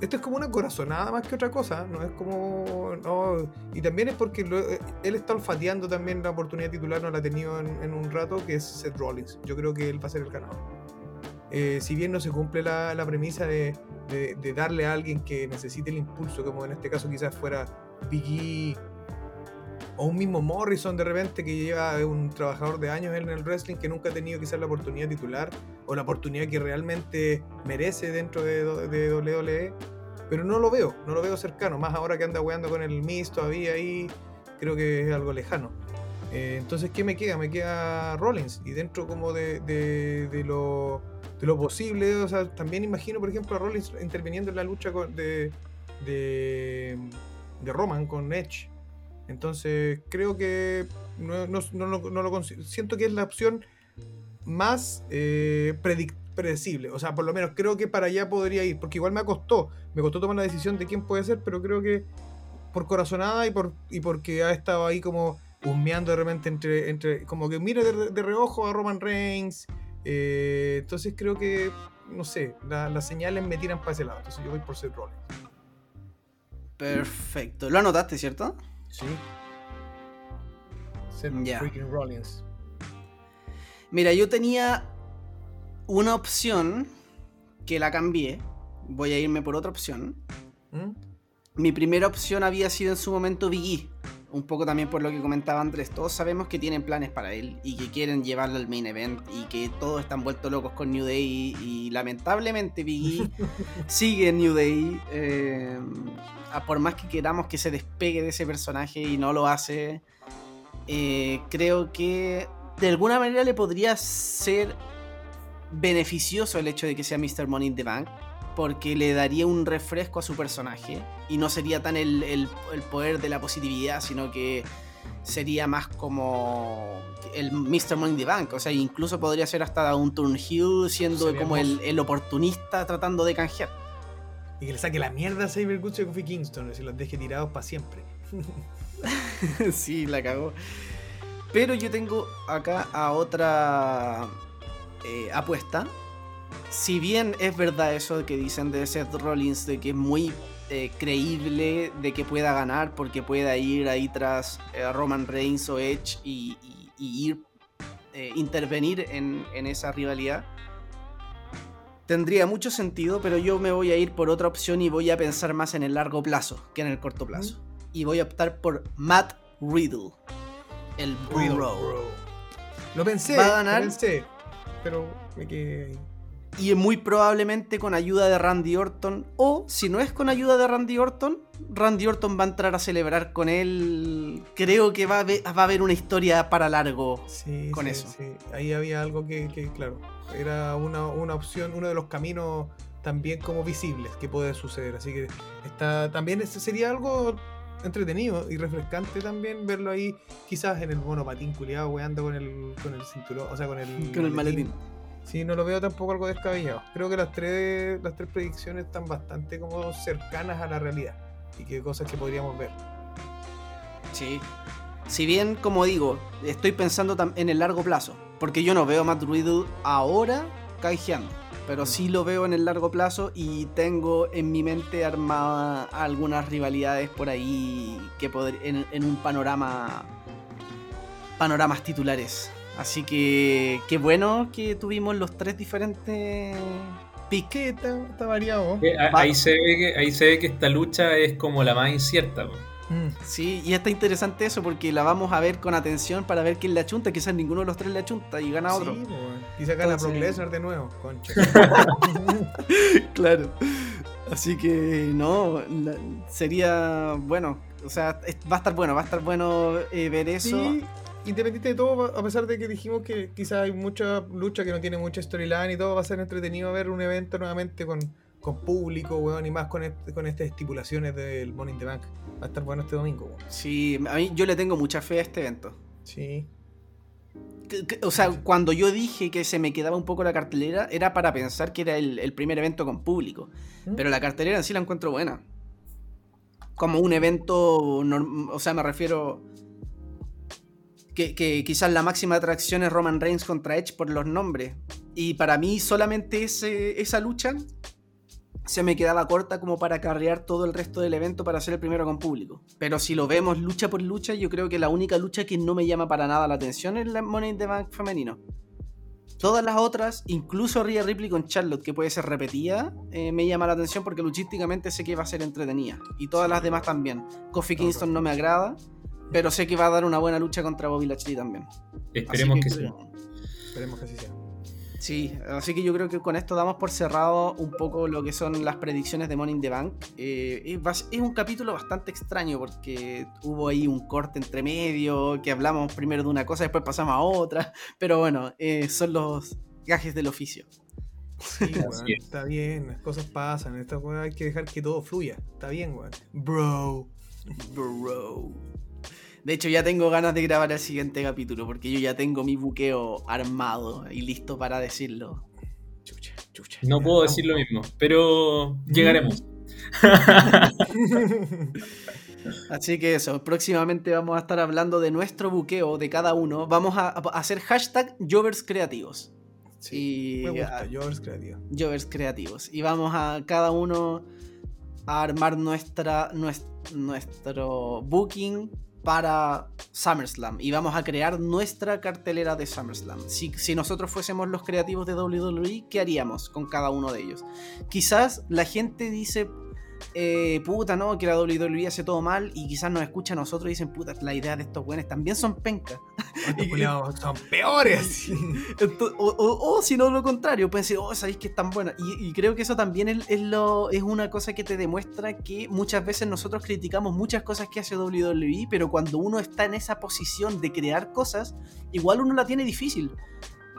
esto es como una corazonada más que otra cosa, no es como. no, y también es porque lo- eh, él está olfateando también la oportunidad titular, no la ha tenido en, en un rato, que es Seth Rollins. Yo creo que él va a ser el ganador. Eh, si bien no se cumple la, la premisa de, de- de darle a alguien que necesite el impulso, como en este caso quizás fuera Biggie o un mismo Morrison de repente que lleva un trabajador de años en el wrestling que nunca ha tenido quizás la oportunidad titular o la oportunidad que realmente merece dentro de, de WWE. Pero no lo veo, no lo veo cercano. Más ahora que anda weando con el Miz todavía ahí, creo que es algo lejano. Eh, entonces, ¿qué me queda? Me queda Rollins. Y dentro como de, de- de lo, de lo posible, o sea, también imagino, por ejemplo, a Rollins interviniendo en la lucha de, de, Roman con Edge. Entonces, creo que no, no- no no lo siento que es la opción más eh, predecible. O sea, por lo menos creo que para allá podría ir. Porque igual me costó. Me costó tomar la decisión de quién puede ser, pero creo que por corazonada y por y porque ha estado ahí como humeando de repente entre. entre como que mira de, de reojo a Roman Reigns. eh, entonces creo que. No sé, la- las señales me tiran para ese lado. Entonces yo voy por Seth Rollins. Perfecto. Lo anotaste, ¿cierto? Sí. Seth freaking Rollins. Mira, yo tenía una opción que la cambié. Voy a irme por otra opción. ¿Mm? Mi primera opción había sido en su momento Biggie. Un poco también por lo que comentaba Andrés. Todos sabemos que tienen planes para él y que quieren llevarlo al main event y que todos están vueltos locos con New Day. Y, lamentablemente Biggie sigue en New Day. eh, a por más que queramos que se despegue de ese personaje y no lo hace, eh, creo que de alguna manera le podría ser beneficioso el hecho de que sea Mr. Money in the Bank porque le daría un refresco a su personaje y no sería tan el, el- el poder de la positividad, sino que sería más como el Mr. Money in the Bank. O sea, incluso podría ser hasta un heel siendo como el, el oportunista tratando de canjear. Y que le saque la mierda a Saber Goods y a Kofi Kingston y se los deje tirados para siempre. sí, la cagó. Pero yo tengo acá a otra eh, apuesta. Si bien es verdad eso que dicen de Seth Rollins, de que es muy eh, creíble de que pueda ganar porque pueda ir ahí tras eh, Roman Reigns o Edge y, y- y ir intervenir en, en esa rivalidad. Tendría mucho sentido, pero yo me voy a ir por otra opción y voy a pensar más en el largo plazo que en el corto plazo. Y voy a optar por Matt Riddle. El bro. Lo pensé, Va a ganar. lo pensé, pero me quedé ahí. Y muy probablemente con ayuda de Randy Orton. O si no es con ayuda de Randy Orton, Randy Orton va a entrar a celebrar con él. Creo que va a haber, va a haber una historia para largo. Sí, Con sí, eso. sí. Ahí había algo que, que, claro, era una, una opción, uno de los caminos también como visibles que puede suceder. Así que está también sería algo entretenido y refrescante también verlo ahí, quizás en el monopatín culiado, weando con el, con el cinturón, o sea, con el, Con el maletín. Sí, no lo veo tampoco algo descabellado. Creo que las tres, las tres predicciones están bastante como cercanas a la realidad y que cosas que podríamos ver. Sí. Si bien, como digo, estoy pensando en el largo plazo. Porque yo no veo a Matt Riddle ahora canjeando. Pero sí lo veo en el largo plazo y tengo en mi mente armada algunas rivalidades por ahí que podr- en, en un panorama. Panoramas titulares. Así que qué bueno que tuvimos los tres diferentes. Que está, variado. Eh, Ahí se, ve que, ahí se ve que esta lucha es como la más incierta. Mm. Sí, y está interesante eso porque la vamos a ver con atención para ver quién le achunta. Quizás ninguno de los tres le achunta y gana otro. Sí, po, weón. Quizá gana Brock Lesnar de nuevo, concha. Claro. Así que no, la- sería bueno. O sea, es- va a estar bueno, va a estar bueno eh, ver eso. Sí, independiente de todo, a pesar de que dijimos que quizás hay mucha lucha que no tiene mucha storyline y todo, va a ser entretenido ver un evento nuevamente con, con público, weón, y más con, este- con estas estipulaciones del Money in the Bank. Va a estar bueno este domingo, weón. Sí, a mí yo le tengo mucha fe a este evento. Sí. O sea, cuando yo dije que se me quedaba un poco la cartelera, era para pensar que era el, el primer evento con público. ¿Mm? Pero la cartelera en sí la encuentro buena. Como un evento, norm- o sea, me refiero que, que quizás la máxima atracción es Roman Reigns contra Edge por los nombres. Y para mí solamente ese- esa lucha se me quedaba corta como para carrear todo el resto del evento para ser el primero con público. Pero si lo vemos lucha por lucha, yo creo que la única lucha que no me llama para nada la atención es la Money in the Bank femenino. Todas las otras, incluso Rhea Ripley con Charlotte, que puede ser repetida, eh, me llama la atención porque luchísticamente sé que va a ser entretenida. Y todas las demás también. Kofi Kingston no me agrada, pero sé que va a dar una buena lucha contra Bobby Lashley también. Esperemos Así que, sí. Esperemos que así sea. Sí, así que yo creo que con esto damos por cerrado un poco lo que son las predicciones de Money in the Bank. Eh, es, un capítulo bastante extraño porque hubo ahí un corte entre medio, que hablamos primero de una cosa, después pasamos a otra, pero bueno, eh, son los gajes del oficio. Sí, weón, está bien, las cosas pasan. Esta weá hay que dejar que todo fluya. Está bien, weón. Bro. Bro. De hecho, ya tengo ganas de grabar el siguiente capítulo porque yo ya tengo mi buqueo armado y listo para decirlo. Chucha, chucha. No puedo decir lo mismo, pero llegaremos. Así que eso, próximamente vamos a estar hablando de nuestro buqueo de cada uno. Vamos a, a hacer hashtag Jovers Creativos. Sí, Y- me gusta, ah, yo es creativo. Jovers Creativos. Y vamos a cada uno a armar nuestra, nues- nuestro booking para SummerSlam. Y vamos a crear nuestra cartelera de SummerSlam. Si, nosotros fuésemos los creativos de WWE, ¿qué haríamos con cada uno de ellos? Quizás la gente dice, eh, puta, no, que la WWE hace todo mal. Y quizás nos escucha a nosotros y dicen, puta, la idea de estos buenos también son pencas. Son peores. O, o- o si no lo contrario, pueden decir, oh, sabéis que es tan buena. Y, y creo que eso también es, es lo, es una cosa que te demuestra que muchas veces nosotros criticamos muchas cosas que hace WWE, pero cuando uno está en esa posición de crear cosas, igual uno la tiene difícil.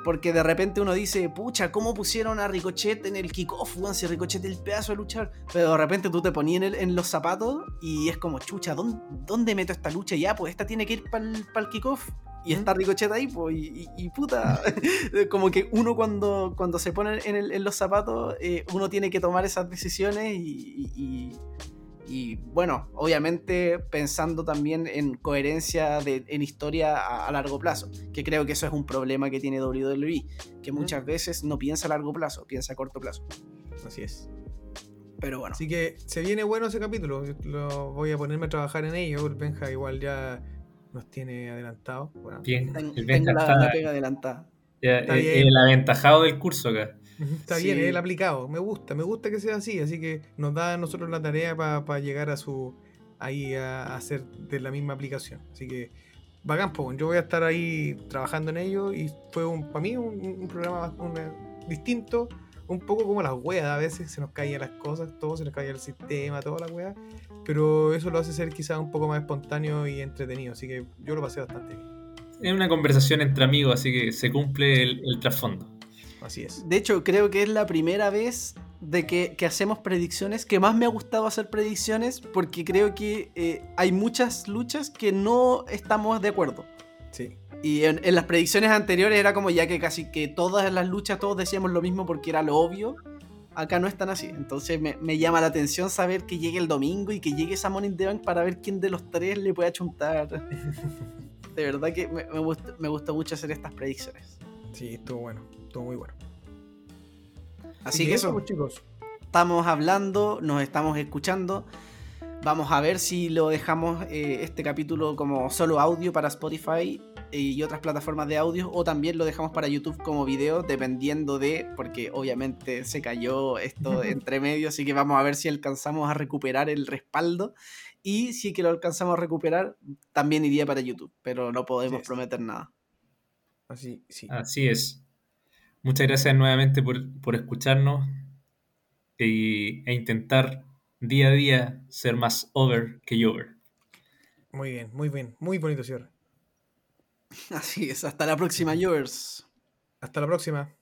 Porque de repente uno dice, pucha, ¿cómo pusieron a Ricochet en el kickoff? weón? Si Ricochet es el pedazo de luchar. Pero de repente tú te ponías en, los zapatos y es como, chucha, ¿dónde, dónde meto esta lucha? Ya, pues esta tiene que ir para el kickoff. Y está Ricochet ahí, pues, y, y- y puta. como que uno cuando, cuando se pone en, el- en los zapatos, eh, uno tiene que tomar esas decisiones y, y- y, bueno, obviamente pensando también en coherencia de, en historia a, a largo plazo, que creo que eso es un problema que tiene WWE, que muchas veces no piensa a largo plazo, piensa a corto plazo. Así es. Pero bueno, Así que se viene bueno ese capítulo. Yo Lo voy a ponerme a trabajar en ello. El Benja igual ya nos tiene adelantado. Bueno, Bien, el tengo la, está, la pega adelantada. ya, Está eh, el aventajado del curso acá. Está Sí. bien, el aplicado. Me gusta, me gusta que sea así. Así que nos da a nosotros la tarea para llegar a su. ahí a, a hacer de la misma aplicación. Así que. Bacán, po, yo voy a estar ahí trabajando en ello y fue un, para mí un, un programa bastante distinto, un poco como las weas, a veces se nos caían las cosas, todo se nos caía el sistema, toda la wea, pero eso lo hace ser quizás un poco más espontáneo y entretenido, así que yo lo pasé bastante bien, Es una conversación entre amigos, así que se cumple el, el trasfondo. Así es. De hecho, creo que es la primera vez de que, que hacemos predicciones, que más me ha gustado hacer predicciones, porque creo que eh, hay muchas luchas que no estamos de acuerdo. Sí, Y en, en las predicciones anteriores era como ya que casi que todas las luchas todos decíamos lo mismo porque era lo obvio. Acá no es tan así. Entonces me, me llama la atención saber que llegue el domingo y que llegue esa in the Bank para ver quién de los tres le puede achuntar. De verdad que me, me gusta, me gusta mucho hacer estas predicciones. sí, estuvo bueno, estuvo muy bueno. Así que eso. pues, chicos. estamos hablando, nos estamos escuchando. Vamos a ver si lo dejamos eh, este capítulo como solo audio para Spotify y otras plataformas de audio o también lo dejamos para YouTube como video dependiendo de, porque obviamente se cayó esto entre medio, así que vamos a ver si alcanzamos a recuperar el respaldo y si que lo alcanzamos a recuperar también iría para YouTube, pero no podemos Así es. prometer nada. Así, sí. Así es. Muchas gracias nuevamente por, por escucharnos y, e intentar día a día ser más over que over. Muy bien, muy bien, muy bonito cierre. Así es, hasta la próxima, Jovers. Hasta la próxima.